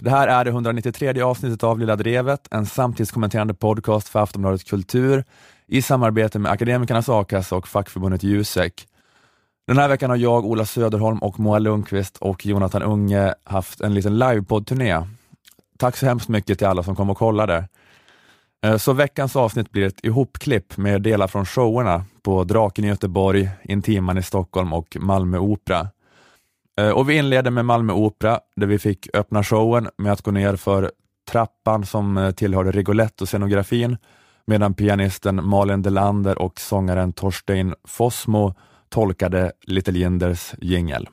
Det här är det 193 avsnittet av Lilla Drevet, en samtidskommenterande podcast för Aftonbladet Kultur i samarbete med Akademikernas A-kassa och fackförbundet Jusek. Den här veckan har jag, Ola Söderholm och Moa Lundqvist och Jonathan Unge haft en liten livepodd-turné. Tack så hemskt mycket till alla som kom och kollade. Eh, så veckans avsnitt blir ett ihopklipp med delar från showerna på Draken i Göteborg, Intiman i Stockholm och Malmö Opera. Eh, och vi inleder med Malmö Opera där vi fick öppna showen med att gå ner för trappan som eh, tillhörde Rigoletto-scenografin medan pianisten Malin Delander och sångaren Torstein Fossmo tolkade Little Jinders jingel.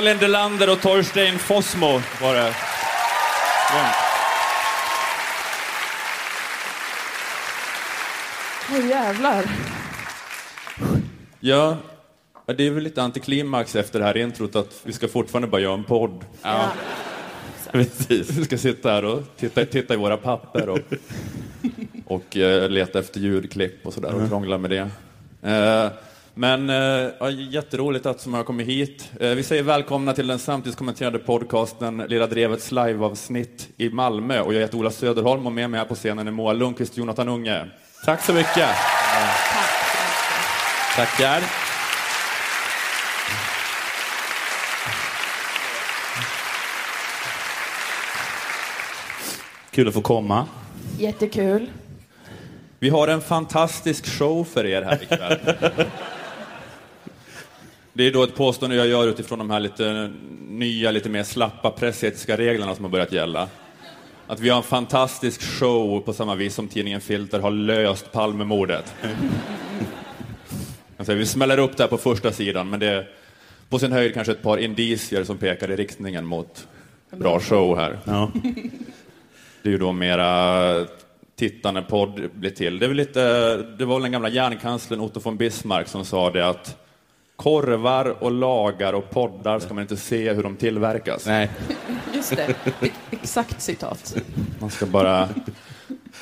Malin Delander och Torstein Fossmo var det. Åh jävlar. Ja, det är väl lite antiklimax efter det här introt att vi ska fortfarande bara göra en podd. Ja. Precis. Vi ska sitta här och titta, titta i våra papper och, och eh, leta efter ljudklipp och sådär och krångla med det. Eh, men eh, ja, jätteroligt att så många har kommit hit. Eh, vi säger välkomna till den samtidskommenterade podcasten Lilla Drevets liveavsnitt i Malmö. Och jag heter Ola Söderholm och med mig här på scenen är Moa Lundqvist och Jonathan Unge. Tack så mycket. Tackar. Kul att få komma. Jättekul. Vi har en fantastisk show för er här ikväll. Det är då ett påstående jag gör utifrån de här lite nya, lite mer slappa pressetiska reglerna som har börjat gälla. Att vi har en fantastisk show på samma vis som tidningen Filter har löst Palmemordet. Säger, vi smäller upp det här på första sidan, men det är på sin höjd kanske ett par indicier som pekar i riktningen mot bra show här. Ja. Det är ju då mera tittande podd blir till. Det, är väl lite, det var väl den gamla järnkanslern Otto von Bismarck som sa det att korvar och lagar och poddar ska man inte se hur de tillverkas. Nej. Just det. Exakt citat. Man ska bara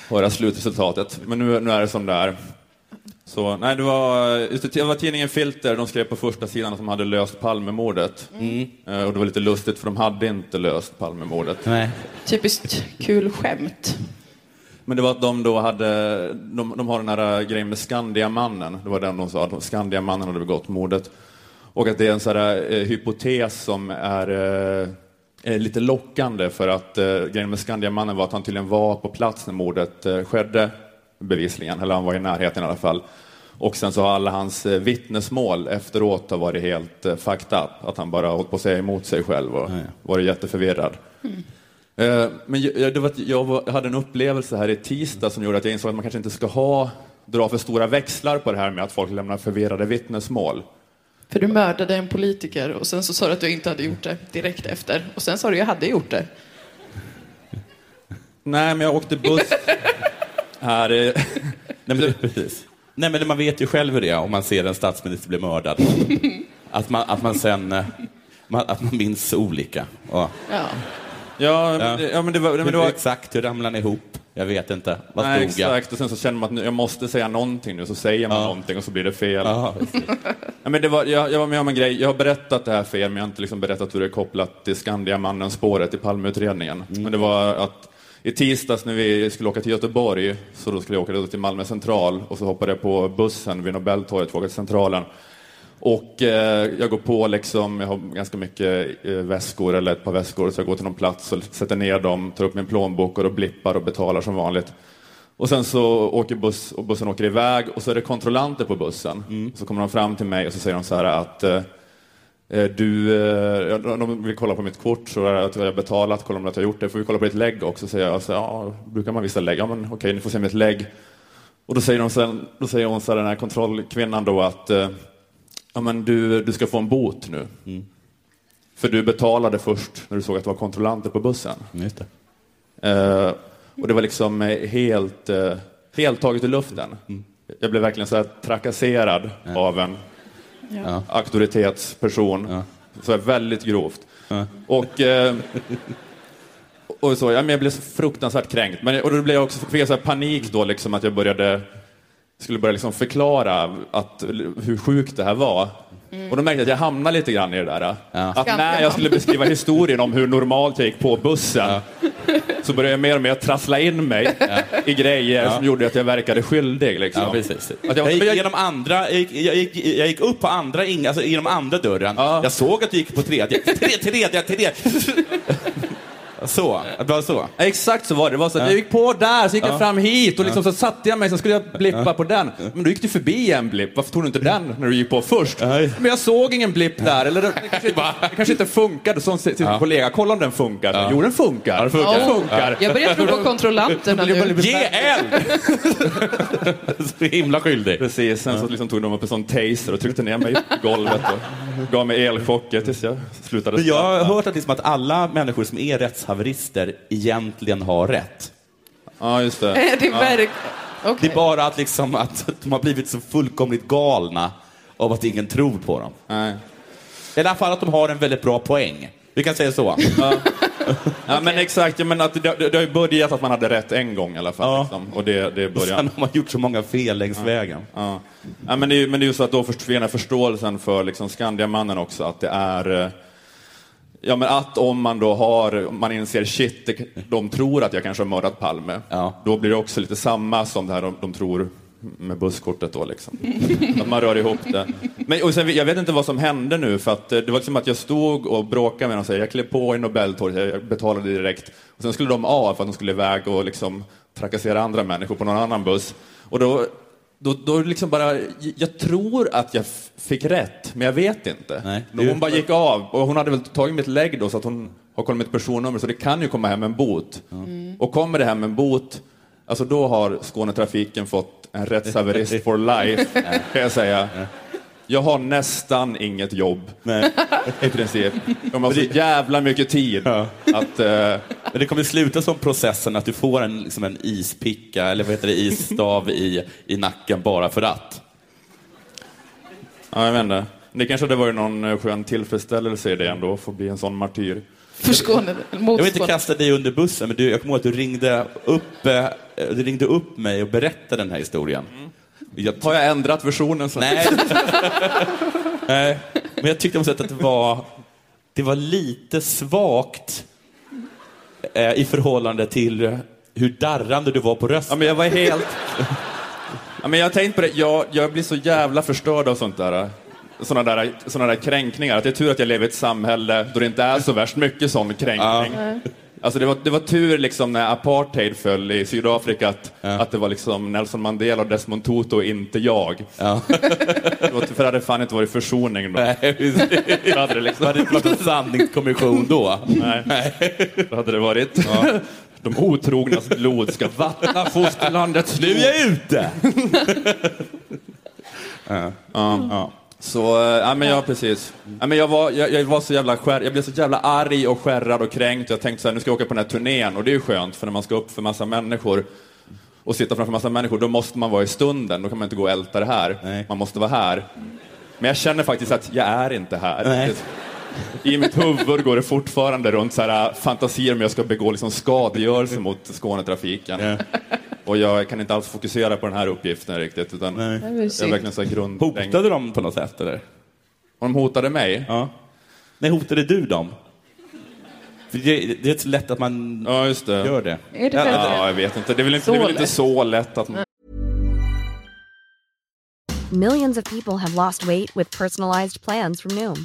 höra slutresultatet. Men nu, nu är det som det är. Så, nej, det, var, just det, det var tidningen Filter, de skrev på första sidan att de hade löst Palmemordet. Eh, Och det var lite lustigt för de hade inte löst Palmemordet. Nej. Typiskt kul skämt. Men det var att de då hade, de, de har den här grejen med Skandiamannen, det var den de sa, att Skandiamannen hade begått mordet. Och att det är en sån här eh, hypotes som är, eh, är lite lockande för att eh, grejen med Skandiamannen var att han tydligen var på plats när mordet eh, skedde, bevisligen, eller han var i närheten i alla fall. Och sen så har alla hans eh, vittnesmål efteråt har varit helt eh, fucked up, att han bara hållit på att säga emot sig själv och Ja, ja. varit jätteförvirrad. Eh, Men jag, det var, att jag hade en upplevelse här i tisdag som gjorde att jag insåg att man kanske inte ska ha, dra för stora växlar på det här med att folk lämnar förvirrade vittnesmål. För du mördade en politiker och sen så sa du att du inte hade gjort det direkt efter. Och sen sa du jag hade gjort det. Nej, men jag åkte buss här. eh, Nej, men precis. Nej, men man vet ju själv hur det är om man ser en statsminister bli mördad. att, man, att man sen eh, man, att man minns olika. Och, Ja. Ja, men det- ja men det var... Men det var Exakt, hur ramlade ni ihop? Jag vet inte. Vad nej, stod jag? exakt, och sen så känner man att nu, jag måste säga någonting nu, så säger man Ja. någonting och så blir det fel. Ja. Ja, men det var, jag, jag var med om en grej, jag har berättat det här för er, men jag har inte liksom berättat hur det är kopplat till Skandiamannen-spåret i Palmeutredningen. Men det var att i tisdags när vi skulle åka till Göteborg, så då skulle jag åka till Malmö central, och så hoppade jag på bussen vid Nobeltorget för att åka till Centralen. Och eh, jag går på liksom, jag har ganska mycket eh, väskor, eller ett par väskor, så jag går till någon plats och sätter ner dem, tar upp min plånbok och då blippar och betalar som vanligt. Och sen så åker buss, och bussen åker iväg och så är det kontrollanter på bussen. Så kommer de fram till mig och så säger de så här att eh, eh, du, eh, de vill kolla på mitt kort, så att jag har betalat, kolla om att jag har gjort det. Får vi kolla på ditt lägg också? säger jag, så, ja, brukar man visa lägg? Ja, men okej, ni får se mitt lägg. Och då säger, de sen, då säger hon så här, den här kontrollkvinnan då att eh, ja, men du, du ska få en bot nu. För du betalade först när du såg att det var kontrollanter på bussen. Just det. Eh, och det var liksom eh, helt, eh, helt taget ur luften. Jag blev verkligen så här trakasserad av en Ja. auktoritetsperson. Så här väldigt grovt. Och, eh, och så, ja, men jag blev så fruktansvärt kränkt. Men, och då blev jag också, fick jag så här panik då, liksom, att jag började skulle börja liksom förklara att, hur sjukt det här var. Och då märkte jag att jag hamnade lite grann i det där. Att när jag skulle beskriva historien om hur normalt jag gick på bussen så började jag mer och mer trassla in mig i grejer som gjorde att jag verkade skyldig. Liksom. Ja. Att Jag jag, gick jag, genom andra, jag gick, jag gick, jag gick upp på andra, alltså genom andra dörren. Ja. Jag såg att du gick på tredje. Tredje, tredje, tredje. Så, det var så. Ja, Exakt så var det. det var så att Jag gick på där, så gick jag fram hit och liksom så satte jag mig, så skulle jag blippa på den. Men då gick du förbi en blipp. Varför tog du inte den när du gick på först? Men jag såg ingen blipp där. Eller det kanske inte, det kanske inte funkade. Så till sin kollega, kolla om den funkar. Jo, den funkar. den funkar. Den funkar. Jag börjar tro på kontrollanterna nu. Ge eld! så himla skyldig. Precis, sen så liksom tog de upp en sån taser och tryckte ner mig på golvet och gav mig elchocker tills jag slutade Men jag har hört att, liksom att alla människor som är rättshaverister egentligen har rätt. Ja, just det. Är det verk... Det är bara att, liksom, att de har blivit så fullkomligt galna av att ingen tror på dem. Nej. I alla fall att de har en väldigt bra poäng. Vi kan säga så. Ja, men exakt. Ja, men att det, det, det har ju börjat att man hade rätt en gång i alla fall. Ja. Liksom. Och det, det är början. sen har man gjort så många fel längs vägen. Ja. Ja, men, det är, ju- men det är ju så att då försvinner förståelsen för liksom Skandiamannen också, att det är eh, Ja men att om man då har, man inser shit, de tror att jag kanske har mördat Palme. Ja. Då blir det också lite samma som det här de, de tror med busskortet då liksom. Att man rör ihop det. Men och sen, jag vet inte vad som hände nu för att eh, det var liksom att jag stod och bråkade med dem och sa jag klev på i Nobeltorget, jag betalade direkt. Och sen skulle de av för att de skulle iväg och liksom trakassera andra människor på någon annan buss. Och då, då, då liksom bara, jag tror att jag fick rätt, men jag vet inte. Nej. Hon bara gick av och hon hade väl tagit mitt lägg då så att hon har kollat mitt personnummer så det kan ju komma hem en bot. Och kommer det hem en bot, alltså då har Skånetrafiken fått en rättshaverist for life, kan jag säga. Jag har nästan inget jobb, Nej. i princip. Jag har så jävla mycket tid att... Eh, Men det kommer sluta som processen att du får en, liksom en ispicka, eller vad heter det, isstav i, i nacken bara för att. ja, jag vet inte. Det kanske hade varit någon eh, skön tillfredsställelse i det ändå, att få bli en sån martyr. Jag vill inte kasta dig under bussen, men du, jag kommer ihåg att du ringde upp, eh, du ringde upp mig och berättade den här historien. Jag, Har jag ändrat versionen? Så? nej. nej, men jag tyckte på något sätt att det var, det var lite svagt eh, i förhållande till hur darrande du var på Ja, rösten. men jag var helt... Ja, men jag har tänkt på det, jag, jag blir så jävla förstörd av sånt där. Såna där, såna där kränkningar. Att det är tur att jag lever i ett samhälle då det inte är så värst mycket sån kränkning. Alltså det, var, det var tur liksom när apartheid föll i Sydafrika att, att det var liksom Nelson Mandela och Desmond Tutu och inte jag. Ja. Det var, för det hade fan inte varit försoning då. Nej. Då hade det Det liksom... hade inte varit en sanningskommission då. Nej. Då hade det varit... De otrognas blod ska vattna fosterlandets Nu är jag ute! Ja. Så, eh, ja men ja precis. Ja, men jag, var, jag, jag var så jävla skär, jag blev så jävla arg och skärrad och kränkt. Jag tänkte så här, nu ska jag åka på den här turnén och det är ju skönt för när man ska upp för massa människor. och sitta framför massa människor, då måste man vara i stunden. Då kan man inte gå och älta det här. Nej. Man måste vara här. Men jag känner faktiskt att jag är inte här. Nej. I mitt huvud går det fortfarande runt så här, äh, fantasier om jag ska begå liksom skadegörelse mot Skånetrafiken. Ja. Och jag kan inte alls fokusera på den här uppgiften riktigt. Utan Nej. Jag är verkligen så grund... Hotade de på något sätt eller? Och de hotade mig? Ja. Nej, hotade du dem? För det, det är så lätt att man Ja, just det. gör det. Är det bättre? Ja, jag vet inte. Det är väl inte, Så det är väl inte lätt. så lätt att man... Millions of people have lost weight with personalized plans from Noom,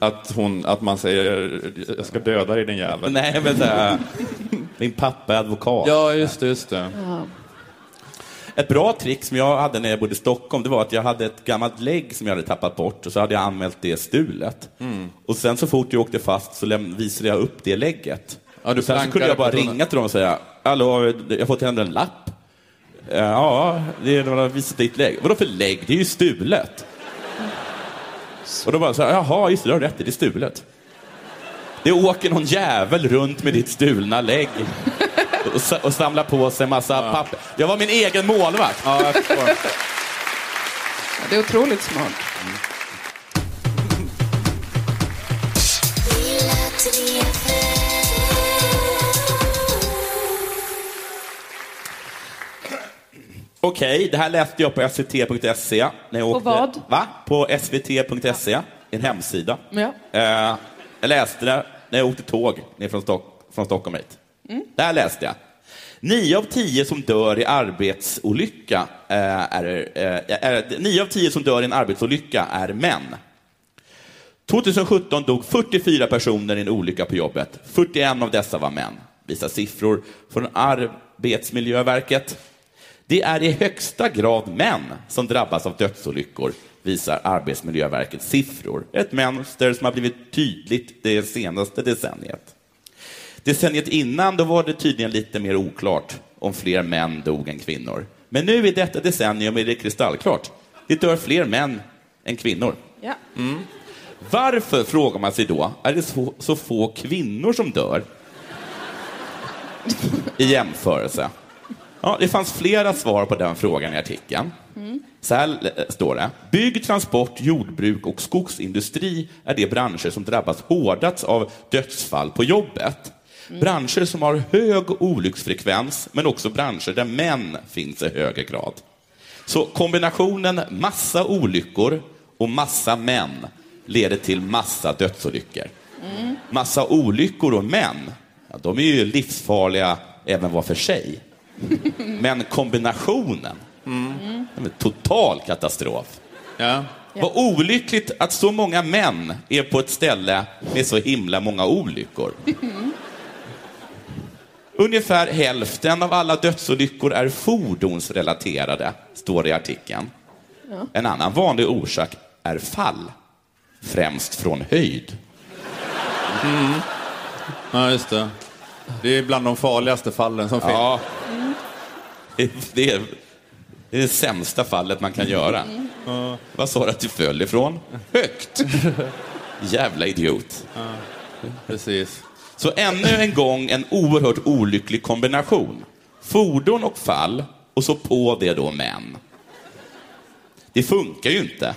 Att, hon, att man säger jag ska döda dig din jävel. Nej, men här, din pappa är advokat. Ja, just det, just det. Ett bra trick som jag hade när jag bodde i Stockholm, det var att jag hade ett gammalt lägg som jag hade tappat bort och så hade jag anmält det stulet. Mm. Och sen så fort jag åkte fast så visade jag upp det lägget. Ja, du och sen så kunde jag bara ringa till dem och säga, hallå, jag har fått hända en lapp. Eh, Ja, det är de har visat ditt lägg. Vadå för lägg? Det är ju stulet. Och då bara så här, jaha, just det, du har rätt, det är stulet. Det åker någon jävel runt med ditt stulna lägg och, och samlar på sig massa papper. Jag var min egen målvakt. Ja. Ja, Det är otroligt smart. Okej, det här läste jag på svt.se. När jag På åkte, vad? Va? På svt.se, en hemsida. Ja. Eh, jag läste det när jag åkte tåg ner från, Stock, från Stockholm hit. Mm. Det här läste jag. Nio av tio som dör i arbetsolycka eh, är, eh, är, nio av tio som dör i en arbetsolycka är män. 2017 dog 44 personer i en olycka på jobbet. 41 av dessa var män, visar siffror från Arbetsmiljöverket. Det är i högsta grad män som drabbas av dödsolyckor, visar Arbetsmiljöverkets siffror. Ett mönster som har blivit tydligt det senaste decenniet. Decenniet innan då var det tydligen lite mer oklart om fler män dog än kvinnor. Men nu i detta decennium är det kristallklart. Det dör fler män än kvinnor. Ja. Varför, frågar man sig då, är det så, så få kvinnor som dör i jämförelse? Ja, det fanns flera svar på den frågan i artikeln. Så här eh, står det. Bygg, transport, jordbruk och skogsindustri är de branscher som drabbas hårdast av dödsfall på jobbet. Branscher som har hög olycksfrekvens, men också branscher där män finns i högre grad. Så kombinationen massa olyckor och massa män leder till massa dödsolyckor. Massa olyckor och män, ja, de är ju livsfarliga även var för sig. Men kombinationen, en total katastrof. Ja. Vad olyckligt att så många män är på ett ställe med så himla många olyckor. Ungefär hälften av alla dödsolyckor är fordonsrelaterade, står det i artikeln. En annan vanlig orsak är fall, främst från höjd. ja, just det. Det är bland de farligaste fallen som finns. Ja. Det är, det är det sämsta fallet man kan göra. Vad sa du att du föll ifrån? Högt. Jävla idiot. Precis. Så ännu en gång en oerhört olycklig kombination. Fordon och fall och så på det då män. Det funkar ju inte.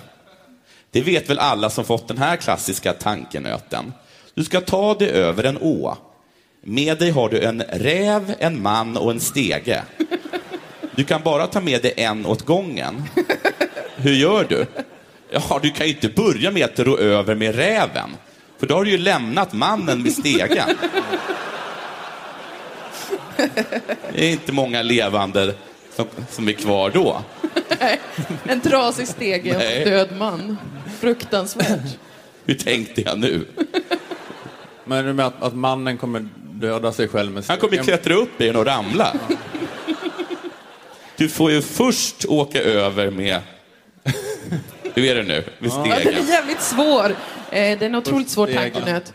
Det vet väl alla som fått den här klassiska tankenöten. Du ska ta dig över en å. Med dig har du en räv, en man och en stege. Du kan bara ta med dig en åt gången. Hur gör du? Ja, du kan ju inte börja med att ro över med räven. För då har du ju lämnat mannen med stegen. Det är inte många levande som, som är kvar då. En trasig stege och Nej. en död man. Fruktansvärt. Hur tänkte jag nu? Men du menar att, att mannen kommer döda sig själv med Han kommer klättra upp i den och ramla. Du får ju först åka över med... Hur är det nu? Med Ja, den är stegen. jävligt svår. Eh, Det är en otroligt svår Stegen. tankenöt.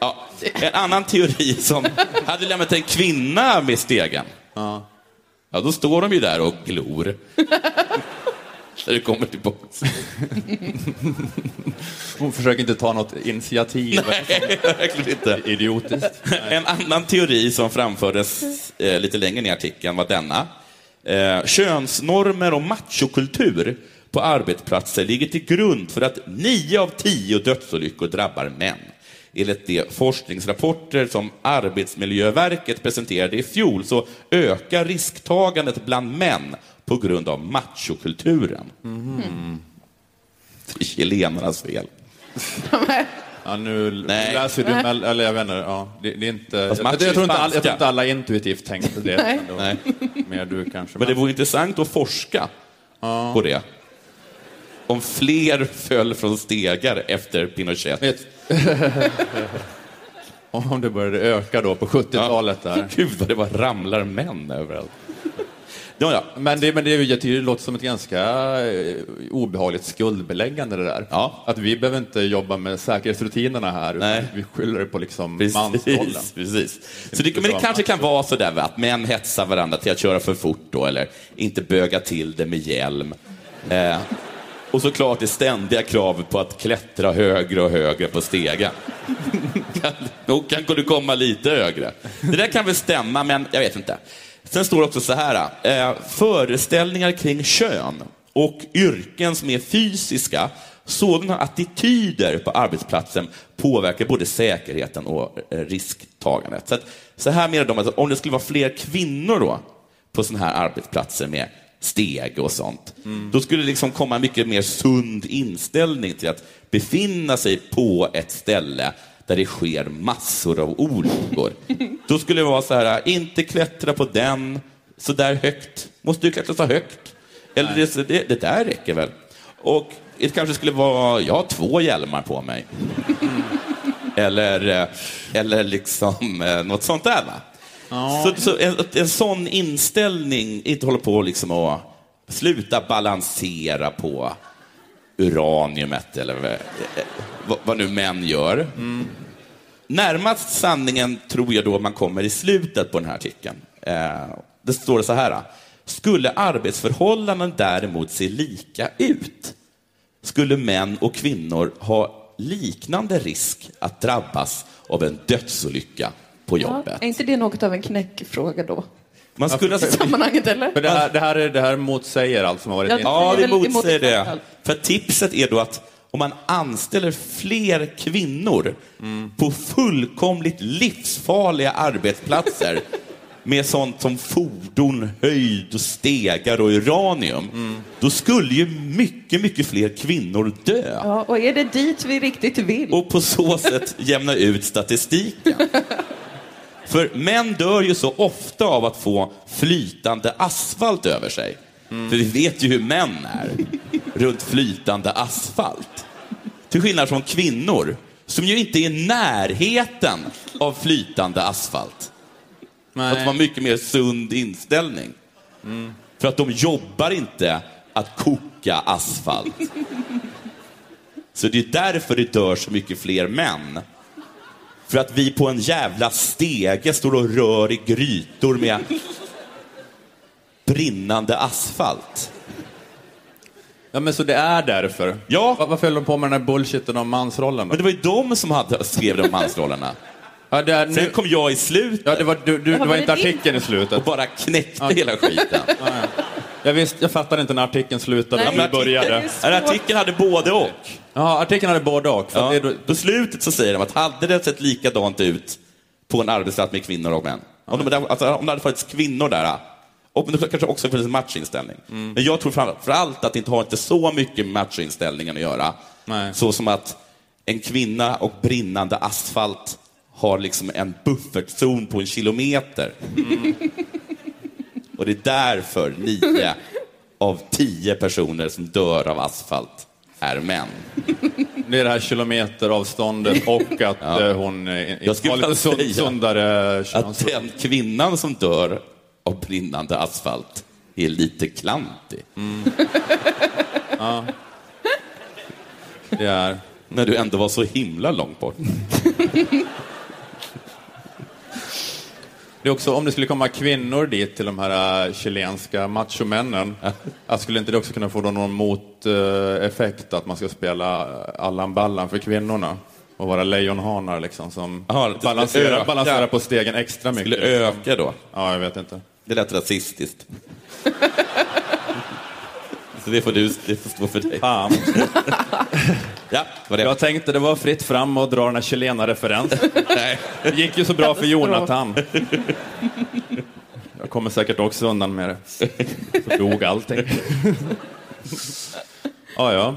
Ja. En annan teori som hade lämnat en kvinna med stegen. Ja, då står de ju där och glor. När det kommer tillbaka. Hon försöker inte ta något initiativ. Nej, verkligen inte. Idiotiskt. En annan teori som framfördes eh, lite längre ner i artikeln var denna. Eh, könsnormer och machokultur på arbetsplatser ligger till grund för att nio av tio dödsolyckor drabbar män. Enligt de forskningsrapporter som Arbetsmiljöverket presenterade i fjol så ökar risktagandet bland män på grund av machokulturen. Det är chilenarnas fel. Ja, nu Nej. läser du, mell- eller jag vet inte, ja, det, det är inte, Fast jag, jag, tror inte alla, jag tror inte alla intuitivt tänkte det. Nej. Nej. det var Mer du kanske. Men det vore intressant att forska på det. Om fler föll från stegar efter Pinochet. Vet- Om det började öka då på 70-talet där. Gud vad det bara ramlar män överallt. Ja, ja. Men det, men det, jag tycker det låter som ett ganska eh, obehagligt skuldbeläggande det där. Ja. Att vi behöver inte jobba med säkerhetsrutinerna här, Nej. vi skyller det på liksom mansrollen. Precis, precis. Så det, men det kanske kan vara så där att män hetsar varandra till att köra för fort då, eller inte böga till det med hjälm. Eh, och såklart det ständiga kravet på att klättra högre och högre på stegen. Kan- Nog kan du komma lite högre. Det där kan väl stämma, men jag vet inte. Sen står det också så här, eh, föreställningar kring kön och yrken som är fysiska, sådana attityder på arbetsplatsen påverkar både säkerheten och eh, risktagandet. Så, att, så här menar de att om det skulle vara fler kvinnor då på sådana här arbetsplatser med steg och sånt, då skulle det liksom komma en mycket mer sund inställning till att befinna sig på ett ställe där det sker massor av olyckor. Då skulle det vara så här, inte klättra på den så där högt. Måste du klättra så högt? Eller det, det, det där räcker väl? Och det kanske skulle vara, jag har två hjälmar på mig. Eller, eh, eller liksom eh, något sånt där. Va? Så, så en, en sån inställning, inte hålla på liksom att sluta balansera på uraniumet eller vad, nu män gör. Närmast sanningen tror jag då man kommer i slutet på den här artikeln. Eh, det står så här. Skulle arbetsförhållanden däremot se lika ut skulle män och kvinnor ha liknande risk att drabbas av en dödsolycka på Ja, jobbet. är inte det något av en knäckfråga då? Man skulle I sammanhanget, eller? Men det här, det här, är, det här motsäger allt som har varit Ja. inne. Ja, Det motsäger det. För tipset är då att om man anställer fler kvinnor på fullkomligt livsfarliga arbetsplatser med sånt som fordon, höjd, och stegar och uranium, då skulle ju mycket, mycket fler kvinnor dö. Ja, och är det dit vi riktigt vill? Och på så sätt jämna ut statistiken. För män dör ju så ofta av att få flytande asfalt över sig. För vi vet ju hur män är runt flytande asfalt. Till skillnad från kvinnor, som ju inte är i närheten av flytande asfalt. Att de har mycket mer sund inställning. För att de jobbar inte att koka asfalt. Så det är därför det dör så mycket fler män. För att vi på en jävla stege står och rör i grytor med brinnande asfalt. Ja, men så det är därför? Ja. Va- Varför höll de på med den här bullshiten om mansrollen? då? Men det var ju de som hade, skrev de mansrollerna. Ja, det, är, nu, Sen kom jag i slutet ja, det var, du, du, det var inte artikeln i och slutet. bara knäckte hela skiten. Jag, visste, jag fattade inte när artikeln slutade Nej, och du började. artikeln hade både och. Ja, artikeln hade både och. För Ja. då, På slutet så säger de att hade det sett likadant ut på en arbetsplats med kvinnor och män, om, de, alltså, om det hade funnits kvinnor där, och men det kanske också funnits en matchinställning. Mm. Men jag tror framför allt att det inte har inte så mycket med matchinställningen att göra. Nej. Så som att en kvinna och brinnande asfalt har liksom en buffertzon på en kilometer. Mm. Och det är därför nio av tio personer som dör av asfalt är män. det är det här kilometeravståndet och att eh, hon eh, Jag skulle har lite sund, sundare Att den kvinnan som dör av brinnande asfalt är lite klantig. Det är... När du ändå var så himla långt bort. Det är också om det skulle komma kvinnor dit till de här äh, chilenska machomännen, att skulle inte det också kunna få någon moteffekt att man ska spela äh, Allan Ballan för kvinnorna? Och vara lejonhanar liksom som skulle balanserar, balanserar på stegen extra mycket. Skulle öka då. Ja, jag vet inte. Det lät rasistiskt. Så det får, du, det får stå för dig. Fan. Ja, vad det Jag tänkte det var fritt fram att dra den här chilena-referensen. Det gick ju så bra för Jonathan. Jag kommer säkert också undan med det. Så dog allting. Ja, ja.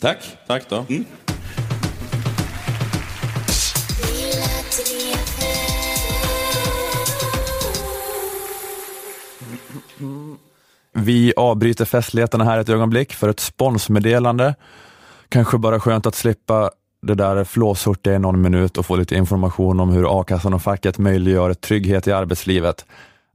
Tack. Tack då. Vi avbryter festligheterna här ett ögonblick för ett sponsmeddelande. Kanske bara skönt att slippa det där flåshurtiga i någon minut och få lite information om hur a-kassan och facket möjliggör trygghet i arbetslivet.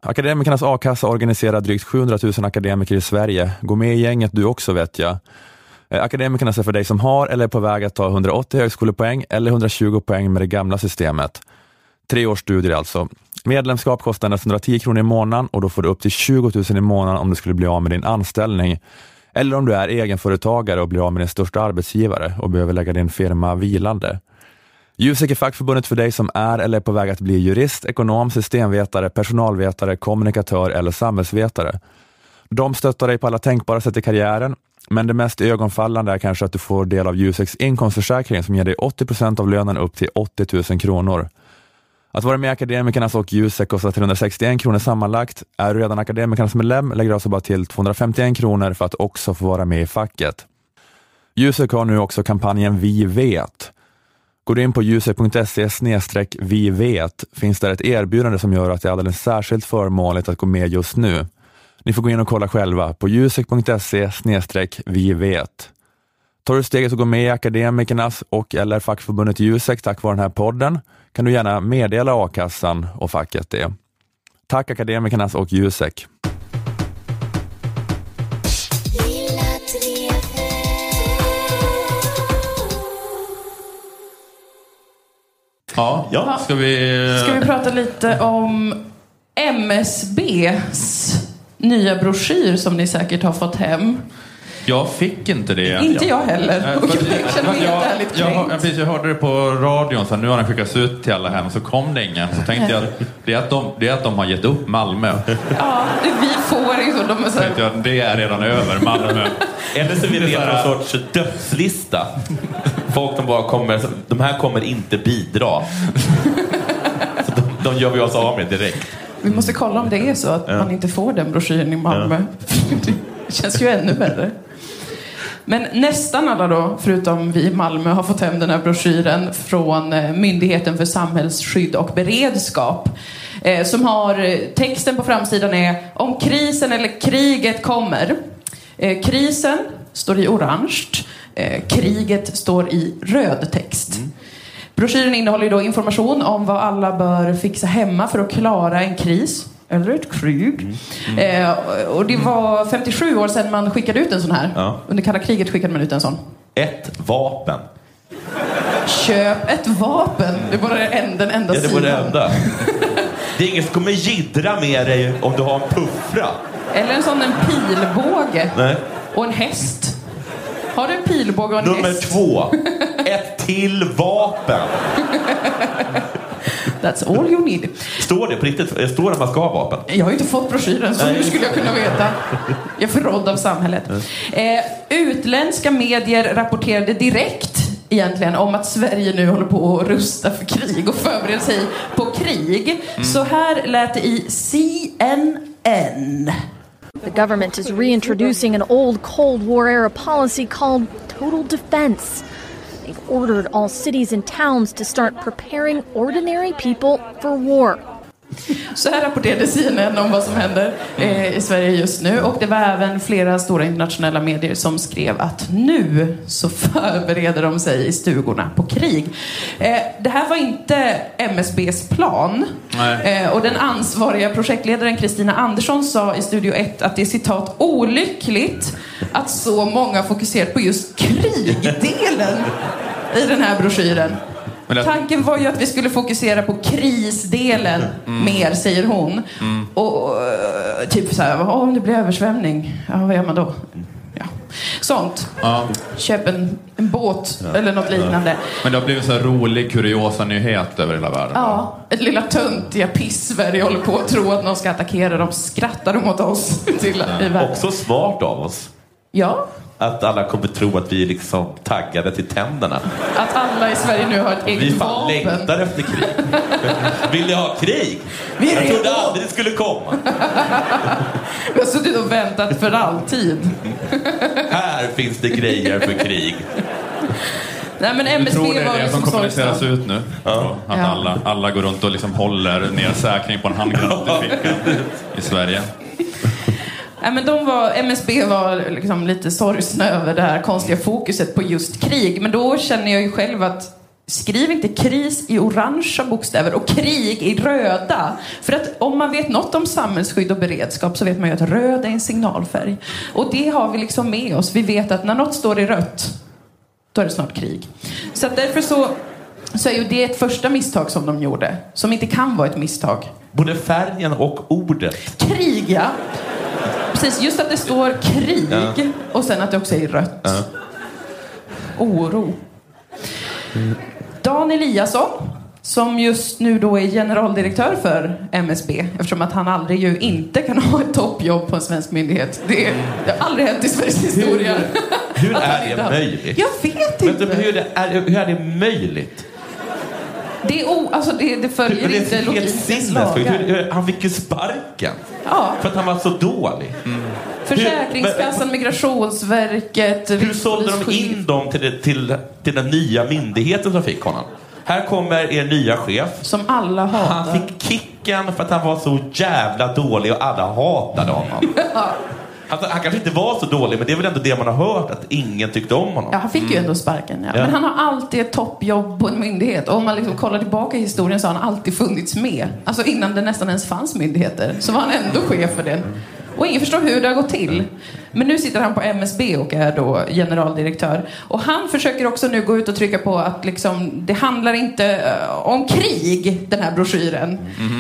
Akademikernas a-kassa organiserar drygt 700 000 akademiker i Sverige. Gå med i gänget du också vet jag. Eh, akademikerna Akademikernas är för dig som har eller är på väg att ta 180 högskolepoäng eller 120 poäng med det gamla systemet. Tre års studier alltså. Medlemskap kostar endast 110 kronor i månaden och då får du upp till 20 000 i månaden om du skulle bli av med din anställning. Eller om du är egenföretagare och blir av med din största arbetsgivare och behöver lägga din firma vilande. Jusek är fackförbundet för dig som är eller är på väg att bli jurist, ekonom, systemvetare, personalvetare, kommunikatör eller samhällsvetare. De stöttar dig på alla tänkbara sätt i karriären, men det mest ögonfallande är kanske att du får del av Juseks inkomstförsäkring som ger dig 80 procent av lönen upp till 80 000 kronor. Att vara med i Akademikernas och Jusek kostar 361 kronor sammanlagt. Är du redan Akademikernas medlem lägger du alltså bara till 251 kronor för att också få vara med i facket. Jusek har nu också kampanjen Vi vet. Går du in på jusek.se vi vet finns där ett erbjudande som gör att det är alldeles särskilt förmånligt att gå med just nu. Ni får gå in och kolla själva på jusek.se vi vet. Tar du steget att gå med i Akademikernas och eller fackförbundet Jusek tack vare den här podden kan du gärna meddela a-kassan och facket det. Tack Akademikernas och Jusek. Ja, Ja. ska vi... Ska vi prata lite om MSBs nya broschyr som ni säkert har fått hem? Jag fick inte det. Inte jag heller. Och jag känner mig jag, helt ärligt jag, jag, kränkt. precis, jag hörde det på radion, så här, nu har den skickats ut till alla hem, så kom det ingen. Så tänkte jag att det är att de, det är att de har gett upp Malmö. Ja, det vi får liksom. De är så här, jag, det är redan över Malmö. Eller så är vi Det är någon sorts dödslista. Folk som bara kommer, de här kommer inte bidra. Så de, de gör vi oss av med direkt. vi måste kolla om det är så att man inte får den broschyren i Malmö. Det känns ju ännu värre. Men nästan alla då, förutom vi i Malmö, har fått hem den här broschyren från eh, Myndigheten för samhällsskydd och beredskap. Eh, som har, eh, texten på framsidan är Om krisen eller kriget kommer. Krisen står i orange. Kriget står i röd text. Broschyren innehåller då information om vad alla bör fixa hemma för att klara en kris eller ett krig. Eh, och det var 57 år sedan man skickade ut en sån här. Ja. Under kalla kriget skickade man ut en sån. Ett vapen. Köp ett vapen. Det bara en, den enda Ja, det var det sidan. enda. Det är ingen som kommer jiddra med dig om du har en puffra. Eller en sån en pilbåge. Nej. Och en häst. Har du en pilbåge och en Nummer häst? två. Ett till vapen. That's all you need. Står det på riktigt? Står det att man ska ha vapen? Jag har ju inte fått broschyren, så Nej. hur skulle jag kunna veta? Jag är förrådd av samhället. Eh, utländska medier rapporterade direkt egentligen om att Sverige nu håller på att rusta för krig och förbereder sig på krig. Så här lät det i CNN. The government is reintroducing an old Cold War era policy called total defense. They've ordered all cities and towns to start preparing ordinary people for war. Så här rapporterade CNN om vad som händer eh, i Sverige just nu. Och det var även flera stora internationella medier som skrev att nu så förbereder de sig i stugorna på krig. Eh, det här var inte MSBs plan. Eh, och den ansvariga projektledaren Kristina Andersson sa i Studio 1 att det är citat olyckligt att så många fokuserat på just krigdelen i den här broschyren. Men det- Tanken var ju att vi skulle fokusera på krisdelen mer, säger hon. Och eh, typ så här, "Vad om det blir översvämning, ja, vad gör man då? Ja. Sånt. Ja. Köp en, en båt eller något liknande. Men det har blivit så här rolig kuriosa-nyhet över hela världen. Ja, ett lilla töntiga piss-Sverige håller på att tro att någon ska attackera dem. Skrattar de åt oss till, i världen. Också smart av oss. Ja, Att alla kommer tro att vi är liksom taggade till tänderna. att alla i Sverige nu har ett Vi eget fan vapen. längtar efter krig. Vill ni ha krig? Vi Jag trodde redo. aldrig det skulle komma. Vi har suttit och väntat för alltid. Här finns det grejer för krig. Nej men Du MSB tror det är det som kommuniceras ut nu? Ja. Att Ja. alla, alla går runt och liksom håller ner säkring på en handgranat i fickan i Sverige. Nej, men de var, MSB var liksom lite sorgsna över det här konstiga fokuset på just krig. Men då känner jag ju själv att Skriv inte kris i orangea bokstäver och krig i röda. För att om man vet något om samhällsskydd och beredskap så vet man ju att röd är en signalfärg. Och det har vi liksom med oss. Vi vet att när något står i rött, då är det snart krig. Så att därför så, så är ju det ett första misstag som de gjorde. Som inte kan vara ett misstag. Både färgen och ordet. Krig, ja. Precis, just att det står krig Ja. och sen att det också är rött. Ja. Oro. Dan Eliasson, som just nu då är generaldirektör för MSB, eftersom att han aldrig ju inte kan ha ett toppjobb på en svensk myndighet. Det, det har aldrig hänt i Sveriges historia. Hur han är det möjligt? Jag vet inte. hur, det är, hur är det möjligt? Det, är o, alltså det, det följer Det inte helt logikens lagar. Hur- hur- Han fick ju sparken. Ja. För att han var så dålig. Försäkringskassan, Migrationsverket, Hur sålde de in dem till, det, till, till den nya myndigheten som fick honom? Här kommer er nya chef. Som alla hatar. Han fick kicken för att han var så jävla dålig och alla hatade honom. Alltså, han kanske inte var så dålig, men det är väl ändå det man har hört, att ingen tyckte om honom. Ja, han fick ju ändå sparken. Ja. Ja. Men han har alltid ett toppjobb på en myndighet. Och om man liksom kollar tillbaka i historien så har han alltid funnits med. Alltså innan det nästan ens fanns myndigheter så var han ändå chef för den. Och ingen förstår hur det har gått till. Men nu sitter han på MSB och är då generaldirektör. Och han försöker också nu gå ut och trycka på att liksom, det handlar inte eh, om krig, den här broschyren.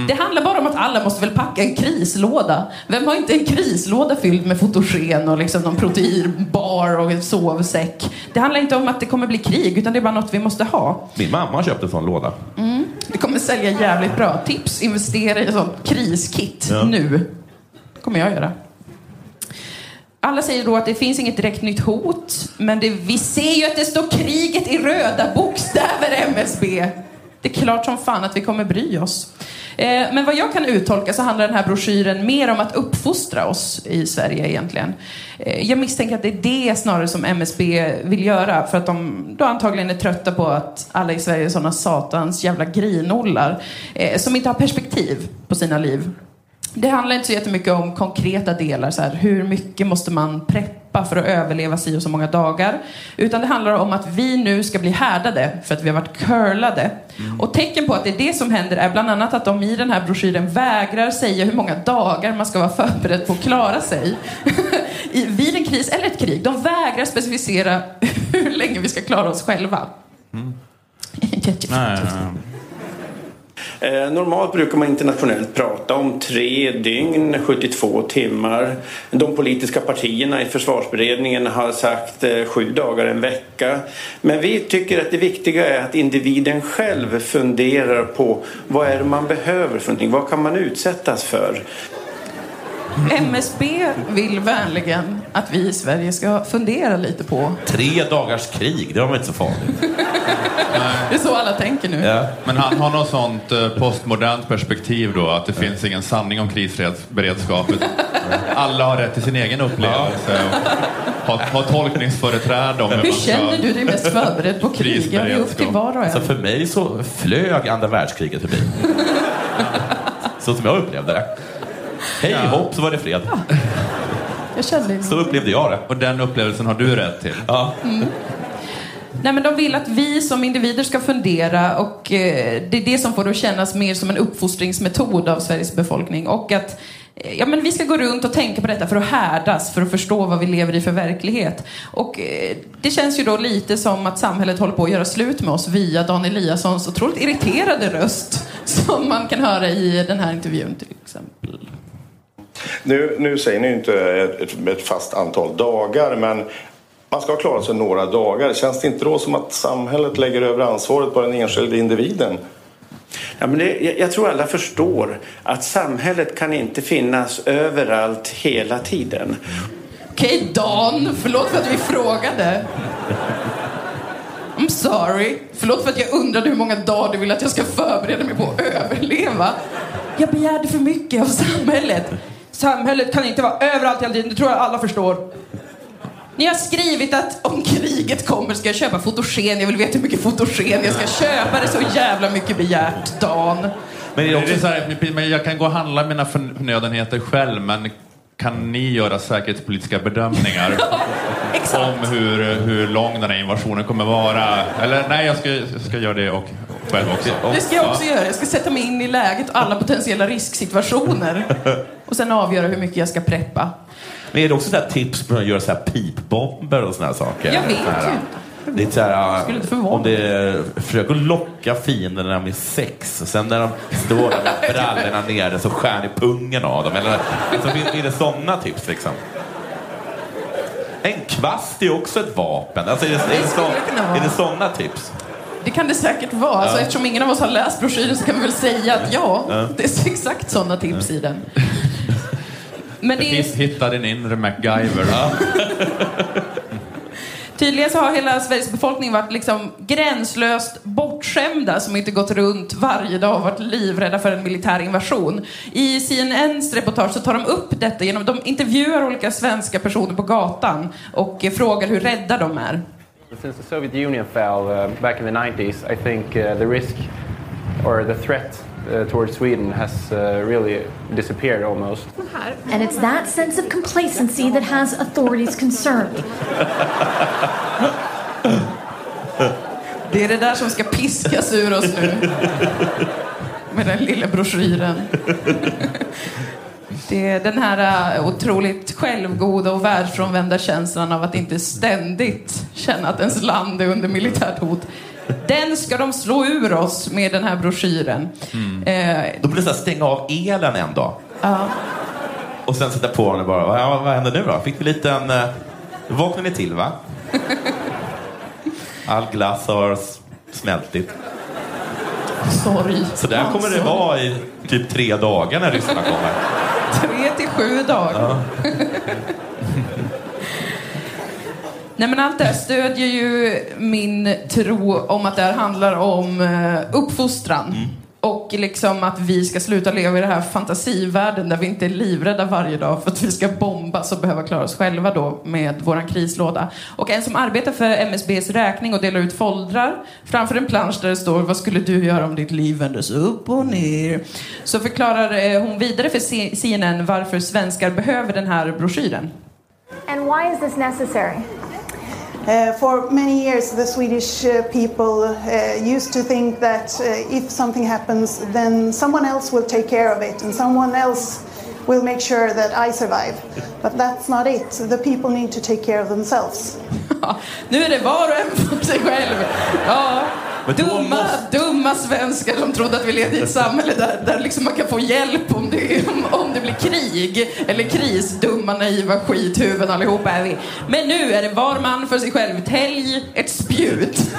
Det handlar bara om att alla måste väl packa en krislåda. Vem har inte en krislåda fylld med fotogen och liksom någon proteinbar och en sovsäck? Det handlar inte om att det kommer bli krig, utan det är bara något vi måste ha. Min mamma köpte en sån låda. Det kommer sälja jävligt bra. Tips, investera i ett sånt kriskit Ja. nu. Det kommer jag göra. Alla säger då att det finns inget direkt nytt hot, men det, vi ser ju att det står kriget i röda bokstäver, MSB. Det är klart som fan att vi kommer bry oss. Eh, men vad jag kan uttolka så handlar den här broschyren mer om att uppfostra oss i Sverige egentligen. Eh, jag misstänker att det är det snarare som MSB vill göra för att de då antagligen är trötta på att alla i Sverige är sådana satans jävla grinollar eh, som inte har perspektiv på sina liv. Det handlar inte så jättemycket om konkreta delar, så här, hur mycket måste man preppa för att överleva si och så många dagar. Utan det handlar om att vi nu ska bli härdade för att vi har varit curlade. Och tecken på att det är det som händer är bland annat att de i den här broschyren vägrar säga hur många dagar man ska vara förberedd på att klara sig. I, vid en kris eller ett krig. De vägrar specificera hur länge vi ska klara oss själva. Jättefint. Nej, nej, nej. Eh, normalt brukar man internationellt prata om tre dygn, 72 timmar. De politiska partierna i försvarsberedningen har sagt eh, sju dagar, en vecka. Men vi tycker att det viktiga är att individen själv funderar på vad är det man behöver för någonting? Vad kan man utsättas för? MSB vill vänligen att vi i Sverige ska fundera lite på. Tre dagars krig, det var väl inte så farligt? Det är så alla tänker nu. Ja. Men han har något sånt eh, postmodernt perspektiv då, att det finns ingen sanning om krisberedskap. Alla har rätt till sin egen upplevelse och har, har tolkningsföreträde om hur Hur man ska... känner du dig mest förberedd på krig? Ja, det är upp till var och Alltså en. för mig så flög andra världskriget förbi. Så som jag upplevde det. Hej hopp så var det fred. Jag kände Så upplevde jag det. Och den upplevelsen har du rätt till. Ja. Nej, men de vill att vi som individer ska fundera och eh, det är det som får det att kännas mer som en uppfostringsmetod av Sveriges befolkning. Och att eh, ja, men vi ska gå runt och tänka på detta för att härdas, för att förstå vad vi lever i för verklighet. Och eh, det känns ju då lite som att samhället håller på att göra slut med oss via Dan Eliassons otroligt irriterade röst som man kan höra i den här intervjun till exempel. Nu, nu säger ni inte ett, ett, fast antal dagar, men man ska klara sig några dagar. Känns det inte då som att samhället lägger över ansvaret på den enskilde individen? Ja, men det, jag, tror alla förstår att samhället kan inte finnas överallt hela tiden. Okej, Dan. Förlåt för att vi frågade. I'm sorry. Förlåt för att jag undrade hur många dagar du vill att jag ska förbereda mig på att överleva. Jag begärde för mycket av samhället. Samhället kan inte vara överallt hela tiden, det tror jag alla förstår. Ni har skrivit att om kriget kommer ska jag köpa fotogen. Jag vill veta hur mycket fotogen jag ska köpa. Det är så jävla mycket begärt, Dan. Men det är också så här, jag kan gå och handla mina förnödenheter själv, men kan ni göra säkerhetspolitiska bedömningar om hur, hur lång den här invasionen kommer vara? Eller nej, jag ska, jag ska göra det och själv också. Det ska jag också göra. Jag ska sätta mig in i läget och alla potentiella risksituationer. Och sen avgöra hur mycket jag ska preppa. Men är det också så tips på att göra så här pipbomber och såna här saker? Jag vet Så ju Det är så här, inte om det är, försök att locka fienderna med sex och sen när de står där med brallorna nere så skär ni pungen av dem. Eller, är, är det sådana tips liksom? En kvast är också ett vapen. Alltså, är, det, är, det så, är det sådana tips? Det kan det säkert vara. Alltså, Ja. eftersom ingen av oss har läst broschyren så kan vi väl säga att ja, Ja. det är exakt sådana tips i den. Men det är, Hiss- Hitta din inre MacGyver. tydligen så har hela Sveriges befolkning varit liksom gränslöst bortskämda som inte gått runt varje dag och varit livrädda för en militär invasion. I CNNs reportage så tar de upp detta genom de intervjuar olika svenska personer på gatan och frågar hur rädda de är. Since the Soviet Union fell uh, back in the 90s, I think uh, the risk or the threat uh, towards Sweden has uh, really disappeared almost. And it's that sense of complacency that has authorities concerned. Det är det där som ska piskas ur oss nu. Med den lilla broschyren. Det är den här äh, otroligt självgoda och världsfrånvända känslan av att inte ständigt känna att ens land är under militärt hot. Den ska de slå ur oss med den här broschyren. Eh, Då blir det så här, stänga av elen en dag. ja. Och sen sätta på den och bara, vad, vad händer nu då? Fick vi lite en... Uh, vaknade ni till va? All glass har smältit. Sorg. Så där kommer det vara i typ tre dagar när ryssarna kommer. Tre till sju dagar. Ja. Nej men allt det här stödjer ju min tro om att det här handlar om eh, uppfostran. Och liksom att vi ska sluta leva i den här fantasivärlden där vi inte är livrädda varje dag för att vi ska bombas och behöva klara oss själva då med våran krislåda. Och en som arbetar för MSBs räkning och delar ut foldrar framför en plansch där det står Vad skulle du göra om ditt liv vändes upp och ner? Så förklarar eh, hon vidare för CNN varför svenskar behöver den här broschyren. And why is this necessary? Uh, for many years, the Swedish uh, people uh, used to think that uh, if something happens, then someone else will take care of it and someone else will make sure that I survive. But that's not it. The people need to take care of themselves. Nu är det var och en för sig själv. Ja, dumma, dumma svenskar som trodde att vi levde i ett samhälle där, där liksom man kan få hjälp om det, om, om det blir krig eller kris. Dumma, naiva skithuvuden allihopa är vi. Men nu är det var man för sig själv. Tälj ett spjut.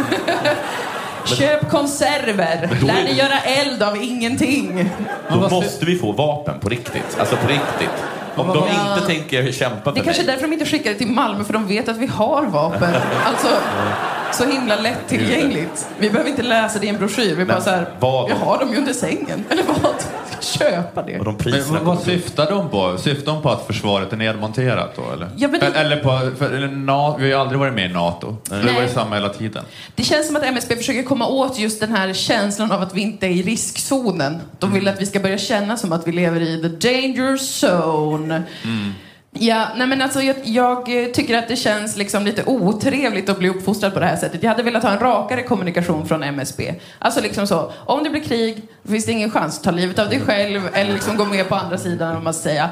Köp konserver. Lär det- dig göra eld av ingenting. Då måste vi få vapen på riktigt. Alltså på riktigt. Om de inte tänker kämpa Det för är kanske är därför de inte skickar det till Malmö, för de vet att vi har vapen. Alltså, så himla lättillgängligt. Vi behöver inte läsa det i en broschyr. Vi bara så här, vad jag har dem ju under sängen. Eller vad? Köpa det. Och de Men vad syftar de på? Syftar de på att försvaret är nedmonterat då eller? Ja, men det- Eller på, för, eller, Na- vi har ju aldrig varit med i NATO. Vi har Nej. varit samma hela tiden. Det känns som att MSB försöker komma åt just den här känslan av att vi inte är i riskzonen. De vill att vi ska börja känna som att vi lever i the danger zone. Ja, nej men alltså jag, jag eh, tycker att det känns liksom lite otrevligt att bli uppfostrad på det här sättet. Jag hade velat ha en rakare kommunikation från MSB. Alltså liksom så, om det blir krig finns det ingen chans att ta livet av dig själv eller liksom gå med på andra sidan om man säga.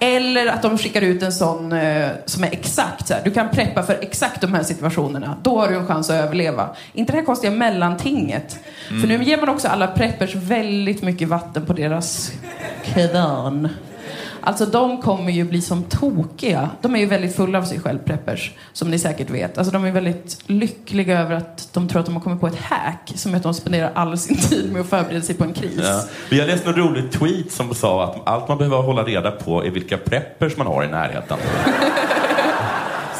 Eller att de skickar ut en sån eh, som är exakt så här. Du kan preppa för exakt de här situationerna. Då har du en chans att överleva. Inte det här konstiga mellantinget. För nu ger man också alla preppers väldigt mycket vatten på deras kran. Alltså de kommer ju bli som tokiga. De är ju väldigt fulla av sig själv, preppers. Som ni säkert vet. Alltså de är väldigt lyckliga över att de tror att de har kommit på ett hack som är att de spenderar all sin tid med att förbereda sig på en kris. Ja. Jag läste en rolig tweet som sa att allt man behöver hålla reda på är vilka preppers man har i närheten.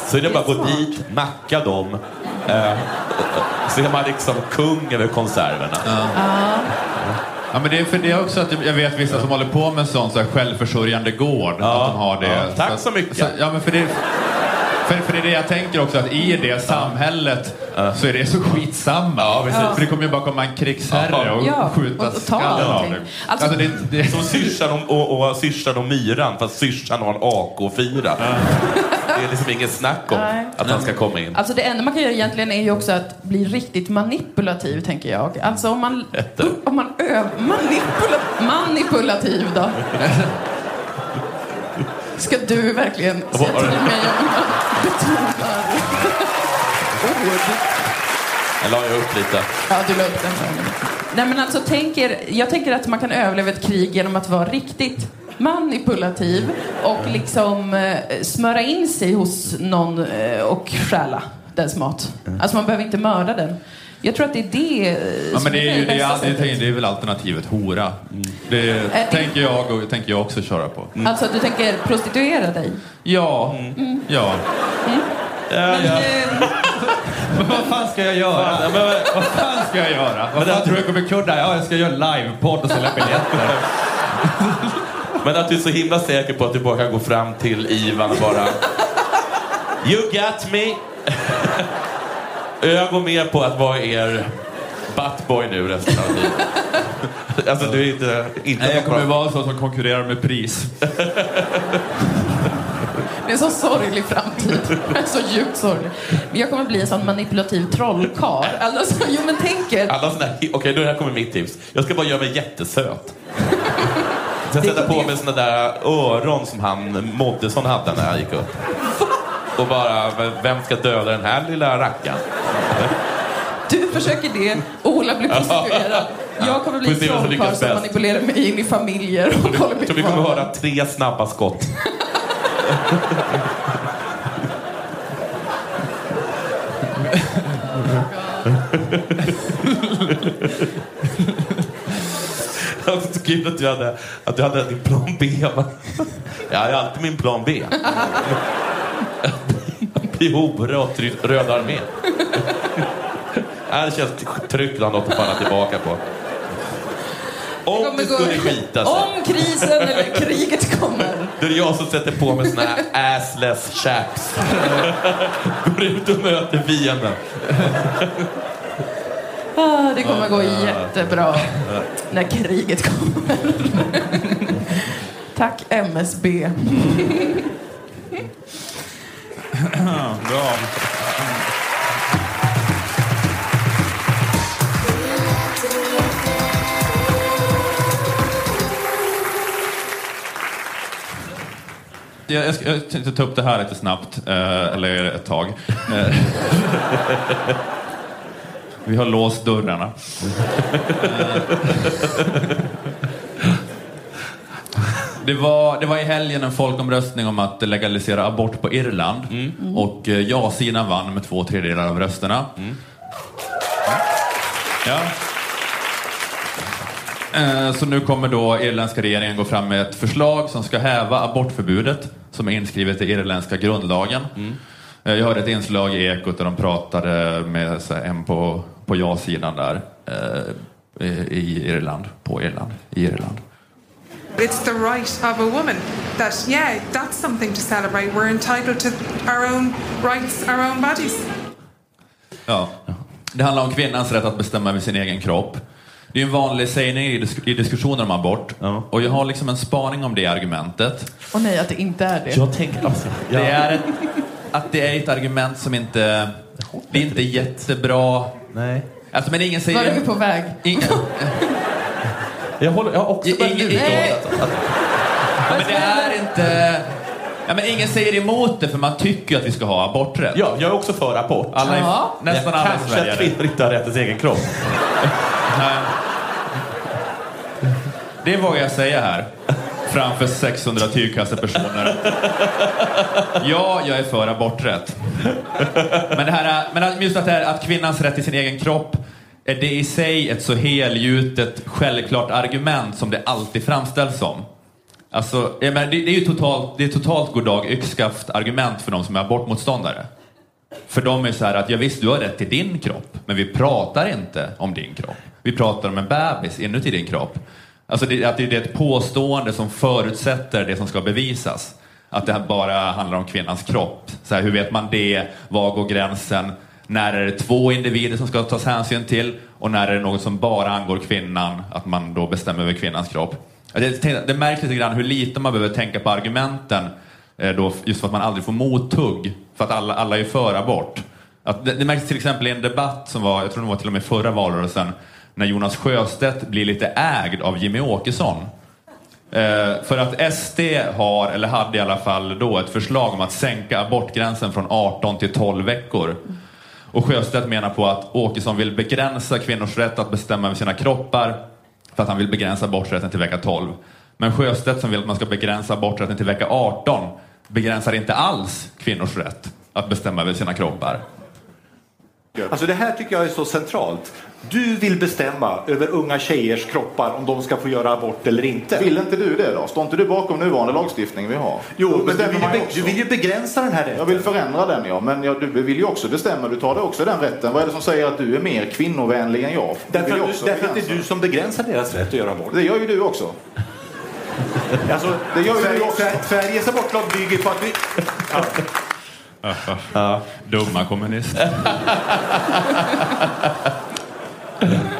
Så är det bara att gå dit, macka dem. Eh, så är man liksom kung över konserverna. Ja, men det är för det är också att jag vet vissa som håller på med en sån så här självförsörjande gård. Att de har det. Ja, tack så mycket. Så, ja, men för det, för, för det är det jag tänker också, att i det samhället så är det så skitsamma. precis. För det kommer ju bara komma en krigsherre och Ja, skjuta och- skallen av dig. Alltså- Alltså, det, det, Som syrsan och, och, och, syrsan och myran, fast syrsan har en AK4. Det är liksom inget snack om Nej. att han ska komma in. Alltså det enda man kan göra egentligen är ju också att bli riktigt manipulativ, tänker jag. Alltså om man... Om man ö, manipula, manipulativ då? Ska du verkligen säga till mig om jag betonar ord? Jag la upp lite. Ja, du la upp den. Nej, men alltså, tänker, jag tänker att man kan överleva ett krig genom att vara riktigt manipulativ och liksom eh, smöra in sig hos någon eh, och stjäla dens mat. Alltså man behöver inte mörda den. Jag tror att det är det eh, ja, men det är, ju, det, är, det, är, det är väl alternativet hora. Det det- tänker, jag och, tänker jag också köra på. Alltså att du tänker prostituera dig? Ja. Mm. Ja. Men, eh, Men vad fan ska jag göra? vad fan ska jag göra? Vad fan tror du jag kommer kunna? Ja, jag ska göra livepodd och sälja biljetter. Men att du är så himla säker på att du bara kan gå fram till Ivan och bara You got me! Jag går med på att vara er buttboy nu resten av tiden. Alltså du är inte... inte Nej, jag kommer vara så som konkurrerar med pris. Det är så sorglig framtid. Så djupt sorglig. Men jag kommer bli en sån manipulativ trollkarl. Alltså, jo men tänk er. Okej, då här kommer mitt tips. Jag ska bara göra mig jättesöt. Sen sätta på mig såna där öron som han Moddesson hade när han gick upp. Och bara, vem ska döda den här lilla rackaren? Du försöker det, Ola blir prostituerad. Jag kommer bli trollkarl som manipulerar mig in i familjer och håller Jag tror vi kommer höra tre snabba skott. Det var så kul att du hade, att du hade din plan B. Jag har alltid min plan B. Att bli hora och try- Röd armé. Ja, Det känns tryggt att ha något att falla tillbaka på. Om det gå- skulle skita sig. Om krisen eller kriget kommer. Då är det jag som sätter på mig såna här assless chaps. Går ut och möter fienden. Ah, det kommer gå jättebra när kriget kommer. Tack MSB. Bra. Jag, jag, tänkte ta upp det här lite snabbt, eh, eller ett tag. Vi har låst dörrarna. Det var, det var i helgen en folkomröstning om att legalisera abort på Irland. Och eh, ja-sidan vann med två tredjedelar av rösterna. Ja. Eh, Så nu kommer då irländska regeringen gå fram med ett förslag som ska häva abortförbudet som är inskrivet i irländska grundlagen. Eh, Jag hörde ett inslag i Ekot där de pratade med en på, på ja-sidan där eh, i Irland, på Irland, i Irland. It's the right of a woman that, yeah, that's something to celebrate. We're entitled to our own rights, our own bodies. Ja. Det handlar om kvinnans rätt att bestämma över sin egen kropp. Det är en vanlig sägning i, disk- i diskussioner om abort. Och jag har liksom en spaning om det argumentet. Och nej, att det inte är det. Jag tänker, alltså, ja. Det är ett, att det är ett argument som inte... Det är inte jättebra. Nej. Alltså, men ingen säger... Var är vi på väg? Ingen, Jag, håller, jag har också börjat ingen, luta åt att- ja, men det är inte... Ja, men ingen säger emot det för man tycker att vi ska ha aborträtt. Ja, jag är också för abort. Alla är, Ja. Nästan alla Kanske att är det. kvinnor inte har rätt till sin egen kropp. Nej. Det vågar jag säga här. Framför 600 tygkassepersoner. Ja, jag är för aborträtt. Men, det här, men just att, det här, att kvinnans rätt till sin egen kropp är det i sig ett så helgjutet, självklart argument som det alltid framställs som. Alltså, menar, det, det är ju totalt, det är totalt goddag yxskaft argument för de som är abortmotståndare. För de är så här att, ja visst, du har rätt till din kropp, men vi pratar inte om din kropp. Vi pratar om en bebis inuti din kropp. Alltså det, att det är ett påstående som förutsätter det som ska bevisas. Att det här bara handlar om kvinnans kropp. Så här, hur vet man det? Var går gränsen? När är det två individer som ska tas hänsyn till? Och när är det något som bara angår kvinnan? Att man då bestämmer över kvinnans kropp. Det, det märks lite grann hur lite man behöver tänka på argumenten eh, Då, just för att man aldrig får mothugg, för att alla, alla är för abort. Att det, det märks till exempel i en debatt som var, jag tror det var till och med förra valrörelsen, när Jonas Sjöstedt blir lite ägd av Jimmy Åkesson. Eh, för att SD har, eller hade i alla fall då, ett förslag om att sänka abortgränsen från 18 till 12 veckor. Och Sjöstedt menar på att Åkesson vill begränsa kvinnors rätt att bestämma över sina kroppar för att han vill begränsa aborträtten till vecka 12. Men Sjöstedt som vill att man ska begränsa aborträtten till vecka 18 begränsar inte alls kvinnors rätt att bestämma över sina kroppar. Alltså det här tycker jag är så centralt. Du vill bestämma över unga tjejers kroppar om de ska få göra abort eller inte. Vill inte du det då? Står inte du bakom nuvarande lagstiftning vi har? Jo, men du vill, ju också. du vill ju begränsa den här rätten. Jag vill förändra den ja, men jag, du vill ju också bestämma. Du tar dig också den rätten. Vad är det som säger att du är mer kvinnovänlig än jag? Du Därför, att, också du, därför att det är du som begränsar deras rätt att göra abort. Det gör ju du också. Alltså, Det gör ju du Sverige, också. Sver- Sveriges abortlag bygger på att vi... Ja. Dumma kommunister.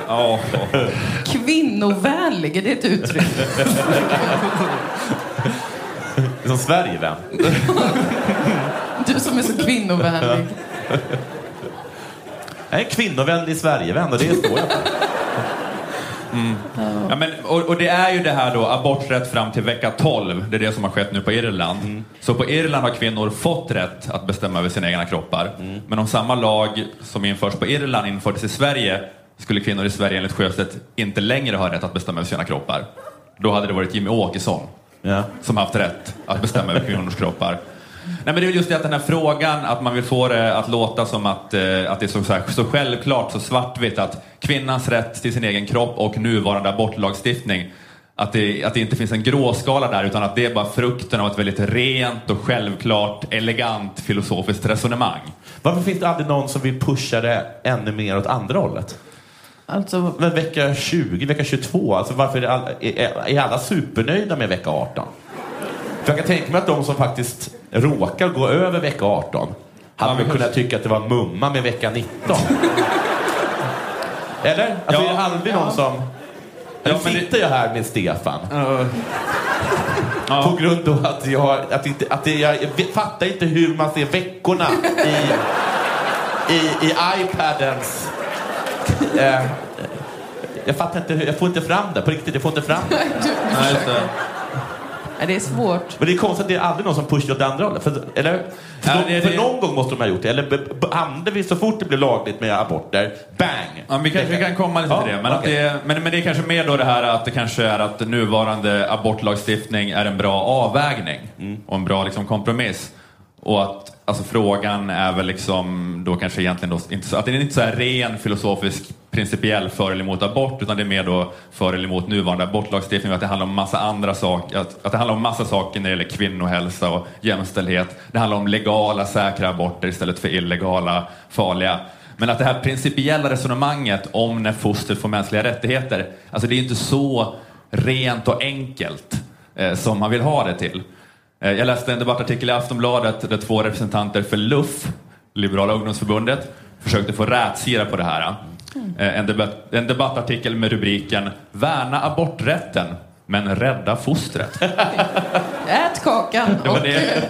ja. Kvinnovänlig, är det ett uttryck? Som Sverigevän. Du som är så kvinnovänlig. Jag är en kvinnovänlig Sverigevän och det står jag för. Ja, men, och, och det är ju det här då, aborträtt fram till vecka 12. Det är det som har skett nu på Irland. Så på Irland har kvinnor fått rätt att bestämma över sina egna kroppar. Men om samma lag som införs på Irland infördes i Sverige skulle kvinnor i Sverige enligt Sjöstedt inte längre ha rätt att bestämma över sina kroppar. Då hade det varit Jimmy Åkesson som haft rätt att bestämma över kvinnors kroppar. Nej, men det är just det att den här frågan, att man vill få det att låta som att, eh, att det är så, så, här, så självklart, så svartvitt att kvinnans rätt till sin egen kropp och nuvarande abortlagstiftning, att det, att det inte finns en gråskala där utan att det är bara frukten av ett väldigt rent och självklart, elegant filosofiskt resonemang. Varför finns det aldrig någon som vill pusha det ännu mer åt andra hållet? Alltså, Men vecka 20, vecka 22, alltså varför är, alla, är, är alla supernöjda med vecka 18? För jag kan tänka mig att de som faktiskt råkar gå över vecka 18 hade väl kunnat tycka att det var mumma med vecka 19. Eller? Alltså, Ja. är det aldrig någon Ja. som... Nu Ja, sitter jag här med Stefan. På grund av att jag, att inte, att det, jag, jag fattar inte hur man ser veckorna i, i, i iPadens... Eh, jag fattar inte, hur- jag får inte fram det. På riktigt, jag får inte fram det. Nej, det. Nej, det är svårt. Men det är konstigt att det är aldrig någon som pushar åt andra hållet. För, eller, för, Ja, de, det- för det- någon gång måste de ha gjort det. Eller hamnade vi så fort det blev lagligt med aborter, bang! Ja, vi, kan, vi kan komma lite till Ja, det. Men, att okej. det men, men det är kanske mer då det här att det kanske är att nuvarande abortlagstiftning är en bra avvägning och en bra liksom, kompromiss. Och att alltså, frågan är väl liksom då kanske egentligen då, inte så, att det är inte så här ren filosofisk principiell för eller emot abort utan det är mer då för eller emot nuvarande abortlagstiftning att det handlar om massa andra saker, att, att det handlar om massa saker när det gäller kvinnohälsa och jämställdhet. Det handlar om legala säkra aborter istället för illegala farliga. Men att det här principiella resonemanget om när fostret får mänskliga rättigheter, alltså det är inte så rent och enkelt eh, som man vill ha det till. Eh, jag läste en debattartikel i Aftonbladet där två representanter för LUF, Liberala ungdomsförbundet, försökte få rätsida på det här. Eh, en, debatt, en debattartikel med rubriken Värna aborträtten, men rädda fostret. Ät kakan Det var det,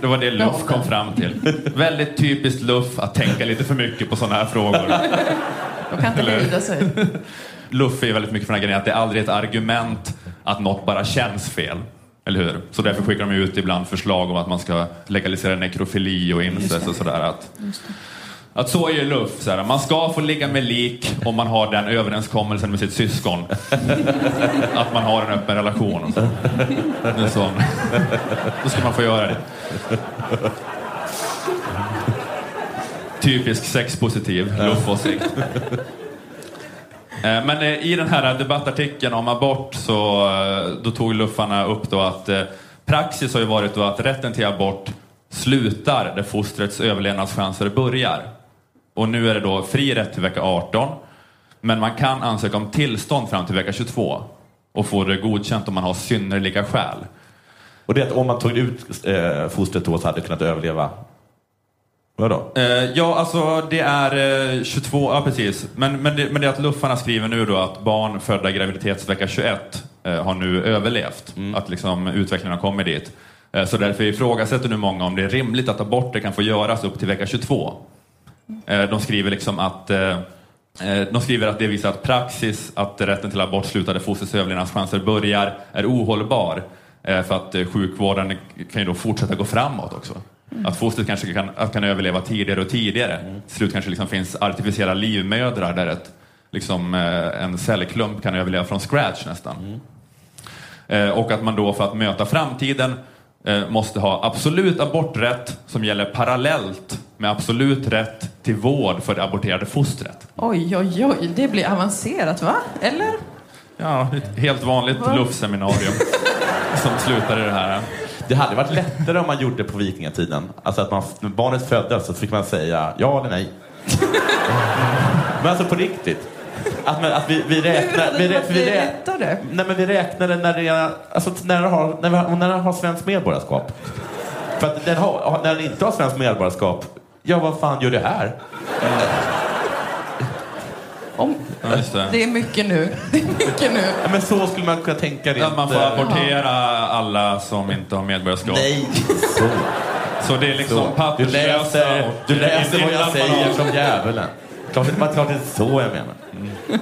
det, var det Luff kom fram till. Väldigt typiskt Luff att tänka lite för mycket på sådana här frågor. De kan inte hejda sig. Luff är väldigt mycket för den här grejen att det är aldrig ett argument att något bara känns fel. Eller hur? Så därför skickar de ut ibland förslag om att man ska legalisera nekrofili och incest och sådär. Att, att så är ju Luff. Så här, man ska få ligga med lik om man har den överenskommelsen med sitt syskon. Att man har en öppen relation. Och så. Då ska man få göra det. Typisk sexpositiv luffåsikt. Eh, men eh, i den här debattartikeln om abort så eh, då tog luffarna upp då att praxis har ju varit då att rätten till abort slutar där fostrets överlevnadschanser börjar. Och nu är det då fri rätt till vecka 18 men man kan ansöka om tillstånd fram till vecka 22 och få det godkänt om man har synnerliga skäl. Och det är att om man tog ut eh, fostret då så hade det kunnat överleva? Vadå? Eh, ja, alltså det är eh, 22, ja precis. Men, men, det, men det är att luffarna skriver nu då att barn födda i graviditetsvecka 21 eh, har nu överlevt. Att liksom utvecklingen har kommit dit. Eh, så därför ifrågasätter nu många om det är rimligt att aborter kan få göras upp till vecka 22. Eh, de skriver liksom att eh, eh, de skriver att det visar att praxis att rätten till abort slutade fostrets överlevnadschanser börjar är ohållbar. För att sjukvården kan ju då fortsätta gå framåt också. Att fostret kanske kan, att kan överleva tidigare och tidigare. Till slut kanske liksom finns artificiella livmödrar där ett, liksom, eh, en cellklump kan överleva från scratch nästan. Eh, och att man då för att möta framtiden eh, måste ha absolut aborträtt som gäller parallellt med absolut rätt till vård för det aborterade fostret. Oj, oj, oj. Det blir avancerat, va? Eller? Ja, ett helt vanligt Va? luffseminarium som slutar i det här. Det hade varit lättare om man gjorde det på vikingatiden. Alltså att man, när barnet föddes så fick man säga ja eller nej. men alltså på riktigt. Att, man, att vi, vi räknar... Vi, rä, vi, rä, lättare? nej, men vi räknade när det alltså när den har, när, vi, när har svenskt medborgarskap. För att den har, när den inte har svenskt medborgarskap, ja vad fan gör det här? Om, Ja, just det. det är mycket nu. Det är mycket nu. Ja, men så skulle man kunna tänka rent... Att man får eh, abortera alla som inte har medborgarskap. Nej, så. Så det är liksom Så. Du papperslösa läser, du läser vad jag säger som djävulen. Klart, det- klart det är så jag menar.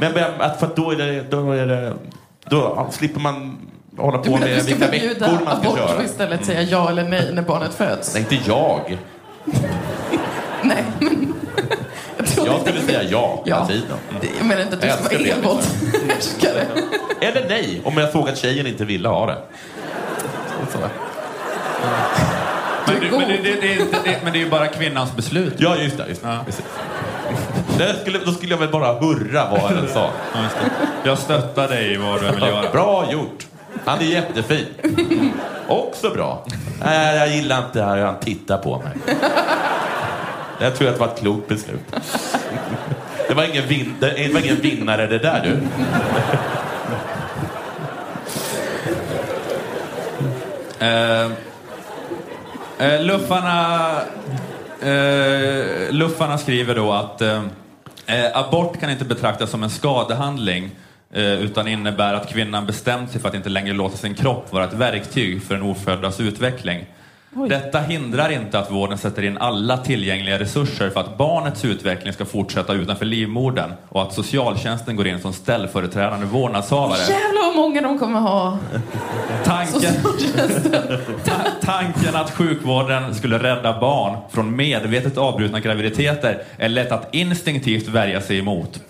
Men, men att för att då är det, då är det, då slipper man hålla på med vilka veckor man ska abort och köra. istället säga ja eller nej när barnet föds? Nej, inte jag. Nej. Trodde Jag skulle du säga ja hela Ja. tiden. Det- Jag menar inte att du ska vara envåldshärskare. Eller nej, om jag såg att tjejen inte ville ha det. Men, det, men, det, det, det, är inte- det, men det är ju bara kvinnans beslut. Ja, just det. Just det. Precis. Det skulle, då skulle jag väl bara hurra vad han sa. Ja, just det. Jag stöttar dig i vad du vill göra. Bra gjort. Han är jättefin. Också bra. Nej, jag gillar inte hur han tittar på mig. Jag tror att det var ett klokt beslut. Det var ingen, vin- det var ingen vinnare det där du. Uh, uh, luffarna, uh, luffarna skriver då att abort kan inte betraktas som en skadehandling utan innebär att kvinnan bestämt sig för att inte längre låta sin kropp vara ett verktyg för en oföddas utveckling. Detta hindrar inte att vården sätter in alla tillgängliga resurser för att barnets utveckling ska fortsätta utanför livmodern och att socialtjänsten går in som ställföreträdande vårdnadshavare. Jävlar vad många de kommer ha. Tanken, ta- tanken att sjukvården skulle rädda barn från medvetet avbrutna graviditeter är lätt att instinktivt värja sig emot.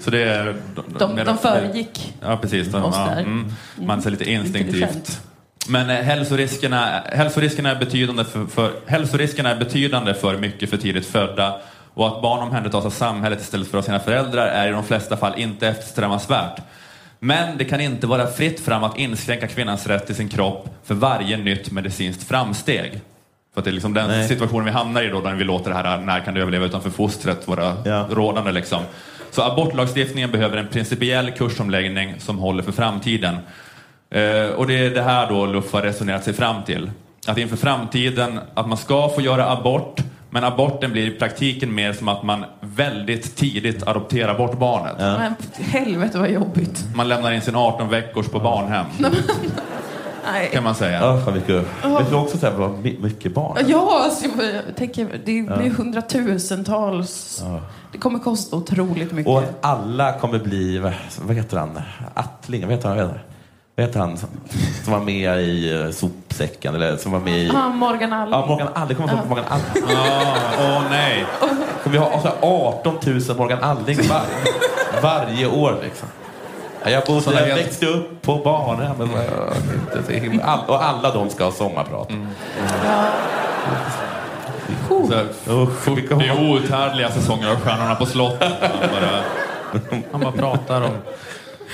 Så det är... De, de föregick Ja, precis. De, oss ja, där. mm, man ser lite instinktivt. Men eh, hälsoriskerna, hälsoriskerna, är betydande för, för, hälsoriskerna är betydande för mycket för tidigt födda och att barn omhändertas av samhället istället för av sina föräldrar är i de flesta fall inte eftersträvansvärt. Men det kan inte vara fritt fram att inskränka kvinnans rätt till sin kropp för varje nytt medicinskt framsteg. För det är liksom den Nej. situationen vi hamnar i då, när vi låter det här när kan du överleva utanför fostret vara rådande. Liksom. Så abortlagstiftningen behöver en principiell kursomläggning som håller för framtiden. Eh, och det är det här då Luff har resonerat sig fram till. Att inför framtiden, att man ska få göra abort, men aborten blir i praktiken mer som att man väldigt tidigt adopterar bort barnet. Men helvete vad jobbigt. Man lämnar in sin 18 veckors på barnhem, Nej. kan man säga. Ja, fan mycket. Ja. Vet du också så här, mycket barn? Ja, alltså, jag tänker, det Ja. blir hundratusentals. Ja. Det kommer kosta otroligt mycket. Och att alla kommer bli, vad, vad heter han, Attling, vad heter han? Vad heter, han som, som var med i uh, sopsäcken, eller som var med i... Morgan Alling. Ja, Morgan Alling, kommer jag ihåg Morgan Alling? Åh nej. Kommer vi ha alltså, 18 000 Morgan Alling var, varje år liksom. Ja, Jag, bodde, Sådana jag helt- växte upp på barnhemmet. All, och alla de ska ha sommarprat. Så, det är outhärdliga säsonger av Stjärnorna på slottet. Han bara, han bara pratar om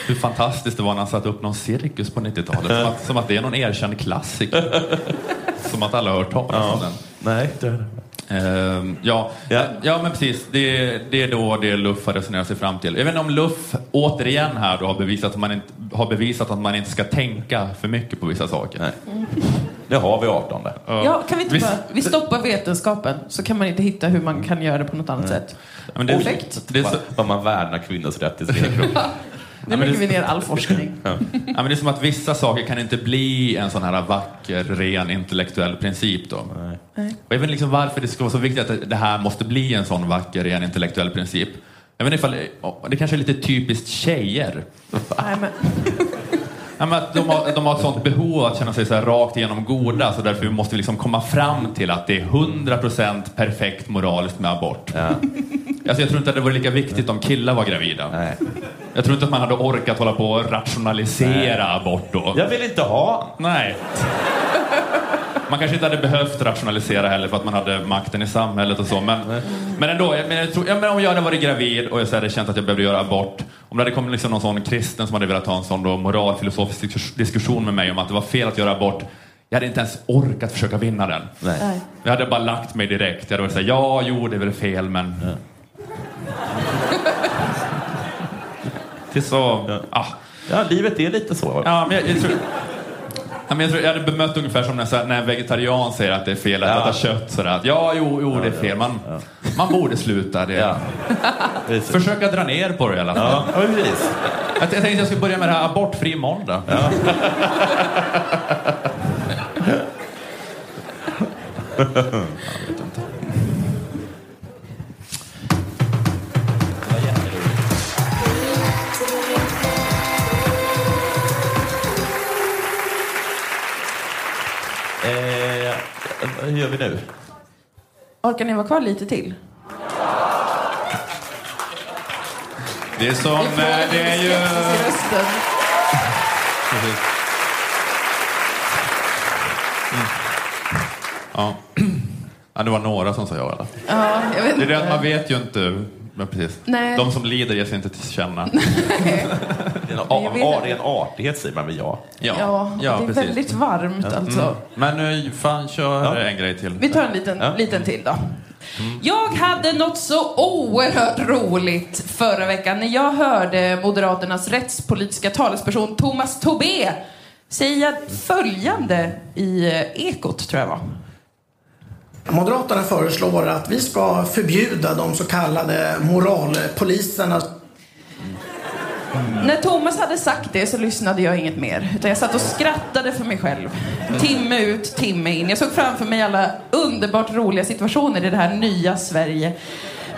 hur fantastiskt det var när han satte upp någon cirkus på 90-talet. Som att, som att det är någon erkänd klassiker. Som att alla har hört talas om den. Nej, det är det. Ehm, ja, ja. men precis. Det, det är då det Luff har resonerat sig fram till. Jag vet inte om Luff återigen här då har bevisat att man inte, har bevisat att man inte ska tänka för mycket på vissa saker. Det har vi 18. Ja, kan vi inte bara, vi stoppar vetenskapen så kan man inte hitta hur man kan göra det på något annat sätt. men det Perfekt. det är så- Vad man värnar kvinnors rätt till sin egen kropp. Nu lägger vi ner all forskning. Ja. Ja, men det är som att vissa saker kan inte bli en sån här vacker, ren intellektuell princip. Då. Nej. Och jag vet inte liksom varför det ska vara så viktigt att det- här måste bli en sån vacker, ren intellektuell princip. Jag vet inte ifall, det kanske är lite typiskt tjejer. Nej, men, Ja, men att de, har, de har ett sånt behov att känna sig så här rakt igenom goda så därför måste vi liksom komma fram till att det är 100% perfekt moraliskt med abort. Alltså jag tror inte att det var lika viktigt om killar var gravida. Jag tror inte att man hade orkat hålla på och rationalisera Nej. abort då. Jag vill inte ha. Nej. Man kanske inte hade behövt rationalisera heller för att man hade makten i samhället och så. Men, men ändå, jag, men jag tror, ja, men om jag hade varit gravid och jag så hade känt att jag behövde göra abort. Om det hade kommit liksom någon sån kristen som hade velat ha en sån då moralfilosofisk diskus- diskussion med mig om att det var fel att göra abort. Jag hade inte ens orkat försöka vinna den. Nej. Jag hade bara lagt mig direkt. Jag hade varit såhär, ja, jo, det är väl fel, men... Till så... Ah. Ja, livet är lite så. Ja, men jag, jag, tror, ja, men jag, tror, jag hade bemött ungefär som när, när en vegetarian säger att det är fel att Ja. äta kött. Sådär, att, ja, jo, jo, det är fel. Man, man borde sluta det. Försöka dra ner på det i alla fall. Ja, precis. Jag, jag tänkte jag skulle börja med det här abortfri måndag. Eh, hur gör vi nu? orkar ni vara kvar lite till? Det är som, eh, det är ju... Skepsis i rösten. Precis. Mm. Ja. ja, det var några som sa ja. Eller? Ja, jag vet Det är det att man vet ju inte. Men precis. Nej. De som lider ger sig inte till känna. Det är en, Jag a- vill- a- det är en artighet säger man väl ja. Ja, det är väldigt varmt alltså. Mm. Men nu, fan, kör en grej till. Vi tar en liten, liten till då. Jag hade något så oerhört roligt förra veckan när jag hörde Moderaternas rättspolitiska talesperson Thomas Tobé säga följande i eh, Ekot, tror jag var. Moderaterna föreslår att vi ska förbjuda de så kallade moralpoliserna. När Thomas hade sagt det så lyssnade jag inget mer. Utan jag satt och skrattade för mig själv. Timme ut, timme in. Jag såg framför mig alla underbart roliga situationer i det här nya Sverige.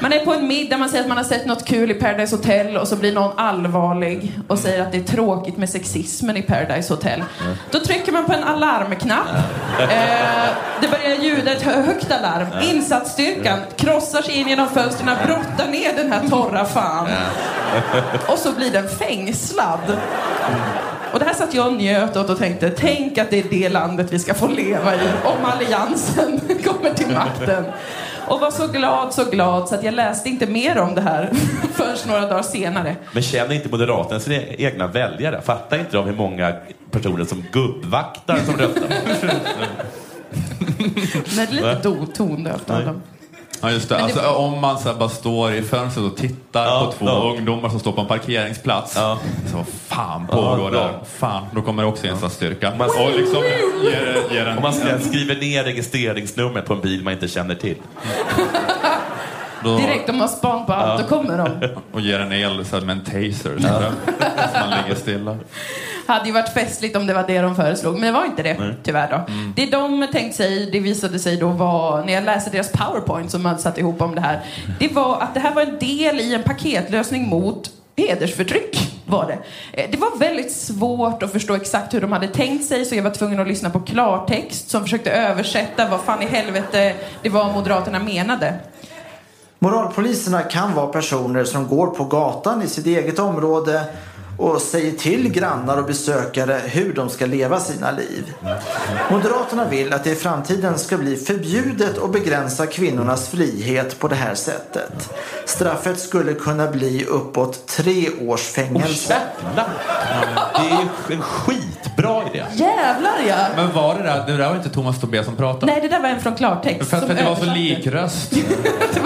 Man är på en middag, man säger att man har sett något kul i Paradise Hotel och så blir någon allvarlig och säger att det är tråkigt med sexismen i Paradise Hotel. Då trycker man på en alarmknapp. Eh, det börjar ljuda ett hö- högt alarm. Insatsstyrkan krossar sig in genom fönstren, brottar ner den här torra fan. Och så blir den fängslad. Och det här satt jag och njöt åt och tänkte, tänk att det är det landet vi ska få leva i om alliansen kommer till makten. Och var så glad, så glad så att jag läste inte mer om det här förrän några dagar senare. Men känner inte Moderaterna sina egna väljare? Fattar inte de hur många personer som gubbvaktar som röstar? Men det är lite tondövt av dem. Ja just det, alltså, om man så här bara står i fönstret och tittar på två ja. ungdomar som står på en parkeringsplats. Så vad fan pågår Ja, där? ja. Fan, då kommer det också insatsstyrka. Man- och liksom ger, ger en, Om man ska- skriver ner registreringsnumret på en bil man inte känner till. då, Direkt om man har span på allt, då kommer de. och ger en el så här, med en taser. Så, där, så man ligger stilla. Hade ju varit festligt om det var det de föreslog, men det var inte det, Nej. tyvärr då. Mm. Det de tänkte sig, det visade sig då var, när jag läste deras powerpoint som man satt ihop om det här, det var att det här var en del i en paketlösning mot hedersförtryck. Var det. Eh, det var väldigt svårt att förstå exakt hur de hade tänkt sig så jag var tvungen att lyssna på klartext som försökte översätta vad fan i helvete det var Moderaterna menade. Moralpoliserna kan vara personer som går på gatan i sitt eget område och säger till grannar och besökare hur de ska leva sina liv. Moderaterna vill att det i framtiden ska bli förbjudet att begränsa kvinnornas frihet på det här sättet. Straffet skulle kunna bli uppåt tre års fängelse. Oh, Det är en skit skitbra idé. Jävlar ja! Men var det där, det där var inte Thomas Tobé som pratade? Nej, det där var en från klartext. För att som det var så lik röst.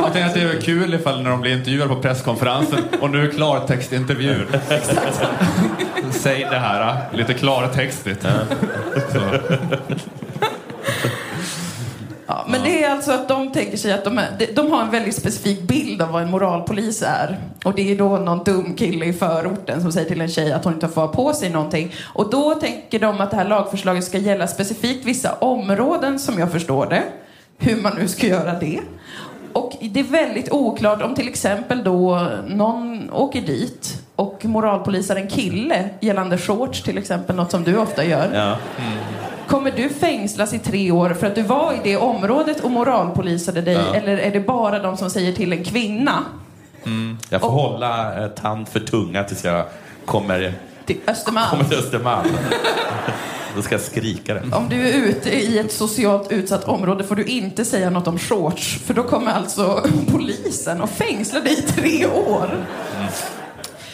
Jag tänkte att det är kul ifall när de blir intervjuade på presskonferensen och nu är klartextintervju. Säg det här lite klartextigt. Så. Ja, men det är alltså att de tänker sig att de, är, de- har en väldigt specifik bild av vad en moralpolis är. Och det är då någon dum kille i förorten som säger till en tjej att hon inte får ha på sig någonting. Och då tänker de att det här lagförslaget ska gälla specifikt vissa områden som jag förstår det. Hur man nu ska göra det. Och det är väldigt oklart om till exempel då någon åker dit och moralpolisar en kille gällande shorts till exempel, något som du ofta gör. Ja. Kommer du fängslas i tre år för att du var i det området och moralpolisade dig? Ja. Eller är det bara de som säger till en kvinna? Jag får hålla eh, tand för tunga tills jag kommer, Till Östermalm? kommer till Östermalm. Då ska jag skrika det. Om du är ute i ett socialt utsatt område får du inte säga något om shorts. För då kommer alltså polisen och fängsla dig i tre år.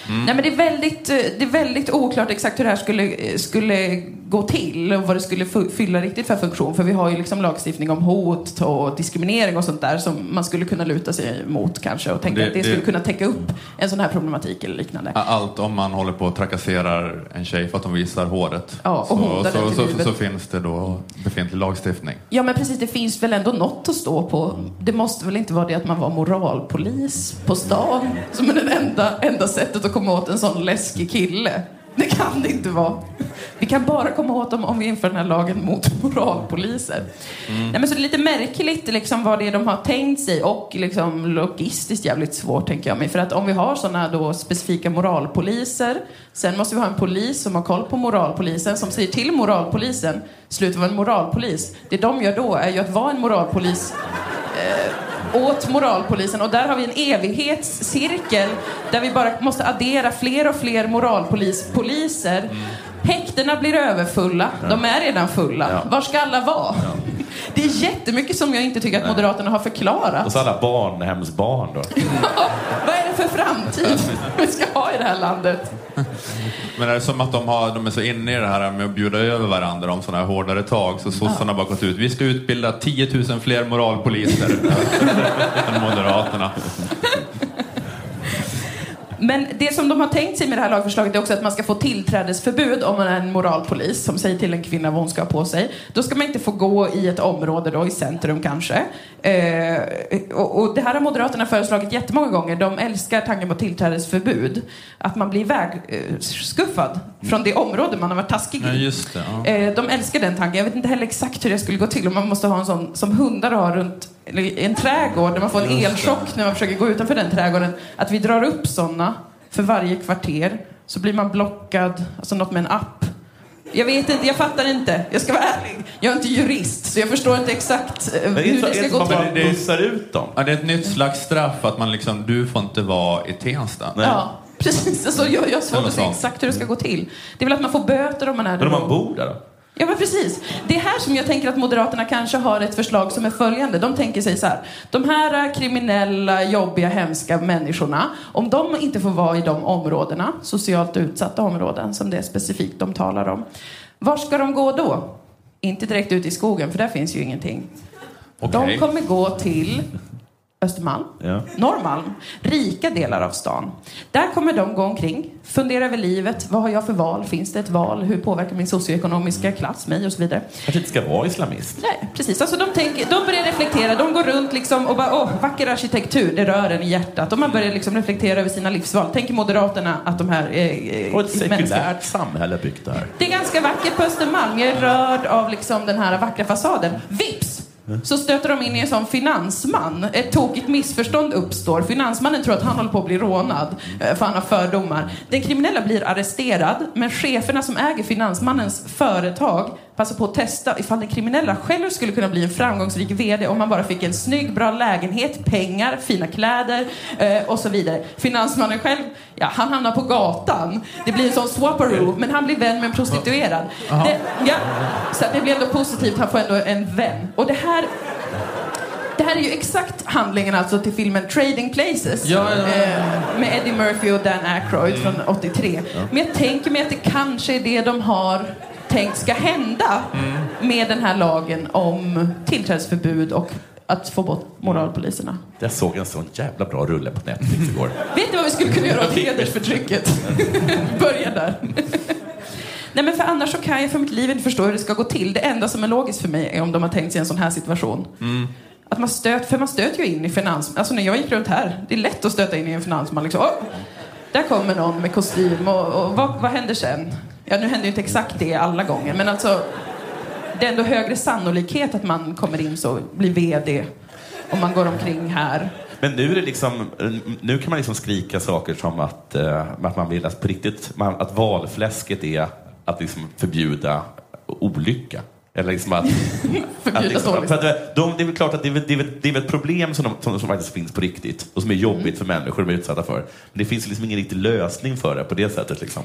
Nej, men det, är väldigt, eh, det är väldigt oklart exakt hur det här skulle, eh, skulle gå till och vad det skulle fylla riktigt för funktion. För vi har ju liksom lagstiftning om hot och diskriminering och sånt där som man skulle kunna luta sig mot kanske och tänka Det- att det det- skulle kunna täcka upp en sån här problematik eller liknande. Allt om man håller på och trakasserar en tjej för att hon visar håret. Ja, och så, så, så, livet. så finns det då befintlig lagstiftning. Ja men precis, det finns väl ändå något att stå på. Det måste väl inte vara det att man var moralpolis på stan som är det enda, enda sättet att komma åt en sån läskig kille. Det kan det inte vara. Vi kan bara komma åt dem om vi inför den här lagen mot moralpoliser. Nej, men så det är lite märkligt liksom, vad det är de har tänkt sig och liksom, logistiskt jävligt svårt tänker jag mig. För att om vi har såna då specifika moralpoliser, sen måste vi ha en polis som har koll på moralpolisen som säger till moralpolisen, sluta vara en moralpolis. Det de gör då är ju att vara en moralpolis eh, åt moralpolisen och där har vi en evighetscirkel där vi bara måste addera fler och fler moralpolispoliser. Häktena blir överfulla. De är redan fulla. Var ska alla vara? Det är jättemycket som jag inte tycker att Moderaterna har förklarat. Och så alla barnhemsbarn då. Är det för framtid vi ska ha i det här landet? Men är det som att de, har, de är så inne i det här med att bjuda över varandra om sådana här hårdare tag så sossarna har bara gått ut. Vi ska utbilda 10 000 fler moralpoliser än Moderaterna. Men det som de har tänkt sig med det här lagförslaget är också att man ska få tillträdesförbud om man är en moralpolis som säger till en kvinna vad hon ska ha på sig. Då ska man inte få gå i ett område då, i centrum kanske. Eh, och, och det här har Moderaterna föreslagit jättemånga gånger. De älskar tanken på tillträdesförbud. Att man blir vägskuffad från det område man har varit taskig Ja, i. just det. Ja. Eh, de älskar den tanken. Jag vet inte heller exakt hur det skulle gå till. Om man måste ha en sån som hundar har runt en trädgård där man får en elchock när man försöker gå utanför den trädgården. Att vi drar upp såna för varje kvarter så blir man blockad, alltså något med en app. Jag vet inte, jag fattar inte. Jag ska vara ärlig. Jag är inte jurist så jag förstår inte exakt eh, hur det ska gå till. Det- bussar ut dem? Ja, det är ett nytt slags straff att man liksom, du får inte vara i Tensta. Ja, Precis, alltså, jag, jag har svårt att se exakt hur det ska gå till. Det är väl att man får böter om man är Men om man bor där då? Ja men precis. Det är här som jag tänker att Moderaterna kanske har ett förslag som är följande. De tänker sig så här. De här kriminella, jobbiga, hemska människorna. Om de inte får vara i de områdena, socialt utsatta områden som det är specifikt de talar om. Var ska de gå då? Inte direkt ut i skogen för där finns ju ingenting. De Okej. kommer gå till Östermalm, Ja. Norrmalm, rika delar av stan. Där kommer de gå omkring, fundera över livet. Vad har jag för val? Finns det ett val? Hur påverkar min socioekonomiska klass mig? Och så vidare. Kanske inte ska vara islamist. Nej, precis. Alltså de, tänker, de börjar reflektera. De går runt liksom och bara, åh, vacker arkitektur, det rör en i hjärtat. Och man börjar liksom reflektera över sina livsval. Tänker Moderaterna att de här eh, eh, Och ett sekulärt samhälle byggt där. det är ganska vackert på Östermalm. Jag är rörd av liksom den här vackra fasaden. Vips! Så stöter de in i en sån finansman. Ett tokigt missförstånd uppstår. Finansmannen tror att han håller på att bli rånad, eh, för han har fördomar. Den kriminella blir arresterad, men cheferna som äger finansmannens företag passar på att testa ifall den kriminella själv skulle kunna bli en framgångsrik VD om man bara fick en snygg, bra lägenhet, pengar, fina kläder eh, och så vidare. Finansmannen själv, ja, han hamnar på gatan. Det blir en sån swapperoo, men han blir vän med en prostituerad. Det, ja, så det blir ändå positivt, han får ändå en vän. Och det här det här är ju exakt handlingen alltså till filmen Trading Places Ja, ja, ja. eh, med Eddie Murphy och Dan Aykroyd från 83. Men jag tänker mig att det kanske är det de har tänkt ska hända med den här lagen om tillträdesförbud och att få bort moralpoliserna. Jag såg en sån jävla bra rulle på Netflix igår. Vet ni vad vi skulle kunna göra åt hedersförtrycket? Börja där. Nej men för annars så kan jag för mitt liv inte förstå hur det ska gå till. Det enda som är logiskt för mig är om de har tänkt sig en sån här situation. Mm. Att man stöt, för man stöter ju in i finans... Alltså när jag gick runt här, det är lätt att stöta in i en finansman. Liksom, "Åh, där kommer någon med kostym och, och vad, vad händer sen? Ja, nu händer ju inte exakt det alla gånger, men alltså det är ändå högre sannolikhet att man kommer in så, blir VD, om man går omkring här. Men nu är det liksom, nu kan man liksom skrika saker som att, eh, att man vill att på riktigt, man, att valfläsket är att liksom förbjuda olycka. Eller liksom att... att liksom, att det- de, det är väl klart att det är, det är, det är ett problem som, de, som, som faktiskt finns på riktigt och som är jobbigt för människor de är utsatta för. Men det finns liksom ingen riktig lösning för det på det sättet. Liksom.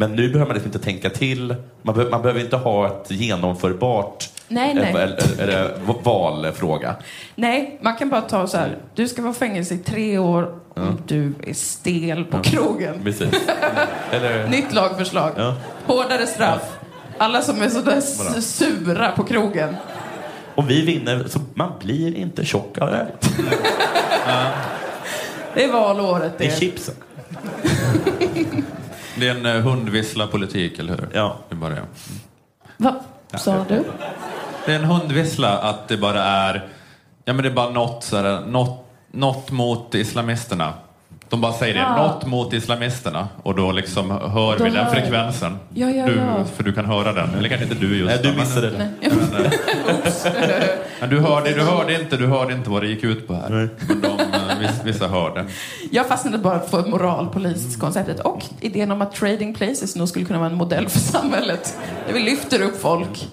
Men nu behöver man liksom inte tänka till. Man, be, man behöver inte ha ett genomförbart Nej, nej. eh, eller- eller valfråga. Nej, man kan bara ta så här. Du ska vara fängelse i tre år om du är stel på krogen. Precis. Eller... Nytt lagförslag. Ja. Hårdare straff. Alla som är sådär sura på krogen. Om vi vinner så man blir inte tjockare. Det är valåret Det är det. chipsen. Det är en uh, hundvissla-politik, eller hur? Ja. Det är bara det. Vad sa du? Det är en hundvissla att det bara är, ja men det är bara något, så här, något, något mot islamisterna. De bara säger det, Ah. något mot islamisterna. Och då liksom hör Då vi den hör- frekvensen. Ja, ja, du, ja. För du kan höra den. Eller kanske inte du just Nej, du missade det. Men, eh, men du, hörde, du, hörde inte, du hörde inte vad det gick ut på här. Men de, eh, vissa, hörde. Jag fastnade bara för moralpoliskonceptet och idén om att trading places nog skulle kunna vara en modell för samhället. Där vi lyfter upp folk.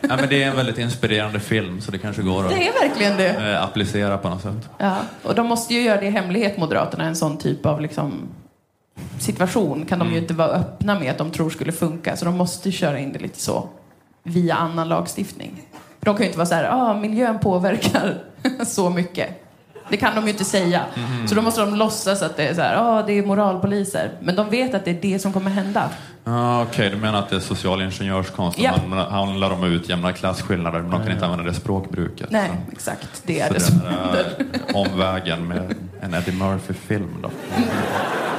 Ja, men det är en väldigt inspirerande film så det kanske går att Det är verkligen det. eh, applicera på något sätt. Ja, och de måste ju göra det i hemlighet, Moderaterna, en sån typ av liksom, situation kan de ju inte vara öppna med att de tror skulle funka, så de måste köra in det lite så via annan lagstiftning. För de kan ju inte vara så här, ah, miljön påverkar så mycket. Det kan de ju inte säga. Mhm. Så då måste de låtsas att det är så här, ah, det är moralpoliser. Men de vet att det är det som kommer hända. Ah, Okej, du menar att det är social ingenjörskonst Ja. som handlar om att utjämna klasskillnader men de kan inte använda det språkbruket. Nej, exakt. Det är Så det som händer. omvägen med en Eddie Murphy-film då.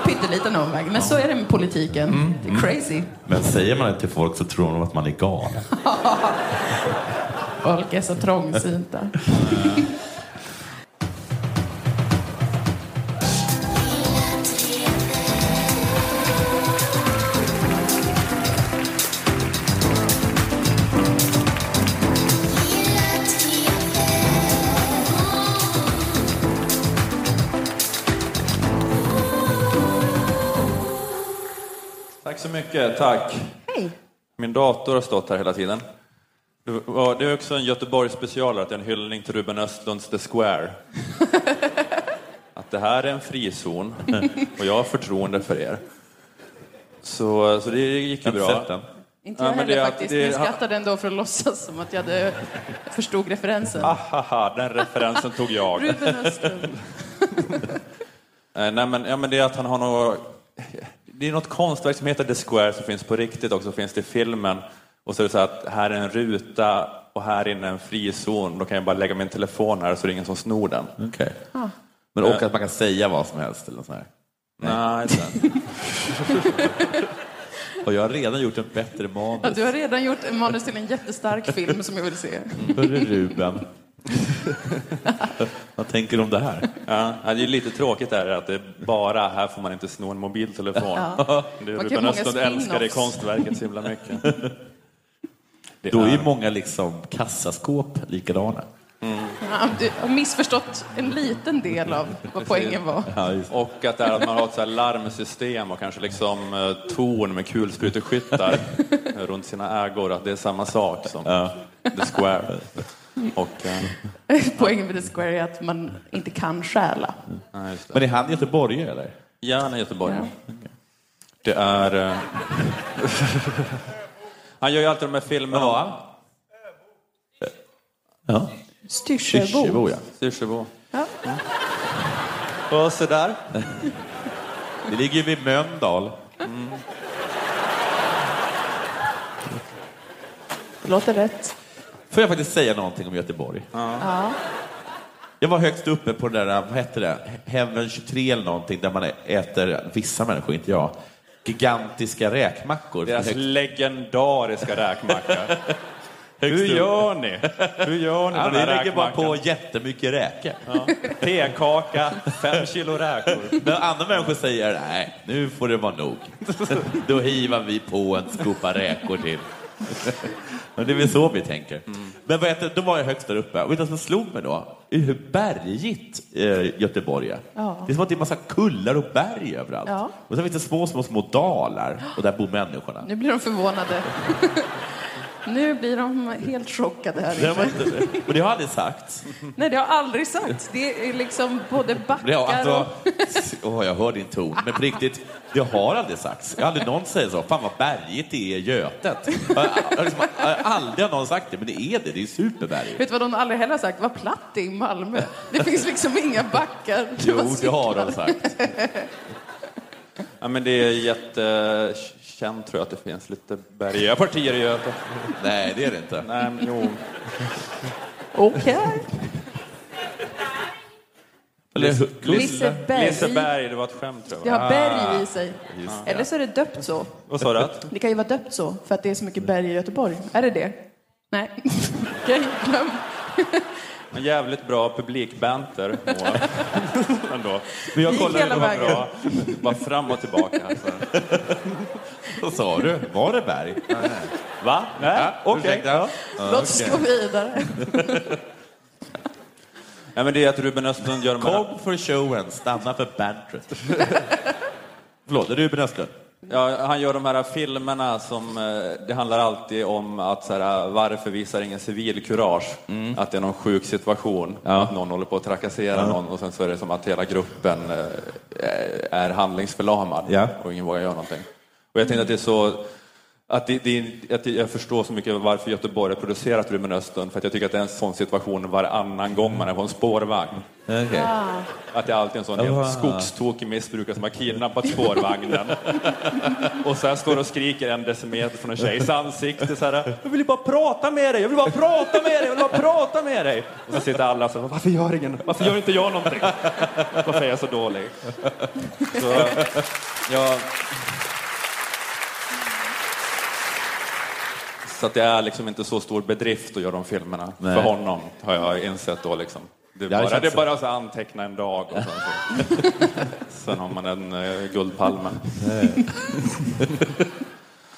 Pytteliten omväg. Men så är det med politiken. Mm, Det är crazy. Men säger man det till folk så tror de att man är galen. Folk är så trångsynta. mycket, tack. Hej. Min dator har stått här hela tiden. Det är också en Göteborgs specialare, att det är en hyllning till Ruben Östlunds The Square. Att det här är en frizon och jag har förtroende för er. Så, så det gick ju bra. inte sett den. Inte Ja, jag men heller det faktiskt, det men jag skrattade ändå för att låtsas som att jag hade förstod referensen. Haha, den referensen tog jag. Ruben Östlund. Eh, Nej, men, ja, men det är att han har något... Det är något konstverk som heter The Square som finns på riktigt också, finns det i filmen. Och så är det så att här är en ruta och här inne är en frizon. Då kan jag bara lägga min telefon här så är det ingen som snor den. Okej. Ah. Men och att man kan säga vad som helst eller något sånt här. Nej, inte. Och jag har redan gjort en bättre manus. Ja, du har redan gjort en manus till en jättestark film som jag vill se. Hörru Ruben. Vad tänker du om det här? Ja, det är ju lite tråkigt där att det är bara här får man inte sno en mobiltelefon. Ja. Det är Ruben Östlund älskar det konstverket så himla mycket. Det Då är ju många liksom kassaskåp likadana. Ja, du har missförstått en liten del av vad poängen var. Och att, det är att man har ett så här larmsystem och kanske liksom eh, torn med kulspruteskyttar runt sina ägor, att det är samma sak som The Square. Och, eh, Poängen med The Square är att man inte kan stjäla. ja, just det. Men är han göteborgare eller? Ja, han är göteborgare. Det är... eh, han gör ju alltid de här filmerna. Vad var han? Ja. Styrsöbo. Styrsöbo, ja. Styrsöbo. Ja. Och så där. Det ligger ju vid Mölndal. Låter rätt. Får jag faktiskt säga någonting om Göteborg? Ja. Jag var högst uppe på det där, vad heter det, Heaven 23 eller någonting, där man äter, vissa människor, inte jag, gigantiska räkmackor. Deras Högst- legendariska räkmacka. Hur gör ni? Hur gör ni Ja, vi lägger bara på jättemycket räkor. Ja. Tekaka, fem kilo räkor. Men andra människor säger, nej, nu får det vara nog. Då hivar vi på en skopa räkor till. Men det är väl så vi tänker. Men vad heter, då var jag högst där uppe. Och vet du vad som slog mig då? Hur bergigt eh, Göteborg är. Ja. Det är som att det är massa kullar och berg överallt. Ja. Och så finns det små, små, små dalar. Och där bor människorna. Nu blir de förvånade. Nu blir de helt chockade här Det var men det har aldrig sagts. Nej, det har jag aldrig sagt. Det är liksom både backar Det har, alltså, och... åh, jag hör din ton, men på riktigt, det har aldrig sagts. Jag har aldrig någon säger så. Fan vad bergigt det är i Götet. Jag jag liksom- jag aldrig har någon sagt det, men det är det. Det är superbergigt. Vet du vad de aldrig heller har sagt? Vad platt det är i Malmö. Det finns liksom inga backar. Jo, det har de sagt. Ja, men det är jättekänt tror jag att det finns lite bergiga partier i Göte. Nej, det är det inte. Nej, men jo. Okej. Eller, Liseberg. Liseberg, det var ett skämt tror Det jag. har va? berg i sig. just Eller så är det döpt så. Vad sa du? Det kan ju vara döpt så, för att det är så mycket berg i Göteborg. Är det det? Nej. Okej, glöm. En jävligt bra publikbanter. Ändå. Men jag kollade, Det var bra. Bara fram och tillbaka. Alltså. vad sa du? Var det berg? Va? Nej, Ja, okej. ursäkta. Ja, Låt oss gå vidare. Ja, men det är att Ruben Östlund gör de här... Kom för showen, stanna för bantret. Förlåt, Ruben Östlund? Ja, han gör de här filmerna som, eh, det handlar alltid om att så här, varför visar ingen civilkurage? Att det är någon sjuk situation, att någon håller på att trakassera Ja. någon och sen så är det som att hela gruppen eh, är handlingsförlamad Ja. och ingen vågar göra någonting. Och jag tänkte att det är så att, det, det, att jag förstår så mycket varför Göteborg har producerat Ruben Östlund, för att jag tycker att det är en sån situation varannan gång man är på en spårvagn. Okej. Att det är alltid en sån Ah. helt skogstokig missbrukare som har kidnappat spårvagnen. och sen står och skriker en decimeter från en tjejs ansikte så här. Jag vill ju bara prata med dig, jag vill bara prata med dig, jag vill bara prata med dig. Och så sitter alla så här, varför gör ingen, varför gör inte jag någonting? Varför är jag så dålig? Så, jag... Så att det är liksom inte så stor bedrift att göra de filmerna. Nej. För honom har jag insett då liksom. Det är det bara, det är så. bara att anteckna en dag och sen så. sen har man en uh, Guldpalmen.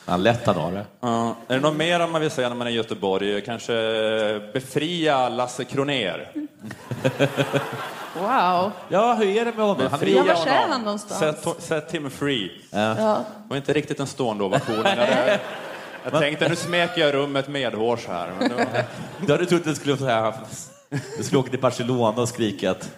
Han lätt han har det. Ja. är det något mer man vill säga när man är i Göteborg? Kanske befria Lasse Kroner? Wow. Ja, hur är det med honom? Han Ja, vart är han någonstans? Set, set him free. Ja. Ja. Det var inte riktigt en stående ovation. Jag, tänkte nu smeker jag rummet medhårs här. Men nu, Du hade trott att du skulle, så här, du skulle åka till Barcelona och skrika att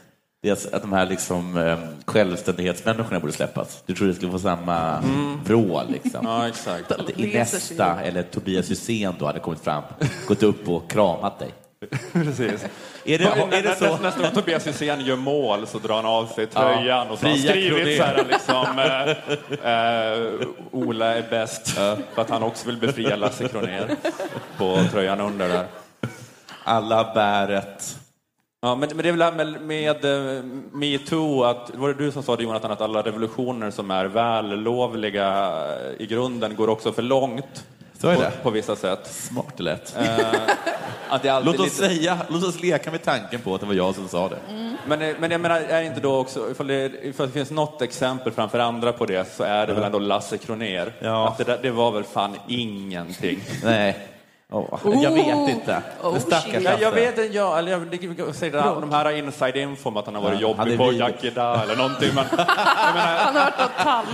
att att de här liksom, eh, självständighetsmänniskorna borde släppas. Du tror det skulle få samma Mm. vrå liksom? Ja, exakt. Att Inesta eller Tobias Hysén då hade kommit fram, gått upp och kramat dig. Precis. Är det, är det så? Nästa, gång Tobias Hysén gör mål så drar han av sig tröjan och så har han skrivit så här liksom eh, eh, Ola är bäst för att han också vill befria Lasse Kronér på tröjan under där. Alla bär ett... Ja, men, men det är väl det här med, med eh, metoo, att var det du som sa det Jonathan, att alla revolutioner som är vällovliga i grunden går också för långt. Så är på, det. på vissa sätt. Smart lätt. Eh, att det alltid Låt oss, lite... säga, låt oss leka med tanken på att det var jag som sa det. Men, eh, men jag menar, är inte då också, ifall det, ifall det finns något exempel framför andra på det så är det väl ändå Lasse Kronér. Att det, där, det var väl fan ingenting. Nej. Åh, jag vet inte. Oh, Men stackars jag, jag vet inte, jag, eller jag, det, säger det, de här inside info om att han har varit Ja, jobbig på Yakida eller någonting. Men, Han har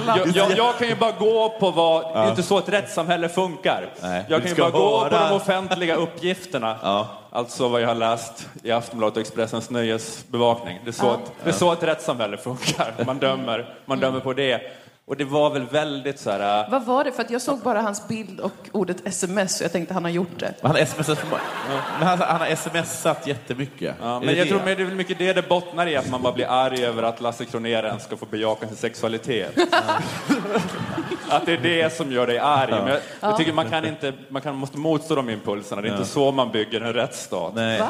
varit och jag, jag, jag kan ju bara gå på vad, det är inte så ett rättssamhälle funkar. Nej, jag kan ju bara gå på höra- de offentliga uppgifterna. Alltså vad jag har läst i Aftonbladet och Expressens nöjesbevakning. Det är så, Ja. att, det är så ett rättssamhälle funkar. Man dömer, man dömer på det. Och det var väl väldigt så här... äh, Vad var det? För att jag såg bara hans bild och ordet sms och jag tänkte han har gjort det. Han har smsat, men han, han har smsat jättemycket. Ja, Är men det jag det? tror men det är väl mycket det det bottnar i, att man bara blir arg över att Lasse Kronér ens ska få bejaka sin sexualitet. att det är det som gör dig arg. Men jag, Ja. jag tycker man kan inte, man kan, måste motstå de impulserna. Det är Ja. inte så man bygger en rättsstat. Nej. Va?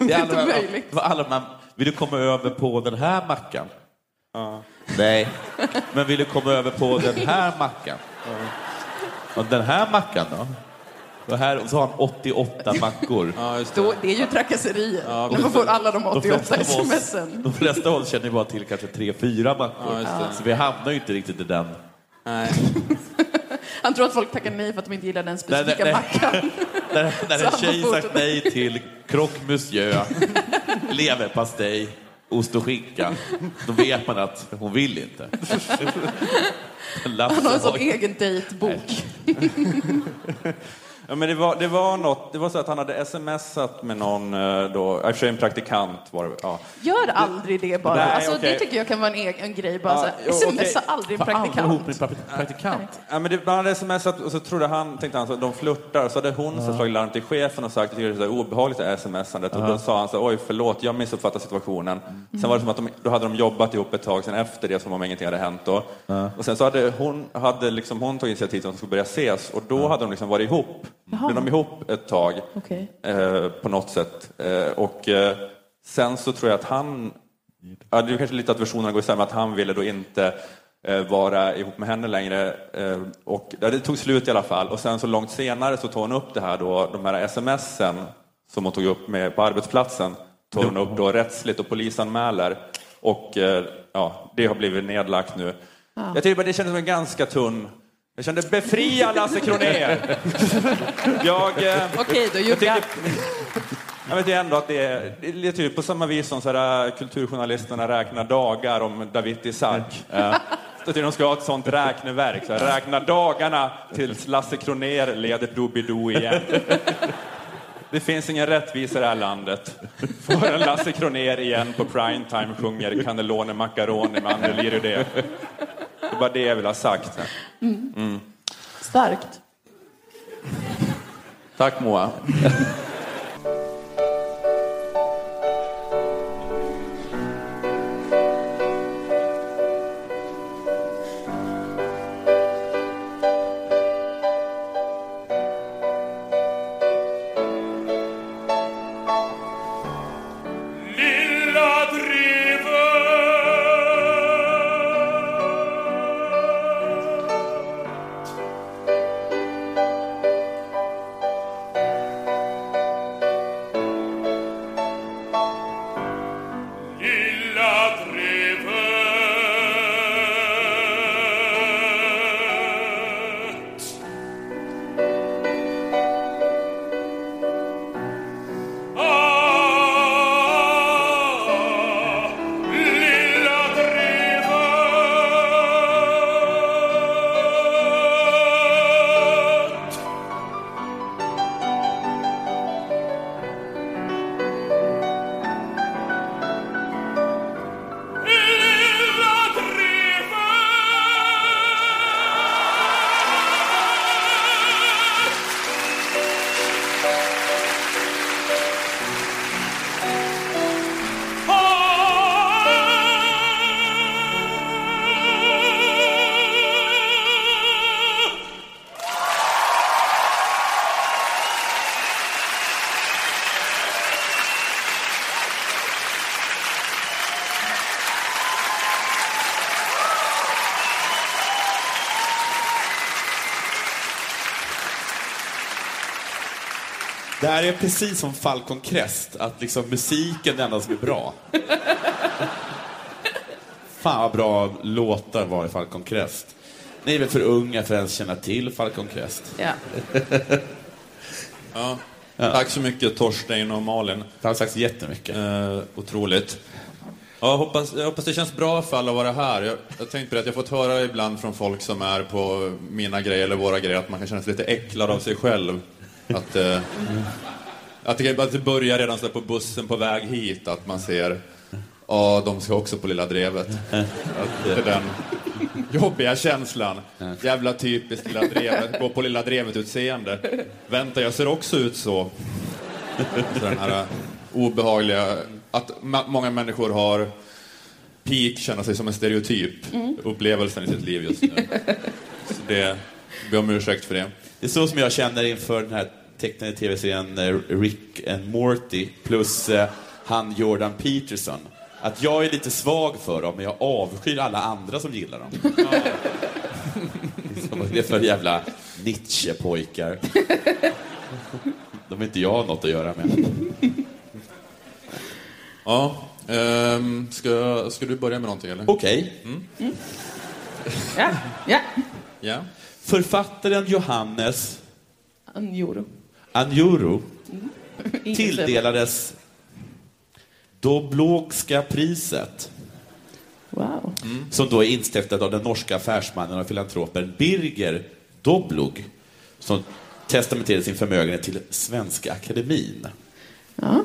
Det är alla, möjligt. för alla man, vill du komma över på den här mackan? Ja. Nej. Men vill du komma över på den här mackan? Och den här mackan då? Och här och så har han 88 mackor. Ja, just Då, det är ju trakasserier. Ja, När man får alla de de 88 flesta av oss- smsen. De flesta av oss känner ju bara till kanske tre, fyra mackor. Ja, just det. Så vi hamnar ju inte riktigt i den. Nej. Han tror att folk tackar nej för att de inte gillar den Nej, specifika nej, mackan. När, när en tjej sagt nej till croque monsieur, leverpastej, ost och skinka, då vet man att hon vill inte. Lasse Han har en sån egen dejtbok. Ja, men det var, det var något, det var så att han hade smsat med någon eh, då, i och en praktikant var det, ja. Gör aldrig det bara. Nej, alltså, okej. Det tycker jag kan vara en egen grej. Bara Ja, jo, smsa okej. aldrig en aldrig praktikant. ihop med praktikant. Ja, men det, han hade smsat och så trodde han, tänkte han så de flörtar, så hade hon så slagit larm till chefen och sagt att det är så här obehagligt det här smsandet och Ja. då sa han så oj förlåt, jag missuppfattade situationen. Sen var det som att de, då hade de jobbat ihop ett tag sen efter det som om ingenting hade hänt då. Och sen så hade hon, hade liksom, hon tagit initiativ till att de skulle börja ses och då hade de liksom varit ihop. Jaha. De ihop ett tag Okej. eh, på något sätt. Eh, och eh, sen så tror jag att han, ja, det är kanske lite att versionerna går isär, men att han ville då inte eh, vara ihop med henne längre. Eh, och ja, det tog slut i alla fall. Och sen så långt senare så tog hon upp det här då, de här smsen som hon tog upp med på arbetsplatsen, tog hon upp då rättsligt och polisanmäler. Och eh, ja, det har blivit nedlagt nu. Ja. Jag tycker bara det kändes som en ganska tunn jag kände befria Lasse Kronér. jag, eh, Okej då, jag tycker- jag vet ju ändå att det är, det är typ på samma vis som så här, äh, kulturjournalisterna räknar dagar om. Mm. Ja. Så att de ska ha ett sånt räkneverk. Så här, räkna dagarna tills Lasse Kronér leder Doobidoo igen. Det finns ingen rättvisa i det här landet. Förrän Lasse Kronér igen på primetime sjunger Cannellone Macaroni med Anneli Rydé. Det är bara det jag vill ha sagt. Mm. Mm. Starkt. Tack Moa. Här är precis som Falcon Crest, att liksom musiken är det enda som är bra. Fan vad bra låtar var i Falcon Crest. Ni är väl för unga för att ens känna till Falcon Crest? Ja. Ja. Tack så mycket Torstein och Malin. Tack så jättemycket. Eh, otroligt. Ja, jag, hoppas, jag hoppas det känns bra för alla att vara här. Jag, jag tänkte på det att jag fått höra ibland från folk som är på mina grejer eller våra grejer att man kan känna sig lite äcklad av sig själv. Att, eh, att, det, att det börjar redan så på bussen på väg hit, att man ser Ja, de ska också på Lilla Drevet. Att är den jobbiga känslan. Jävla typiskt Lilla Drevet. Gå på Lilla Drevet-utseende. Vänta, jag ser också ut så. så den här obehagliga... Att många människor har peak, känna sig som en stereotyp. Upplevelsen i sitt liv just nu. Så det, ber om ursäkt för det. Det är så som jag känner inför den här tecknade tv-serien eh, Rick and Morty plus eh, han Jordan Peterson. Att jag är lite svag för dem, men jag avskyr alla andra som gillar dem. Som vad är det för jävla Nietzsche-pojkar? De är inte jag något att göra med. Ja, ehm, ska, ska du börja med någonting eller? Okej. Mm. Ja, ja. Ja. Författaren Johannes Anjoro. Anjuru Ingen tilldelades Doblogska priset. Wow. Som då är instiftat av den norska affärsmannen och filantropen Birger Doblog. Som testamenterade sin förmögenhet till Svenska Akademin. Ja.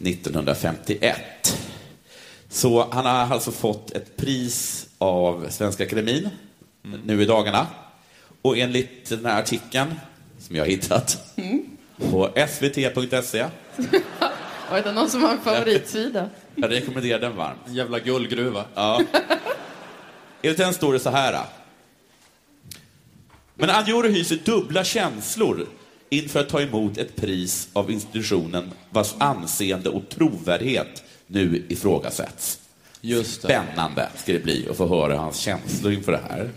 1951. Så han har alltså fått ett pris av Svenska Akademin nu i dagarna. Och enligt den här artikeln, som jag har hittat, på svt.se, Var det någon som har en favoritsida? jag rekommenderar den varmt. Jävla guldgruva. Ja. Enligt den står det så här. Men Anjoro hyser dubbla känslor inför att ta emot ett pris av institutionen vars anseende och trovärdighet nu ifrågasätts. Just det. Spännande ska det bli att få höra hans känslor inför det här.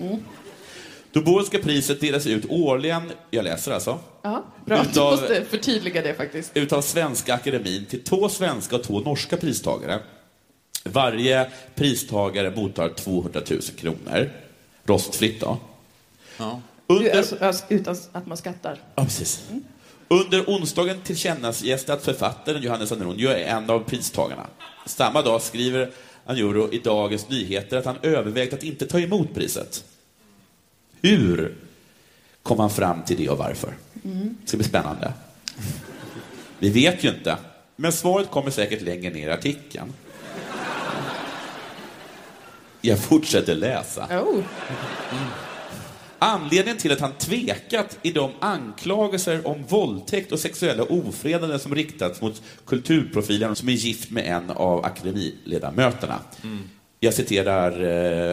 Doborska priset delas ut årligen, jag läser alltså, Ja, bra. Du Utav- måste förtydliga det faktiskt. utav Svenska Akademin till två svenska och två norska pristagare. Varje pristagare mottar 200 000 kronor. Rostfritt då. Ja. Under... Alltså, alltså, utan att man skattar. Ja, precis. Under onsdagen tillkännas att författaren Johannes Anronio är en av pristagarna. Samma dag skriver Anjuro i Dagens Nyheter att han övervägt att inte ta emot priset. Hur kom han fram till det och varför? Mm. Det ska bli spännande. Vi vet ju inte, men svaret kommer säkert längre ner i artikeln. Jag fortsätter läsa. Oh. Anledningen till att han tvekat i de anklagelser om våldtäkt och sexuella ofredanden som riktats mot kulturprofilen som är gift med en av akademiledamöterna. Jag citerar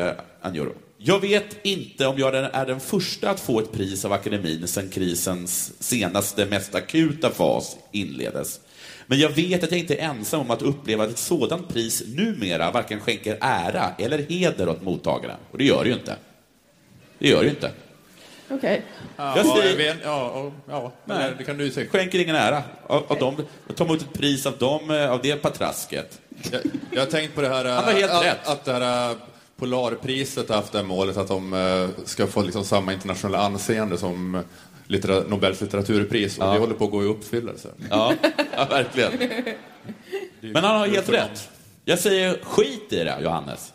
eh, Anjuro. Jag vet inte om jag är den första att få ett pris av akademin sedan krisens senaste, mest akuta fas inleddes. Men jag vet att jag inte är ensam om att uppleva att ett sådant pris numera varken skänker ära eller heder åt mottagaren. Och det gör det ju inte. Det gör det ju inte. Okej. Ja, Jag säger- ja, ja, ja, men Nej. det kan du ju säga. Skänker ingen ära. Av, av dem, ta emot ett pris av dem, eh, av det patrasket. Jag, jag har tänkt på det här, Han har helt att, rätt. att det här eh, Polarpriset har haft det här målet att de eh, ska få liksom samma internationella anseende som eh, littera, Nobels litteraturpris. Och det håller på att gå i uppfyllelse. Ja, ja verkligen. Men han har helt rätt. Jag säger skit i det, Johannes.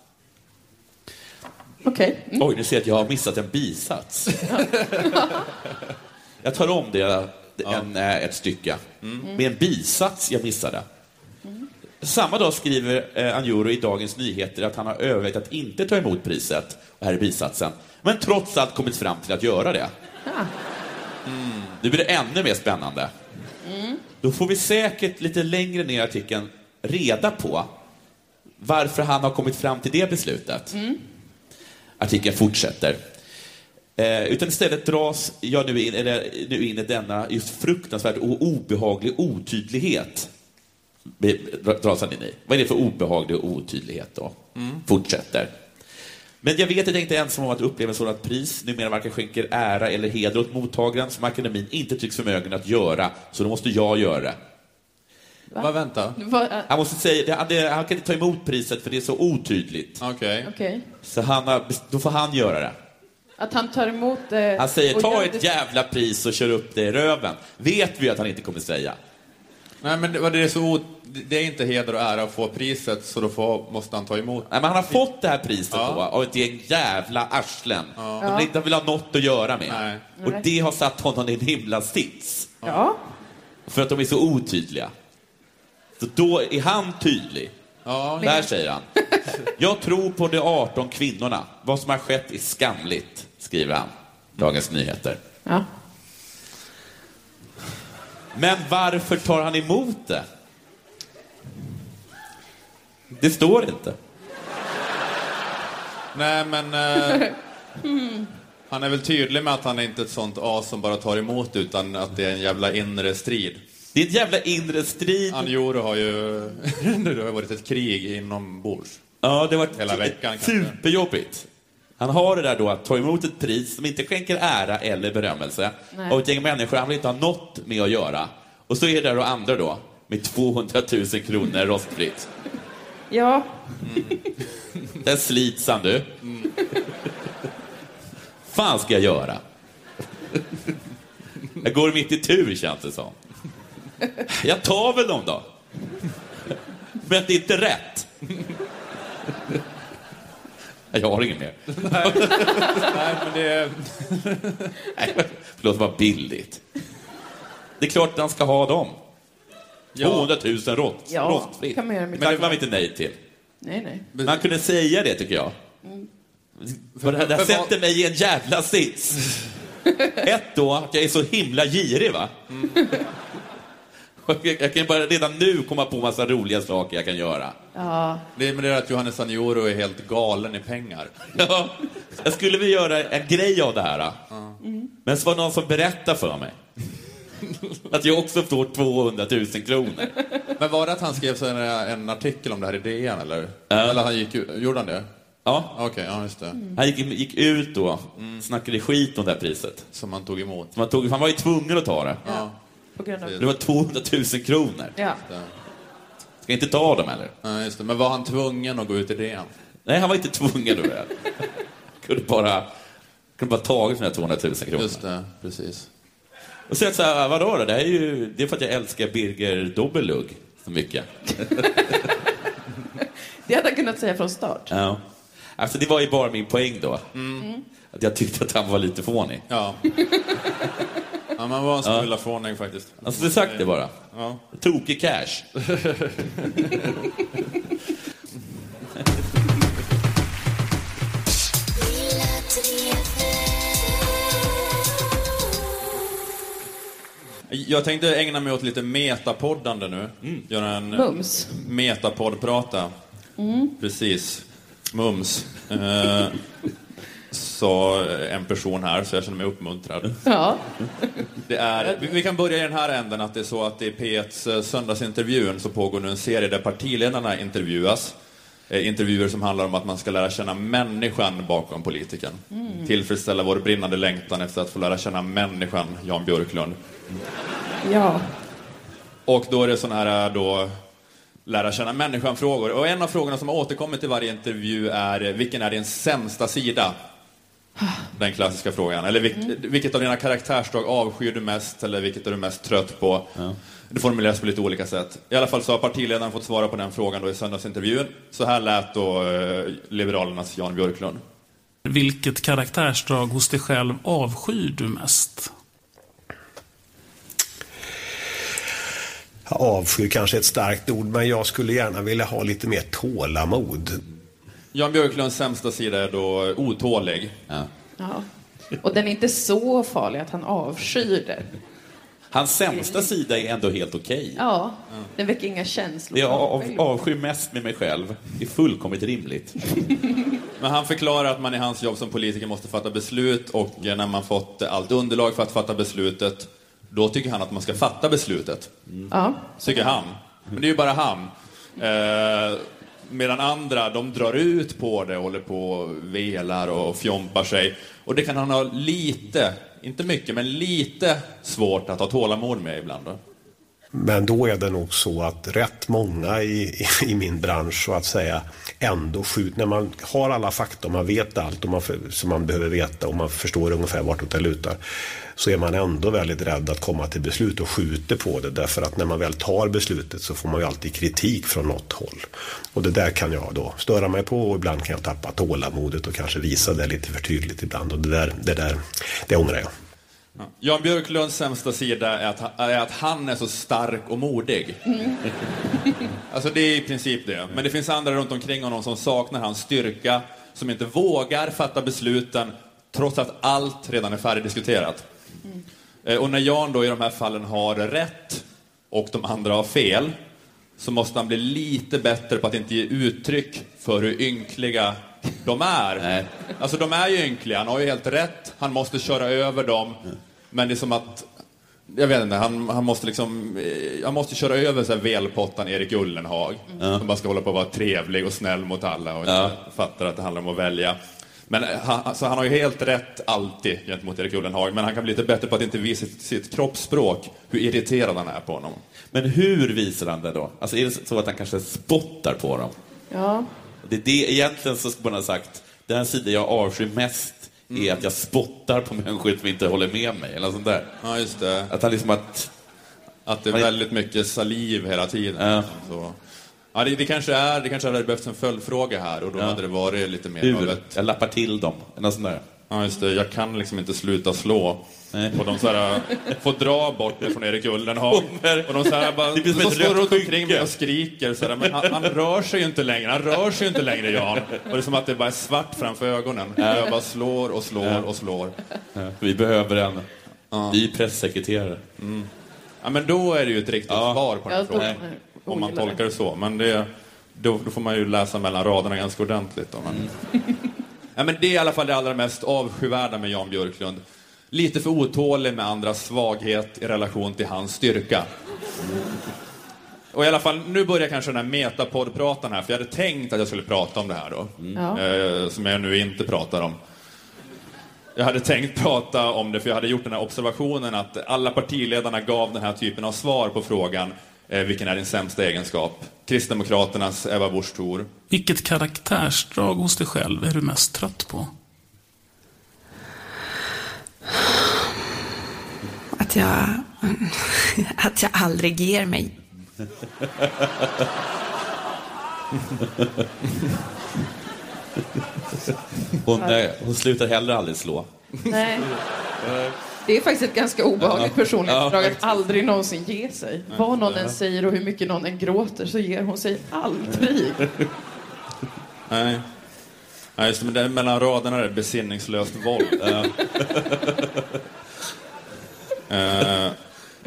Okej. Oj, nu ser jag att jag har missat en bisats. jag tar om det en, eh, ett stycke. Med en bisats jag missade. Samma dag skriver eh, Anjuro i Dagens Nyheter att han har övervägt att inte ta emot priset, och här är bisatsen, men trots allt kommit fram till att göra det. Mm. Nu blir det ännu mer spännande. Då får vi säkert lite längre ner i artikeln reda på varför han har kommit fram till det beslutet. Artikeln fortsätter. Eh, utan istället dras jag nu in, eller, nu in i denna just fruktansvärd och obehaglig otydlighet. Dras han in i. Vad är det för obehaglig otydlighet då? Fortsätter. Men jag vet att jag inte är ensam om att uppleva sådant pris. Numera varken skänker ära eller heder åt mottagaren som akademin inte tycks förmögen att göra, så då måste jag göra det. Va? vänta? Va, Han måste säga, det, han kan inte ta emot priset för det är så otydligt. Okej. Okej. Så han har, då får han göra det. Att han tar emot det... Han säger, ta ett det- jävla pris och kör upp det i röven. Vet vi att han inte kommer säga. Nej, men det, det är så det är inte heder och ära att få priset, så då får, måste han ta emot. Nej, men han har fått det här priset Ja. då, av ett gäng jävla arslen. Ja. De inte vill ha något att göra med. Nej. Och det har satt honom i en himla sits. Ja. För att de är så otydliga. Så då är han tydlig. Ja, Där säger han. Jag tror på de 18 kvinnorna. Vad som har skett är skamligt, skriver han. Dagens Nyheter. Ja. Men varför tar han emot det? Det står inte. Nej, men... Eh, han är väl tydlig med att han är inte ett sånt as som bara tar emot, utan att det är en jävla inre strid. Det är en jävla inre strid. Anjoro har ju... det har varit ett krig inombords. Ja, det var Hela veckan superjobbigt. Han har det där då att ta emot ett pris som inte skänker ära eller berömmelse Nej. av ett gäng människor han vill inte ha något med att göra. Och så är det då andra då med 200 000 kronor rostfritt. Ja. Där slits han du. fan ska jag göra? Jag går mitt i tur känns det som. Jag tar väl dem då. Men det är inte rätt. Jag har inget mer. Nej, men det är... Nej, Förlåt, var billigt. Det är klart att han ska ha dem. 200 000 rost, Ja, rostfritt. kan man göra. Men det var vi inte nej till. Nej, nej. Man kunde säga det, tycker jag. För det här, det här vad- sätter mig i en jävla sits. Ett då, att jag är så himla girig, va? Och Jag, kan bara redan nu komma på massa roliga saker jag kan göra. Ja. Det är med det att Johannes Anjoro är helt galen i pengar. Ja, jag skulle vilja göra en grej av det här. då. Mm. Men så var det någon som berättade för mig att jag också får 200 000 kronor. Men var det att han skrev så en, en artikel om det här i DN, eller? Eller han gick, gjorde han det? Ja. Okej, ja just det. Han gick, gick ut då, snackade skit om det här priset. Som han tog emot. Som han, tog, han var ju tvungen att ta det. Ja. På grund av... Det var 200 000 kronor. Ja. Ska inte ta dem eller? Ja, just det. Men var han tvungen att gå ut i DN? Nej, han var inte tvungen det. Kunde bara, kunde bara tagit de här 200 000 kronorna. Just det, precis. Och sen så här, vadå då? Det, här är ju, det är för att jag älskar Birger Dobbelugg så mycket. Det hade han kunnat säga från start. Ja. Alltså det var ju bara min poäng då. Mm. Att jag tyckte att han var lite fånig. Ja. Ja, man var en smula fånig faktiskt. Alltså det sagt det bara. Ja. Tokig cash. Jag tänkte ägna mig åt lite metapoddande nu. Göra en Mums. metapoddprata. Mm. Precis. Mums. Sa en person här, så jag känner mig uppmuntrad. Ja. Det är, vi- kan börja i den här änden, att det är så att i P1s eh, söndagsintervjun så pågår nu en serie där partiledarna intervjuas. Eh, intervjuer som handlar om att man ska lära känna människan bakom politikern. Mm. Tillfredsställa vår brinnande längtan efter att få lära känna människan, Jan Björklund. Ja. Och då är det sån här eh, då lära känna människan-frågor. Och en av frågorna som har återkommit i varje intervju är vilken är din sämsta sida? Den klassiska frågan. Eller vilk, vilket av dina karaktärsdrag avskyr du mest eller vilket är du mest trött på? Det formuleras på lite olika sätt. I alla fall så har partiledaren fått svara på den frågan då i söndagsintervjun. Så här lät då eh, Liberalernas Jan Björklund. Vilket karaktärsdrag hos dig själv avskyr du mest? Avsky kanske är ett starkt ord, men jag skulle gärna vilja ha lite mer tålamod. Jan Björklunds sämsta sida är då otålig. ja. Och den är inte så farlig att han avskyr den. Hans sämsta sida är ändå helt okej. Ja. Den väcker inga känslor. Det jag av, avskyr mest med mig själv är fullkomligt rimligt. Men han förklarar att man i hans jobb som politiker måste fatta beslut och eh, när man fått allt underlag för att fatta beslutet, då tycker han att man ska fatta beslutet. Ja. Tycker han. Men det är ju bara han. Eh, Medan andra, de drar ut på det, håller på och velar och fjompar sig. Och det kan han ha lite, inte mycket, men lite svårt att ha tålamod med ibland. Då. Men då är det nog så att rätt många i, i, i min bransch så att säga ändå skjuter, när man har alla fakta och man vet allt och man, som man behöver veta och man förstår ungefär vartåt det lutar så är man ändå väldigt rädd att komma till beslut och skjuter på det därför att när man väl tar beslutet så får man ju alltid kritik från något håll. Och det där kan jag då störa mig på och ibland kan jag tappa tålamodet och kanske visa det lite för tydligt ibland och det där, det där, det ångrar jag. Jan Björklunds sämsta sida är att, han- är att han är så stark och modig. Alltså det är i princip det. Men det finns andra runt omkring honom som saknar hans styrka, som inte vågar fatta besluten trots att allt redan är färdigdiskuterat. Eh, Och när Jan då i de här fallen har rätt och de andra har fel, så måste han bli lite bättre på att inte ge uttryck för hur ynkliga de är. Alltså de är ju ynkliga, han har ju helt rätt, han måste köra över dem. Men det är som att, jag vet inte, han, han måste liksom, eh, han måste köra över så här velpottan Erik Ullenhag. Som bara ska hålla på att vara trevlig och snäll mot alla och Ja. fattar att det handlar om att välja. Men han, alltså, han har ju helt rätt alltid gentemot Erik Ullenhag, men han kan bli lite bättre på att inte visa sitt, sitt kroppsspråk, hur irriterad han är på honom. Men hur visar han det då? Alltså är det så att han kanske spottar på dem? Ja. Det är det, egentligen så skulle man ha sagt, den sida jag avskyr mest är att jag spottar på människor som inte håller med mig, eller sånt där. Ja, just det. Att han liksom att... Att det är väldigt mycket saliv hela tiden. Så. Ja, det, det kanske är, det kanske hade behövts en följdfråga här och då Ja. hade det varit lite mer Hur? av ett... Jag lappar till dem, eller sånt där. Ja, just det. Jag kan liksom inte sluta slå. Och de så här, får dra bort det från Erik Ullenhag. Och de så här bara, Det så står runt omkring mig och skriker så här, men han, han rör sig ju inte längre, han rör sig ju inte längre Jan. Och det är som att det bara är svart framför ögonen. Och jag bara slår och slår och slår. Vi behöver en ny pressekreterare. Mm. Ja, men då är det ju ett riktigt svar på den Ja, frågan. Om man tolkar det så. Men det, då, då får man ju läsa mellan raderna ganska ordentligt. Då, men. Ja, men det är i alla fall det allra mest avskyvärda med Jan Björklund. Lite för otålig med andras svaghet i relation till hans styrka. Och i alla fall, nu börjar kanske den här metapoddpratan här, för jag hade tänkt att jag skulle prata om det här då. Ja. Eh, som jag nu inte pratar om. Jag hade tänkt prata om det, för jag hade gjort den här observationen att alla partiledarna gav den här typen av svar på frågan vilken är din sämsta egenskap? Kristdemokraternas Ebba Busch Thor. Vilket karaktärsdrag hos dig själv är du mest trött på? Att jag, att jag aldrig ger mig. Hon, eh, hon slutar heller aldrig slå. Nej. Det är faktiskt ett ganska obehagligt Ja. personlighetsdrag Ja, att aldrig någonsin ge sig. Vad någon än säger och hur mycket någon än gråter så ger hon sig aldrig. Nej. Nej, just det, men det är mellan raderna är det besinningslöst våld. Eh,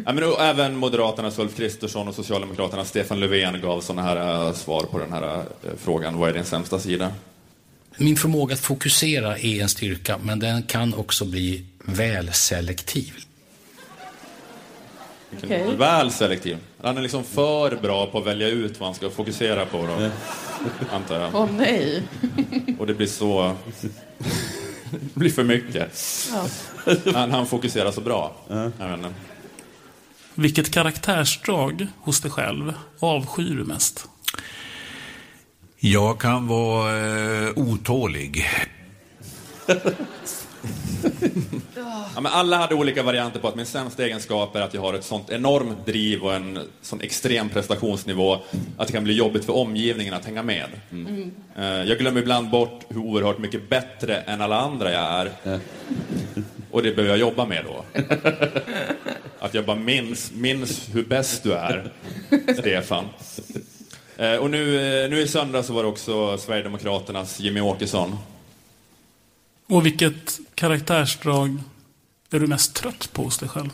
ja, men och även Moderaternas Ulf Kristersson och Socialdemokraternas Stefan Löfven gav sådana här eh, svar på den här eh, frågan. Vad är din sämsta sida? Min förmåga att fokusera är en styrka, men den kan också bli väl selektiv. Vilken Väl selektiv. Han är liksom för bra på att välja ut vad han ska fokusera på då. Antar jag. Åh nej. Och det blir så... det blir för mycket. Ja. Han, han fokuserar så bra. Jag vet inte. Vilket karaktärsdrag hos dig själv avskyr du mest? Jag kan vara eh, otålig. Ja, men alla hade olika varianter på att min sämsta egenskap är att jag har ett sånt enormt driv och en sån extrem prestationsnivå att det kan bli jobbigt för omgivningen att hänga med. Mm. Eh, Jag glömmer ibland bort hur oerhört mycket bättre än alla andra jag är. Och det behöver jag jobba med då. Att jag bara minns, minns hur bäst du är, Stefan. Eh, Och nu, eh, nu i söndag så var det också Sverigedemokraternas Jimmy Åkesson. Och vilket karaktärsdrag är du mest trött på hos dig själv?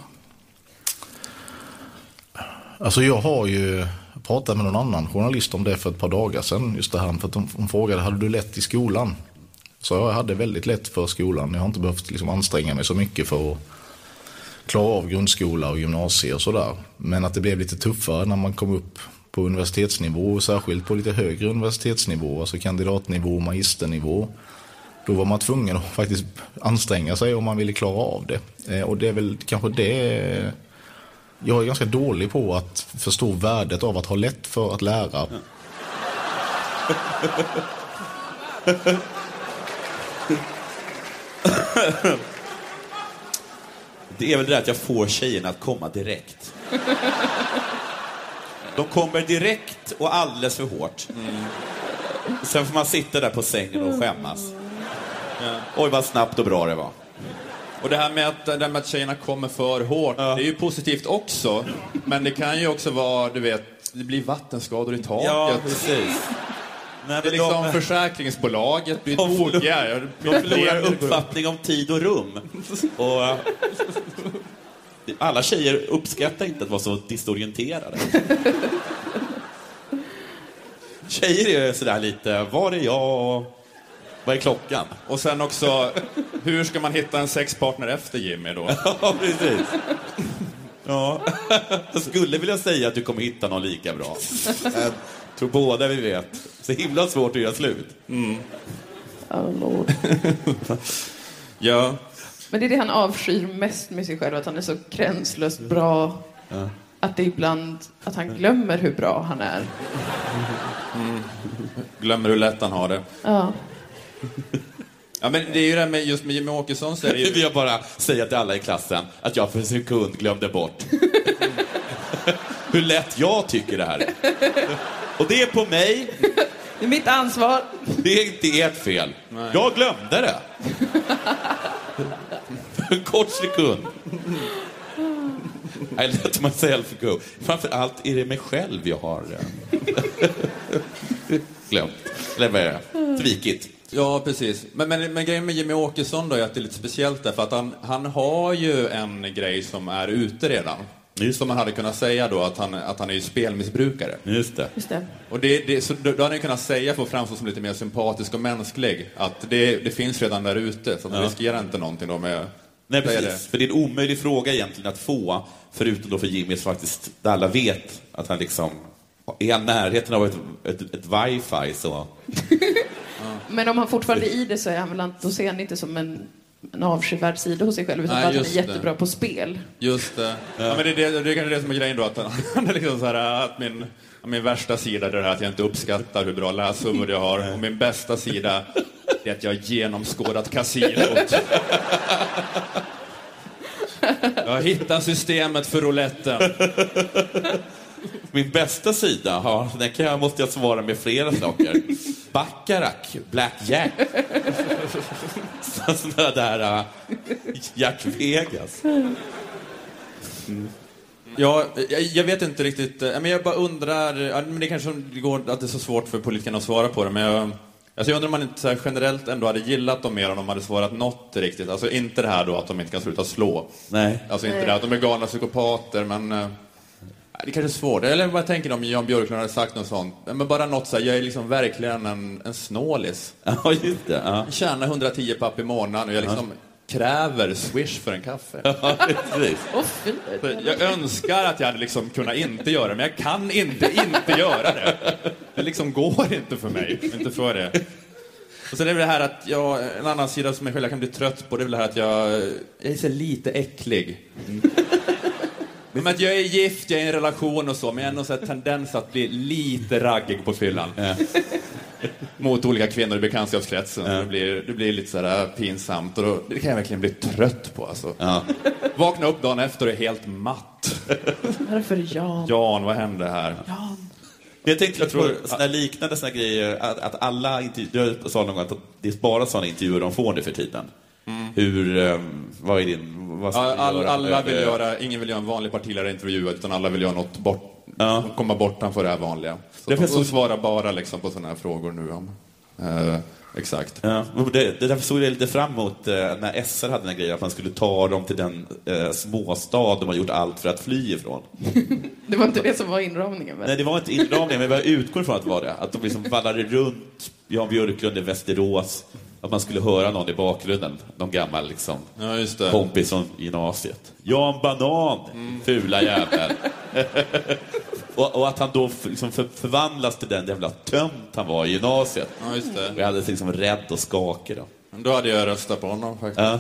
Alltså jag har ju pratat med någon annan journalist om det för ett par dagar sedan. Just det här, för att hon, hon frågade, hade du lätt i skolan? Så jag hade väldigt lätt för skolan. Jag har inte behövt liksom anstränga mig så mycket för att klara av grundskola och gymnasie och sådär. Men att det blev lite tuffare när man kom upp på universitetsnivå, särskilt på lite högre universitetsnivå, alltså kandidatnivå, magisternivå. Då var man tvungen att faktiskt anstränga sig om man ville klara av det. Eh, och det är väl kanske det jag är ganska dålig på att förstå värdet av att ha lätt för att lära. Det är väl det att jag får tjejerna att komma direkt. De kommer direkt och alldeles för hårt. Sen får man sitta där på sängen och skämmas. Oj, vad snabbt och bra det var. Och det här med att, det här med att tjejerna kommer för hårt, det är ju positivt också. Men det kan ju också vara, du vet, det blir vattenskador i taket. Ja, precis. Nej, det är liksom de- försäkringsbolaget blir tokiga. De förlorar uppfattning om tid och rum. Och, eh, alla tjejer uppskattar inte att vara så disorienterade. Tjejer är sådär lite, var är jag? Vad är klockan? Och sen också, hur ska man hitta en sexpartner efter Jimmy då? Ja, precis. Ja. Jag skulle vilja säga att du kommer hitta någon lika bra. Jag tror båda vi vet. Så himla svårt att göra slut. Mm. Oh, Lord. Ja. Men det är det han avskyr mest med sig själv, att han är så gränslöst bra. Att det ibland, att han glömmer hur bra han är. Mm. Glömmer hur lätt han har det. Ja. Ja, men det är ju det här med just med Jimmy Åkesson så är det Nu ju... vill jag bara säga till alla i klassen att jag för en sekund glömde bort hur lätt jag tycker det här är. Och det är på mig. Det är mitt ansvar. Det är inte ert fel. Jag glömde det. För en kort sekund. I let myself go. Framför allt är det mig själv jag har eh, glömt. Eller vad är det? Svikit. Ja, precis. Men, men, men grejen med Jimmy Åkesson då är att det är lite speciellt därför att han, han har ju en grej som är ute redan. Som man hade kunnat säga då att han, att han är ju spelmissbrukare. Just det. Just det. Och det, det, så då, då hade han kunnat säga för att framstå som lite mer sympatisk och mänsklig att det, det finns redan där ute så att man Ja. riskerar inte någonting då med Nej, precis. För det är en omöjlig fråga egentligen att få, förutom då för Jimmy, så faktiskt, där alla vet att han liksom är i närheten av ett, ett, ett wifi så... Men om han fortfarande är i det så är han väl, då ser han inte som en, en avskyvärd sida hos sig själv, utan Nej, att han är just det. jättebra på spel. Just det. Ja. men det, är det, det är kanske det som är grejen då, att han, han är liksom så här, att min, min värsta sida är det här att jag inte uppskattar hur bra läshuvud jag har. Och min bästa sida är att jag har genomskådat kasinot. Jag har hittat systemet för rouletten. Min bästa sida, ja, den kan jag, måste jag svara med flera saker. Baccarat, Blackjack. Sådana där uh, Jack Vegas. Ja, jag, jag vet inte riktigt, eh, men jag bara undrar, ja, men det kanske går att det är så svårt för politikerna att svara på det, men jag, alltså jag undrar om man inte generellt ändå hade gillat dem mer om de hade svarat något riktigt. Alltså inte det här då att de inte kan sluta slå. Nej. Alltså inte Nej. det att de är galna psykopater, men det kanske är svårt. Eller vad tänker du om Jan Björklund hade sagt något sånt? Men bara något så här, jag är liksom verkligen en, en snålis. Ja, just det. Ja. Jag tjänar 110 papp i månaden och jag liksom kräver swish för en kaffe. Ja, precis. Jag önskar att jag hade liksom kunnat inte göra det, men jag kan inte inte göra det. Det liksom går inte för mig. Inte för det. Och sen är det här att jag, en annan sida som jag själv kan bli trött på, det är väl det här att jag, jag är så lite äcklig. Men att jag är gift, jag är i en relation och så, men jag har så här tendens att bli lite raggig på fyllan. Mot olika kvinnor i bekantskapskretsen. Det, blir, det blir lite sådär pinsamt och då, det kan jag verkligen bli trött på alltså. Vakna upp dagen efter och är helt matt. Varför Jan? Jan, vad hände här? Jag tänkte Jag jag tror- på såna liknande såna grejer, att, att alla intervjuer, jag sa någon gång att det är bara sådana intervjuer de får nu för tiden. Hur, ehm, vad är din, vad ska Ja, all, göra? alla vill Eh, göra, ingen vill göra en vanlig partiledarintervju utan alla vill göra något bort, komma bortanför det här vanliga. Så Därför de, så- svarar bara liksom på sådana här frågor nu om. Eh, exakt. Ja, det, det därför såg jag lite fram emot eh, när SR hade den här grejen att man skulle ta dem till den eh, småstad de har gjort allt för att fly ifrån. Det var inte det som var inramningen väl? Nej, det var inte inramningen, men jag utgår från att det var det. Att de liksom vallade runt Jan Björklund i Västerås. Att man skulle höra någon i bakgrunden, någon gammal liksom, Ja, kompis från gymnasiet. Jan Banan, fula jävel. Och, och att han då liksom för, förvandlas till den jävla tönt han var i gymnasiet. Ja, just det. Och jag hade liksom rädd och skakig då. Men Då hade jag röstat på honom faktiskt. Ja.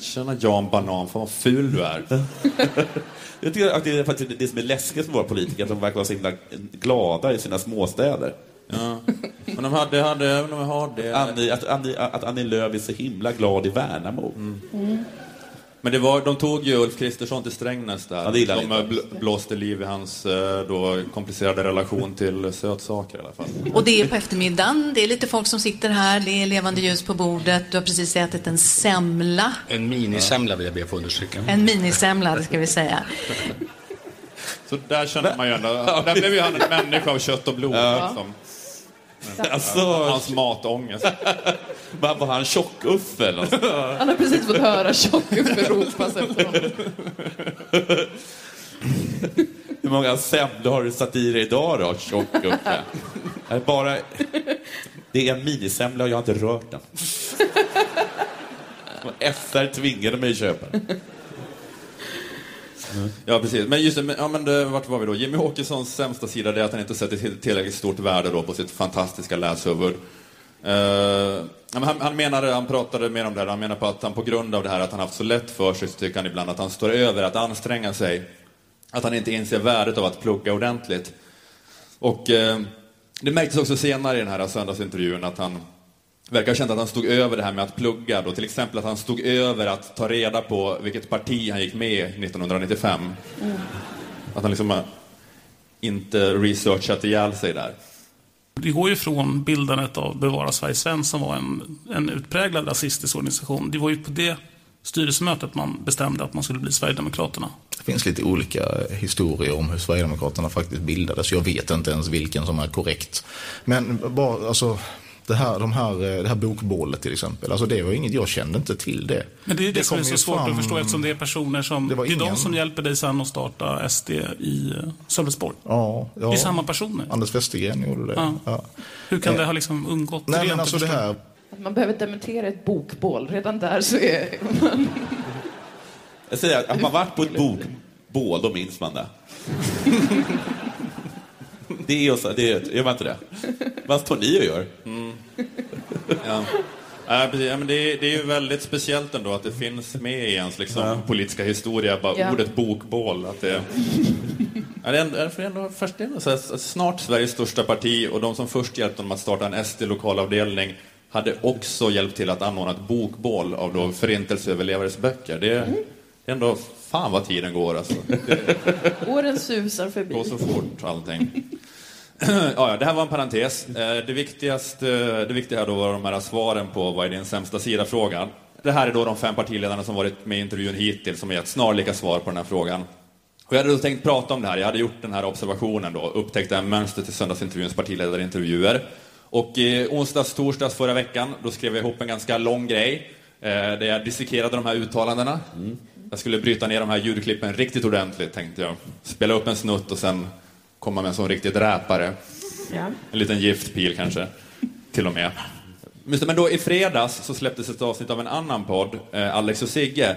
Tjena Jan Banan, fan vad ful du är. Jag tycker att det är faktiskt det som är läskigt med våra politiker, att de verkar vara så himla glada i sina småstäder. Ja. Men de hade, hade, även om jag har det. Annie, att, Annie, att Annie Lööf är så himla glad i Värnamo. Men det var, de tog ju Ulf Kristersson till Strängnäs där. Ja, det de inte. bl- blåste liv i hans eh, då, komplicerade relation till sötsaker i alla fall. Och det är på eftermiddagen, det är lite folk som sitter här, det är levande ljus på bordet, du har precis ätit en semla, En minisemla vill jag be få understryka. en minisemla ska vi säga. Så där känner man ju ändå, där blev ju han en människa av kött och blod. Ja. Liksom. Alltså, Hans matångest. Var, var han tjock-Uffe eller något? Han har precis fått höra Tjock-Uffe ropas efter honom. Hur många semlor har du satt i dig idag då, tjock-Uffe? Bara... Det är en minisemla och jag har inte rört den. SR tvingade mig att köpa den. Ja, precis. Men just det, ja, men det, vart var vi då? Jimmy Åkessons sämsta sida är att han inte sätter tillräckligt stort värde då på sitt fantastiska läshuvud. Uh, han, han menade, han pratade mer om det här, han menar på att han på grund av det här att han haft så lätt för sig så tycker han ibland att han står över att anstränga sig. Att han inte inser värdet av att plugga ordentligt. Och uh, det märktes också senare i den här söndagsintervjun att han verkar ha känt att han stod över det här med att plugga. Då. Till exempel att han stod över att ta reda på vilket parti han gick med i 1995. Att han liksom har inte researchat ihjäl sig där. Det går ju från bildandet av Bevara Sverige Svenskt som var en, en utpräglad rasistisk organisation. Det var ju på det styrelsemötet man bestämde att man skulle bli Sverigedemokraterna. Det finns lite olika historier om hur Sverigedemokraterna faktiskt bildades. Jag vet inte ens vilken som är korrekt. Men bara, alltså, det här, de här, eh, det här bokbålet till exempel. Alltså det var inget, jag kände inte till det. Men det är det, som är så svårt fram- att förstå eftersom det är personer som... Det, var är de som hjälper dig sen att starta SD i eh, Sölvesborg. Ja, ja. Det är samma personer. Anders Westergren gjorde det. Ja. Ja. Hur kan Eh, det ha liksom undgått? Nej men alltså det här, Att man behöver dementera ett bokbål. Redan där så är man... Jag säger att, att man varit på ett bokbål, då minns man det. Det är ju så, det är, gör man inte det? Vad står ni och gör? Ja. Ja, precis. Ja, men det, är, det är ju väldigt speciellt ändå att det finns med i ens liksom, politiska historia, bara Ja. ordet bokbål. Att det, ja, det är ändå, för ändå, först, är ändå så här, snart Sveriges största parti och de som först hjälpte dem att starta en SD-lokalavdelning hade också hjälpt till att anordna ett bokbål av då förintelseöverlevares böcker. Det, är- det är ändå, fan vad tiden går alltså. Åren susar förbi. går så fort allting. ja, ja, det här var en parentes. Eh, Det viktigaste, det viktiga här då var de här svaren på vad är din sämsta sida-frågan. Det här är då de fem partiledarna som varit med i intervjun hittills som har gett snarlika svar på den här frågan. Och jag hade då tänkt prata om det här. Jag hade gjort den här observationen då, upptäckt det här mönstret till söndagsintervjuns partiledarintervjuer. Och i onsdags, torsdags förra veckan, då skrev jag ihop en ganska lång grej eh, där jag dissekerade de här uttalandena. Jag skulle bryta ner de här ljudklippen riktigt ordentligt, tänkte jag. Spela upp en snutt och sen komma med en sån riktig dräpare. Ja. En liten giftpil kanske, till och med. Men då i fredags så släpptes ett avsnitt av en annan podd, eh, Alex och Sigge.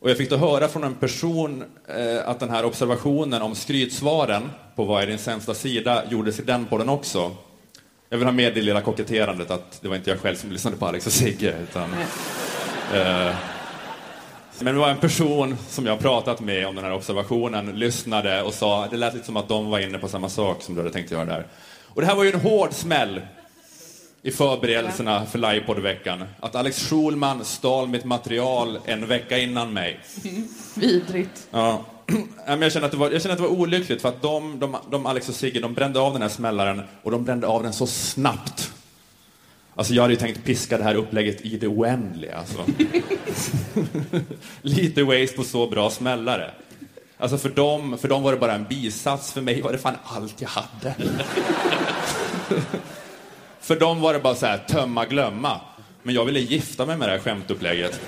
Och jag fick då höra från en person eh, att den här observationen om skrytsvaren på vad är din sämsta sida gjordes i den podden också. Jag vill ha med det lilla koketterandet att det var inte jag själv som lyssnade på Alex och Sigge. Utan, eh, men det var en person som jag pratat med om den här observationen, lyssnade och sa, det lät lite som att de var inne på samma sak som du hade tänkt göra där. Och det här var ju en hård smäll i förberedelserna för livepoddveckan. Att Alex Schulman stal mitt material en vecka innan mig. Vidrigt. Ja. Men Jag känner, att det var, jag känner att det var olyckligt för att de, de, de, Alex och Sigge, de brände av den här smällaren och de brände av den så snabbt. Alltså jag hade ju tänkt piska det här upplägget i det oändliga. Alltså. Lite waste på så bra smällare. Alltså för dem, för dem var det bara en bisats, för mig var det fan allt jag hade. för dem var det bara så här, tömma, glömma. Men jag ville gifta mig med det här skämtupplägget.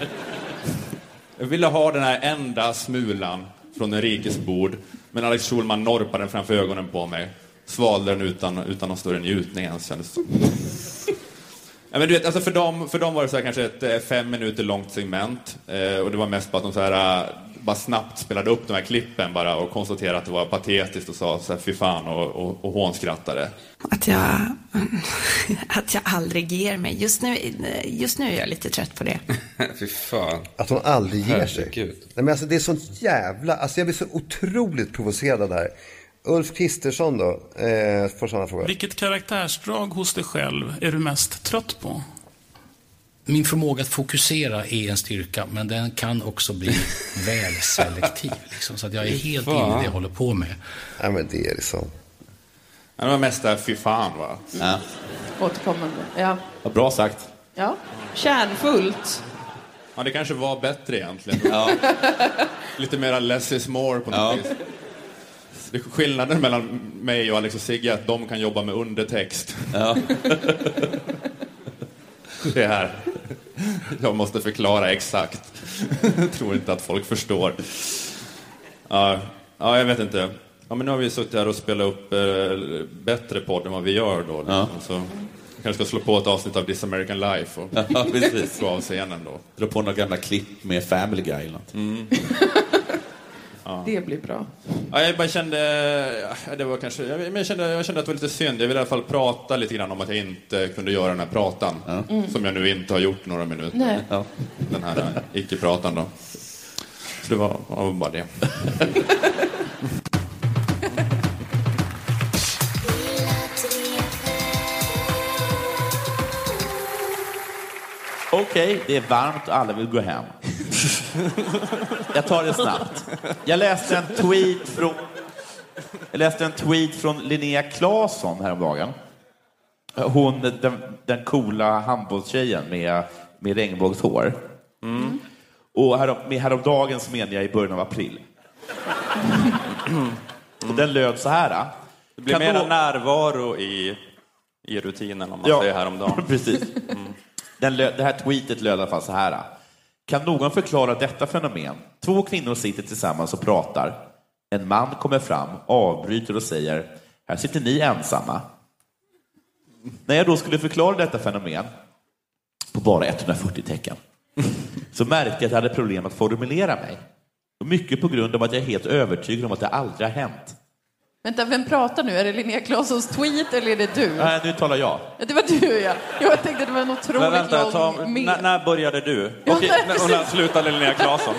Jag ville ha den här enda smulan från den rikes bord, men Alex Schulman norpade den framför ögonen på mig. Svalde den utan, utan någon större njutning ens, kändes det. Ja, men du vet, alltså för, dem, för dem var det så här kanske ett eh, fem minuter långt segment. Eh, och det var mest bara att de, så här, eh, bara snabbt spelade upp de här klippen bara och konstaterade att det var patetiskt och sa så här, fy fan och, och, och hånskrattade. Att jag, att jag aldrig ger mig. Just nu, just nu är jag lite trött på det. Fy fan. Att hon aldrig ger sig. Herregud. Nej, men alltså, det är sånt jävla... Alltså, jag blir så otroligt provocerad här. Ulf Kristersson då, eh, får sådana frågor. Vilket karaktärsdrag hos dig själv är du mest trött på? Min förmåga att fokusera är en styrka, men den kan också bli väl selektiv. Liksom, så att jag är helt Fan. inne i det jag håller på med. Ja, men det är liksom... Det var mest där fy fan va? Ja. Återkommande. Ja. Vad bra sagt. ja. Kärnfullt. Ja, det kanske var bättre egentligen. Lite mera less is more på något vis. Skillnaden mellan mig och Alex och Sigge är att de kan jobba med undertext. Ja. det här. Jag måste förklara exakt. Jag tror inte att folk förstår. Ja, ja jag vet inte. Ja, men nu har vi suttit här och spelat upp eh, bättre podd än vad vi gör då. Liksom. Så jag kanske ska slå på ett avsnitt av This American Life och Ja, precis. gå av scenen då. Dra på några gamla klipp med Family Guy eller något. Mm. Ja. Det blir bra. Ja, jag bara kände, det var kanske, jag, men jag, kände, jag kände att det var lite synd. Jag ville i alla fall prata lite grann om att jag inte kunde göra den här pratan. Mm. Som jag nu inte har gjort några minuter. Nej. Ja. Den här icke-pratan då. Så det var, var bara det. Okej, det är varmt och alla vill gå hem. Jag tar det snabbt. Jag läste en tweet från, jag läste en tweet från Linnea Claesson häromdagen. Hon, den, den coola handbollstjejen med, med regnbågshår. Mm. Och härom, med häromdagen så menar jag i början av april. Och den löd så här. Det blir mera då- närvaro i, i rutinen om man Ja, säger häromdagen. precis. Den lö- det här tweetet löd i alla fall så här. Kan någon förklara detta fenomen? Två kvinnor sitter tillsammans och pratar. En man kommer fram, avbryter och säger Här sitter ni ensamma. När jag då skulle förklara detta fenomen på bara 140 tecken så märkte jag att jag hade problem att formulera mig. Mycket på grund av att jag är helt övertygad om att det aldrig har hänt. Vänta, vem pratar nu? Är det Linnea Claessons tweet eller är det du? Nej, nu talar jag. Ja, Det var du ja. Jag tänkte det var en otroligt Men vänta, lång ta, med. när, när började du? Ja, Okej, nej, när- och när slutade Linnea Claesson?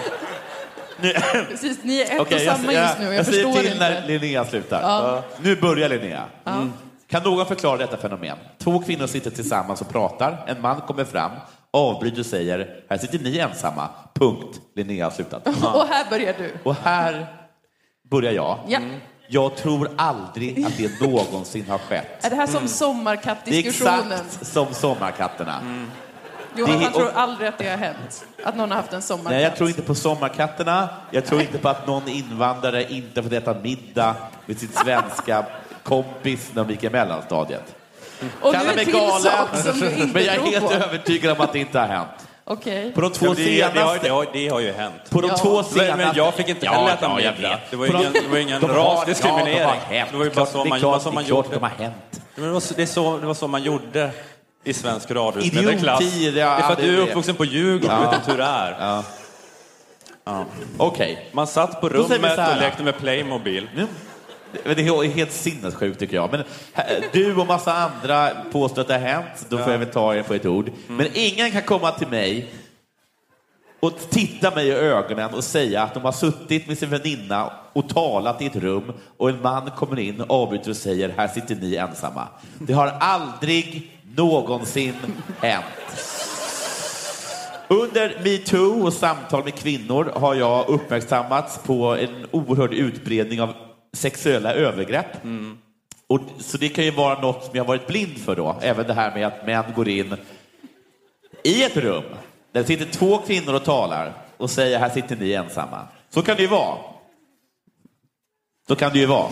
Precis, ni är ett Okej, och samma jag, just nu. Jag, jag säger förstår till inte. när Linnea slutar. Ja. Nu börjar Linnea. Mm. Kan någon förklara detta fenomen? Två kvinnor sitter tillsammans och pratar. En man kommer fram, avbryter och säger Här sitter ni ensamma. Punkt. Linnea har slutat. Och här börjar du. Och här börjar jag. Ja. Jag tror aldrig att det någonsin har skett. Är det här som Det är sommarkattdiskussionen? exakt som Sommarkatterna. Johan, Det är- han tror aldrig att det har hänt. Att någon har haft en sommarkatt. Nej, jag tror inte på Sommarkatterna. Jag tror inte på att någon invandrare inte får äta middag med sin svenska kompis när de gick i mellanstadiet. Och nu Kalla en mig till galen, sak som du inte men jag är tror helt på. övertygad om att det inte har hänt. Okej. På de två Ja, det, det, har, senaste... det, har, det har ju hänt. På de Ja. två senaste... men jag fick inte heller äta ja, jag middag. Det var ju ingen, det var ingen de rasdiskriminering. Ja, de har det var ju bara så man, klart- så man det är klart gjorde. de har hänt. Men det, var, så- det, är så, det var så man gjorde i svensk radiomedelklass. Idioti, Det ja, är för att du är uppvuxen på Djurgården, Ja. du vet inte hur det är. Ja. Ja. Okej. Man satt på rummet och lekte med Playmobil. Nu- Det är helt sinnessjukt tycker jag. Men här, du och massa andra påstår att det har hänt. Då får jag väl ta er på ett ord. Men ingen kan komma till mig och titta mig i ögonen och säga att de har suttit med sin väninna och talat i ett rum och en man kommer in, avbryter och säger här sitter ni ensamma. Det har aldrig någonsin hänt. Under metoo och samtal med kvinnor har jag uppmärksammats på en oerhörd utbredning av sexuella övergrepp. Och, så det kan ju vara något som jag varit blind för då. Även det här med att män går in i ett rum där det sitter två kvinnor och talar och säger här sitter ni ensamma. Så kan det ju vara. Så kan det ju vara.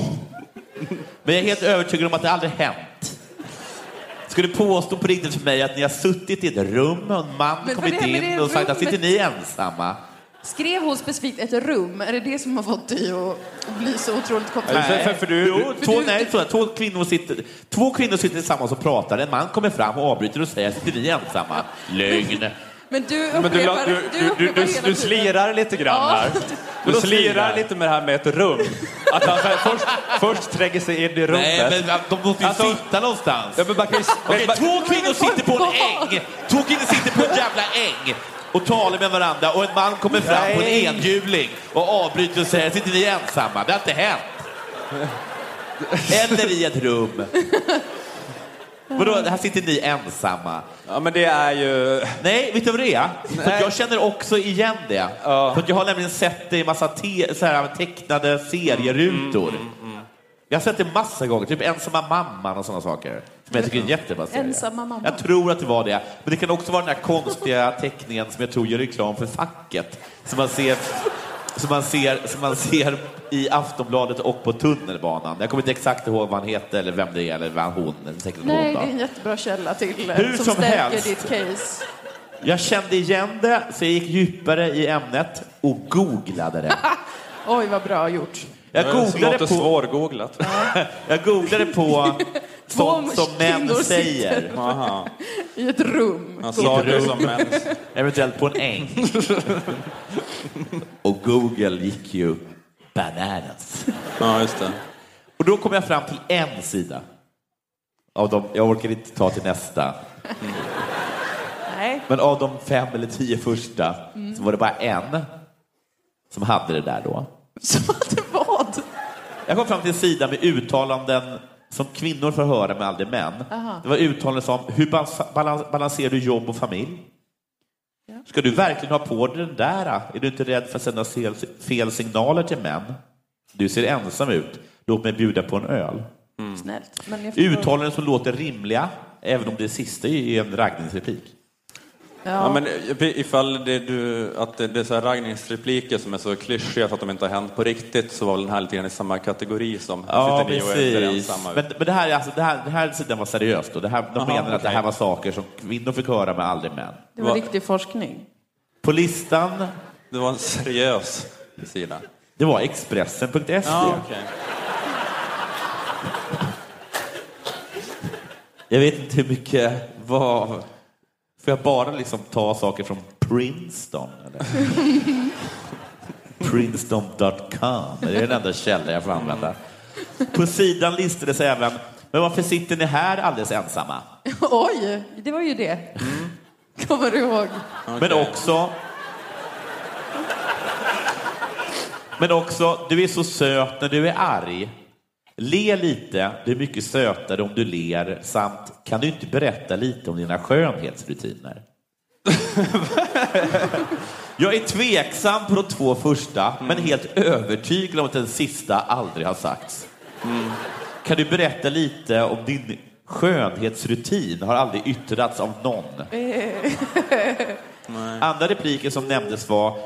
Men jag är helt övertygad om att det aldrig hänt. Skulle påstå på riktigt för mig att ni har suttit i ett rum och en man Men kommit in och sagt att rummet? sitter ni ensamma? Skrev hon specifikt ett rum? Är det det som har fått dig att bli så otroligt jo, två, nej, två, två, kvinnor sitter, två kvinnor sitter tillsammans och pratar. En man kommer fram och avbryter och säger sitter ni ensamma? Lögn. Men du Men du, upprepar, du, du, du, du, du, du tiden. slirar lite grann Ja. här. Du slirar lite med det här med ett rum. Att han här, först, först tränger sig in i rummet. Nej, men de måste ju Alltså- sitta någonstans. Ja, men man kan ju, Okej, men- två kvinnor sitter på en äng. Två kvinnor sitter på en jävla äng och talar med varandra och en man kommer fram på en enhjuling och avbryter och säger sitter ni ensamma? Det har inte hänt. Eller i ett rum. Vadå, här sitter ni ensamma? Ja, men det är ju... Nej, vet du vad det är? För jag känner också igen det. För att jag har nämligen sett det i massa te- så här, tecknade serierutor. Mm, Jag har sett det massa gånger, typ Ensamma mamman och sådana saker. Som jag tycker är en jättebra serie. Ensamma mamman. Jag tror att det var det. Men det kan också vara den här konstiga teckningen som jag tror gör reklam för facket. Som man ser, som man ser, som man ser i Aftonbladet och på tunnelbanan. Jag kommer inte exakt ihåg vad han heter eller vem det är eller vad hon, säkert hon Nej, då. det är en jättebra källa till eh, Hur som, som stärker helst. ditt case. Jag kände igen det, så jag gick djupare i ämnet och googlade det. Oj, vad bra gjort. Jag googlade på, svårgooglat. jag googlade på sånt som män säger. Aha. I ett rum. Han sa det som män. Eventuellt på en äng. Och Google gick ju bananas. Ja, just det. Och då kom jag fram till en sida. Av dem, jag orkar inte ta till nästa. Nej. Men av de fem eller tio första så var det bara en som hade det där då. Som att det vad? Jag kom fram till en sida med uttalanden som kvinnor får höra men aldrig män. Aha. Det var uttalanden som hur balans- balans- balanserar du jobb och familj? Ska du verkligen ha på dig den där? Är du inte rädd för att sända fel, fel signaler till män? Du ser ensam ut. Låt mig bjuda på en öl. Snällt. Jag förstår. Uttalanden som låter rimliga, även om det sista är en raggningsreplik. Ja. men ifall det, du, att det, det är så här raggningsrepliker som är så klyschiga för att de inte har hänt på riktigt så var den här lite grann i samma kategori som Ja, sitter ni och är precis. Men, men det här, är alltså, det här, det här sidan var seriöst. Och det här, de Aha, menar att det här var saker som kvinnor fick höra men aldrig män. Det var riktig forskning. På listan, Det var en seriös sida. det var Expressen.se. Ja, okej. Jag vet inte hur mycket var... Får jag bara liksom ta saker från Princeton? Eller? Princeton.com. Det är den enda källa jag får använda. På sidan listades även, men varför sitter ni här alldeles ensamma? Oj, det var ju det. Kommer du ihåg? Men också... Men också, du är så söt när du är arg. Le lite, du är mycket sötare om du ler samt kan du inte berätta lite om dina skönhetsrutiner? Jag är tveksam på de två första, men helt övertygad om att den sista aldrig har sagts. Kan du berätta lite om din skönhetsrutin? Har aldrig yttrats av någon. Andra repliker som nämndes var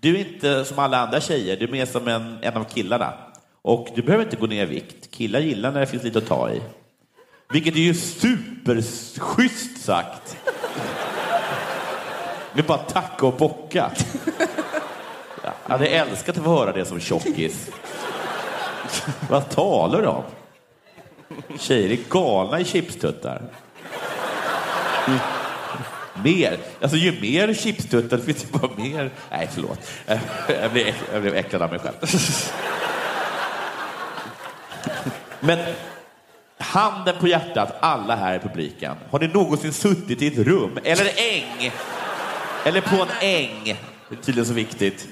Du är inte som alla andra tjejer, du är mer som en, en av killarna. Och du behöver inte gå ner i vikt. Killar gillar när det finns lite att ta i. Vilket är ju superschysst sagt. Det är bara tacka och bocka. Jag hade älskat att få höra det som tjockis. Vad talar du om? Tjejer är galna i chipstuttar. Mer. Alltså ju mer chipstuttar finns det bara mer. Nej, förlåt. Jag blev, jag blev äcklad av mig själv. Men handen på hjärtat, alla här i publiken. Har ni någonsin suttit i ett rum, eller äng, eller på en äng, det är tydligen så viktigt,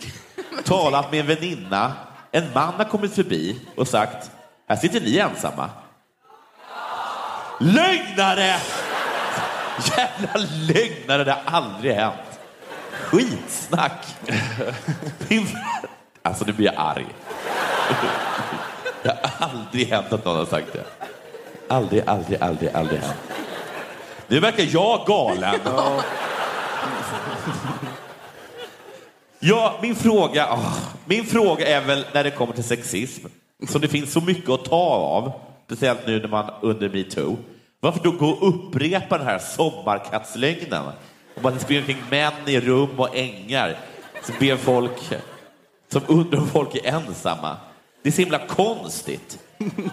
talat med en väninna, en man har kommit förbi och sagt, här sitter ni ensamma. Lögnare! Jävla lögnare, det har aldrig hänt. Skitsnack. Alltså, nu blir jag arg. Det har aldrig hänt att någon har sagt det. Aldrig, aldrig, aldrig, aldrig hänt. Nu verkar jag galen. Ja, min fråga, åh, min fråga är väl när det kommer till sexism, som det finns så mycket att ta av, speciellt nu när man under metoo. Varför då gå och upprepa den här sommarkattslögnen? Om att det springer omkring män i rum och ängar som ber folk, som undrar om folk är ensamma. Det är så himla konstigt.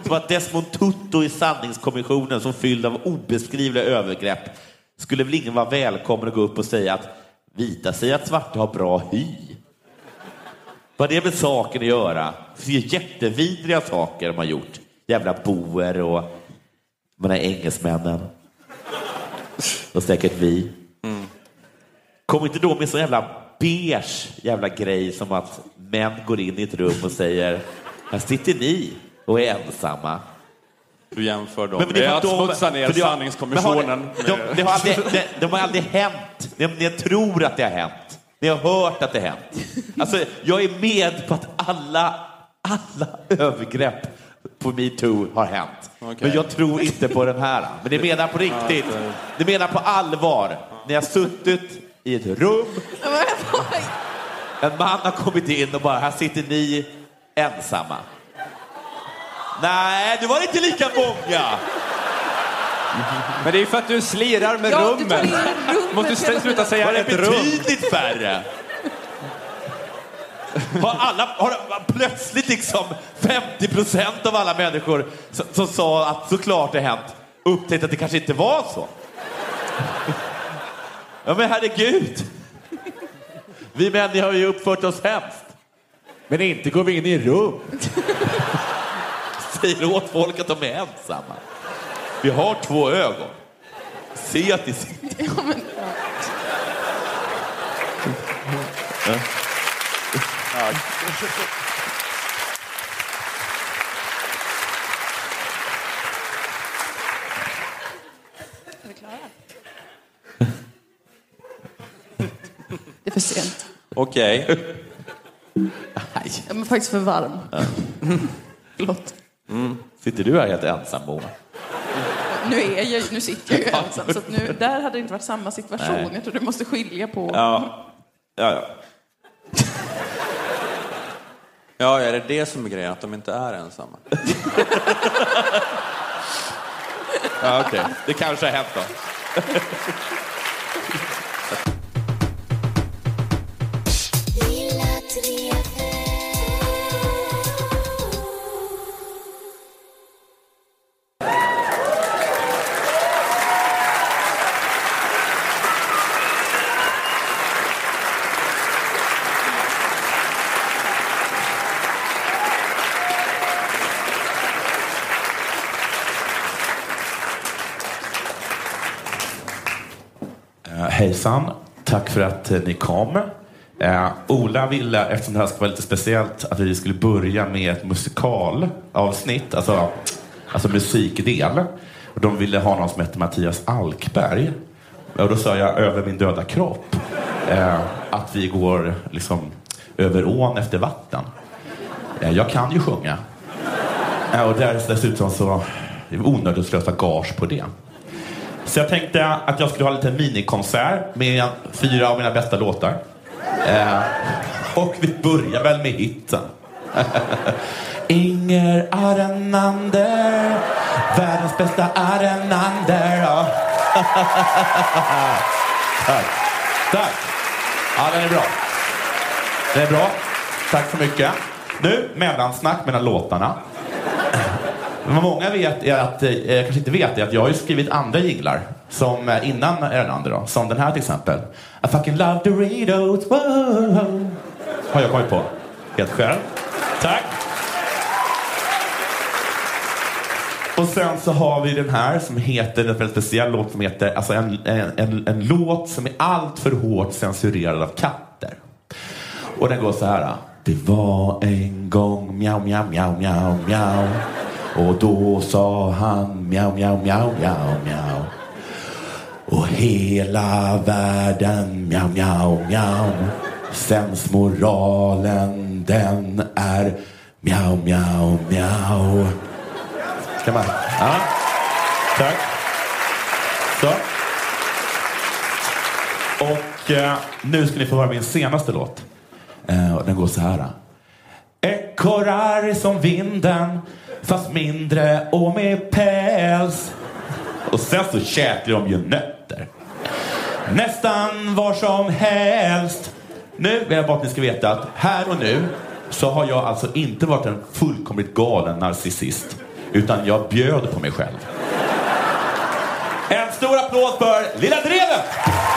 Som att Desmond Tutu i sanningskommissionen som fylld av obeskrivliga övergrepp skulle väl ingen vara välkommen att gå upp och säga att Vita säger att svarta har bra hy. Vad har det med saken att göra? Det är jättevidriga saker de har gjort. Jävla boer och de här engelsmännen. Och säkert vi. Kom inte då med så jävla beige jävla grej som att män går in i ett rum och säger här sitter ni och är ensamma. Du jämför dem. Men- det är det är för att de- smutsa ner för det har- sanningskommissionen. har det- de, det har aldrig, det, de har aldrig hänt. De, ni tror att det har hänt. Ni har hört att det har hänt. Alltså, jag är med på att alla, alla övergrepp på metoo har hänt. Men jag tror inte på den här. Men ni menar på riktigt. Ni menar på allvar. Ni har suttit i ett rum. En man har kommit in och bara, här sitter ni ensamma. Nej, det var inte lika många. Men det är för att du slirar med Ja, du tar rummen. in rummet Måste du sluta säga Var det ett rum. betydligt färre? Har, alla, har plötsligt liksom 50 procent av alla människor som, som sa att såklart det hänt upptäckt att det kanske inte var så? Ja men herregud. Vi män har ju uppfört oss hemskt. Men inte går vi in i rum. Säger åt folk att de är ensamma. Vi har två ögon. Se att ni sitter. Ja. Är vi klara? Det är för sent. Okej. Jag är faktiskt för varm. Förlåt. Mm. Sitter du här helt ensam, Mona? Nu, är jag, nu sitter jag ju ensam, så att nu, där hade det inte varit samma situation. Nej. Jag tror du måste skilja på... Ja. Ja, ja. Ja, är det det som är grejen? Att de inte är ensamma? Ja, okej. Det kanske har hänt då. Eh, tack för att eh, ni kom. Eh, Ola ville, eftersom det här ska vara lite speciellt, att vi skulle börja med ett musikalavsnitt, alltså, alltså musikdel. Och de ville ha någon som hette Mattias Alkberg. Och då sa jag över min döda kropp eh, att vi går liksom över ån efter vatten. Eh, jag kan ju sjunga. Eh, och där, dessutom så det är onödigt att slösa gage på det. Så jag tänkte att jag skulle ha en liten minikonsert med fyra av mina bästa låtar. Eh, och vi börjar väl med hitten. Inger Arenander, världens bästa Arenander. Ja. Tack. Tack. Ja, den är bra. Den är bra. Tack så mycket. Nu, mellansnack mellan låtarna. Vad många vet är att, eh, kanske inte vet är att jag har ju skrivit andra jinglar som eh, innan Erlander då, som den här till exempel. I fucking love Doritos, wow. Har jag kommit på. Helt själv. Tack. Och sen så har vi den här som heter, en väldigt speciell låt som heter, alltså en, en, en, en låt som är allt för hårt censurerad av katter. Och den går så här. Det var en gång mjau, mjau, mjau, mjau, mjau. Och då sa han mjau, mjau, mjau, mjau, mjau. Och hela världen mjau, mjau, mjau. Sensmoralen den är mjau, mjau, mjau. Ska man? Ja. Tack. Så. Och eh, nu ska ni få höra min senaste låt. Eh, den går så här. Ekorrar som vinden fast mindre och med päls. Och sen så käkar de ju nötter. Nästan var som helst. Nu vill jag bara att ni ska veta att här och nu så har jag alltså inte varit en fullkomligt galen narcissist. Utan jag bjöd på mig själv. En stor applåd för Lilla Drevet!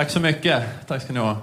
Tack så mycket. Tack ska ni ha.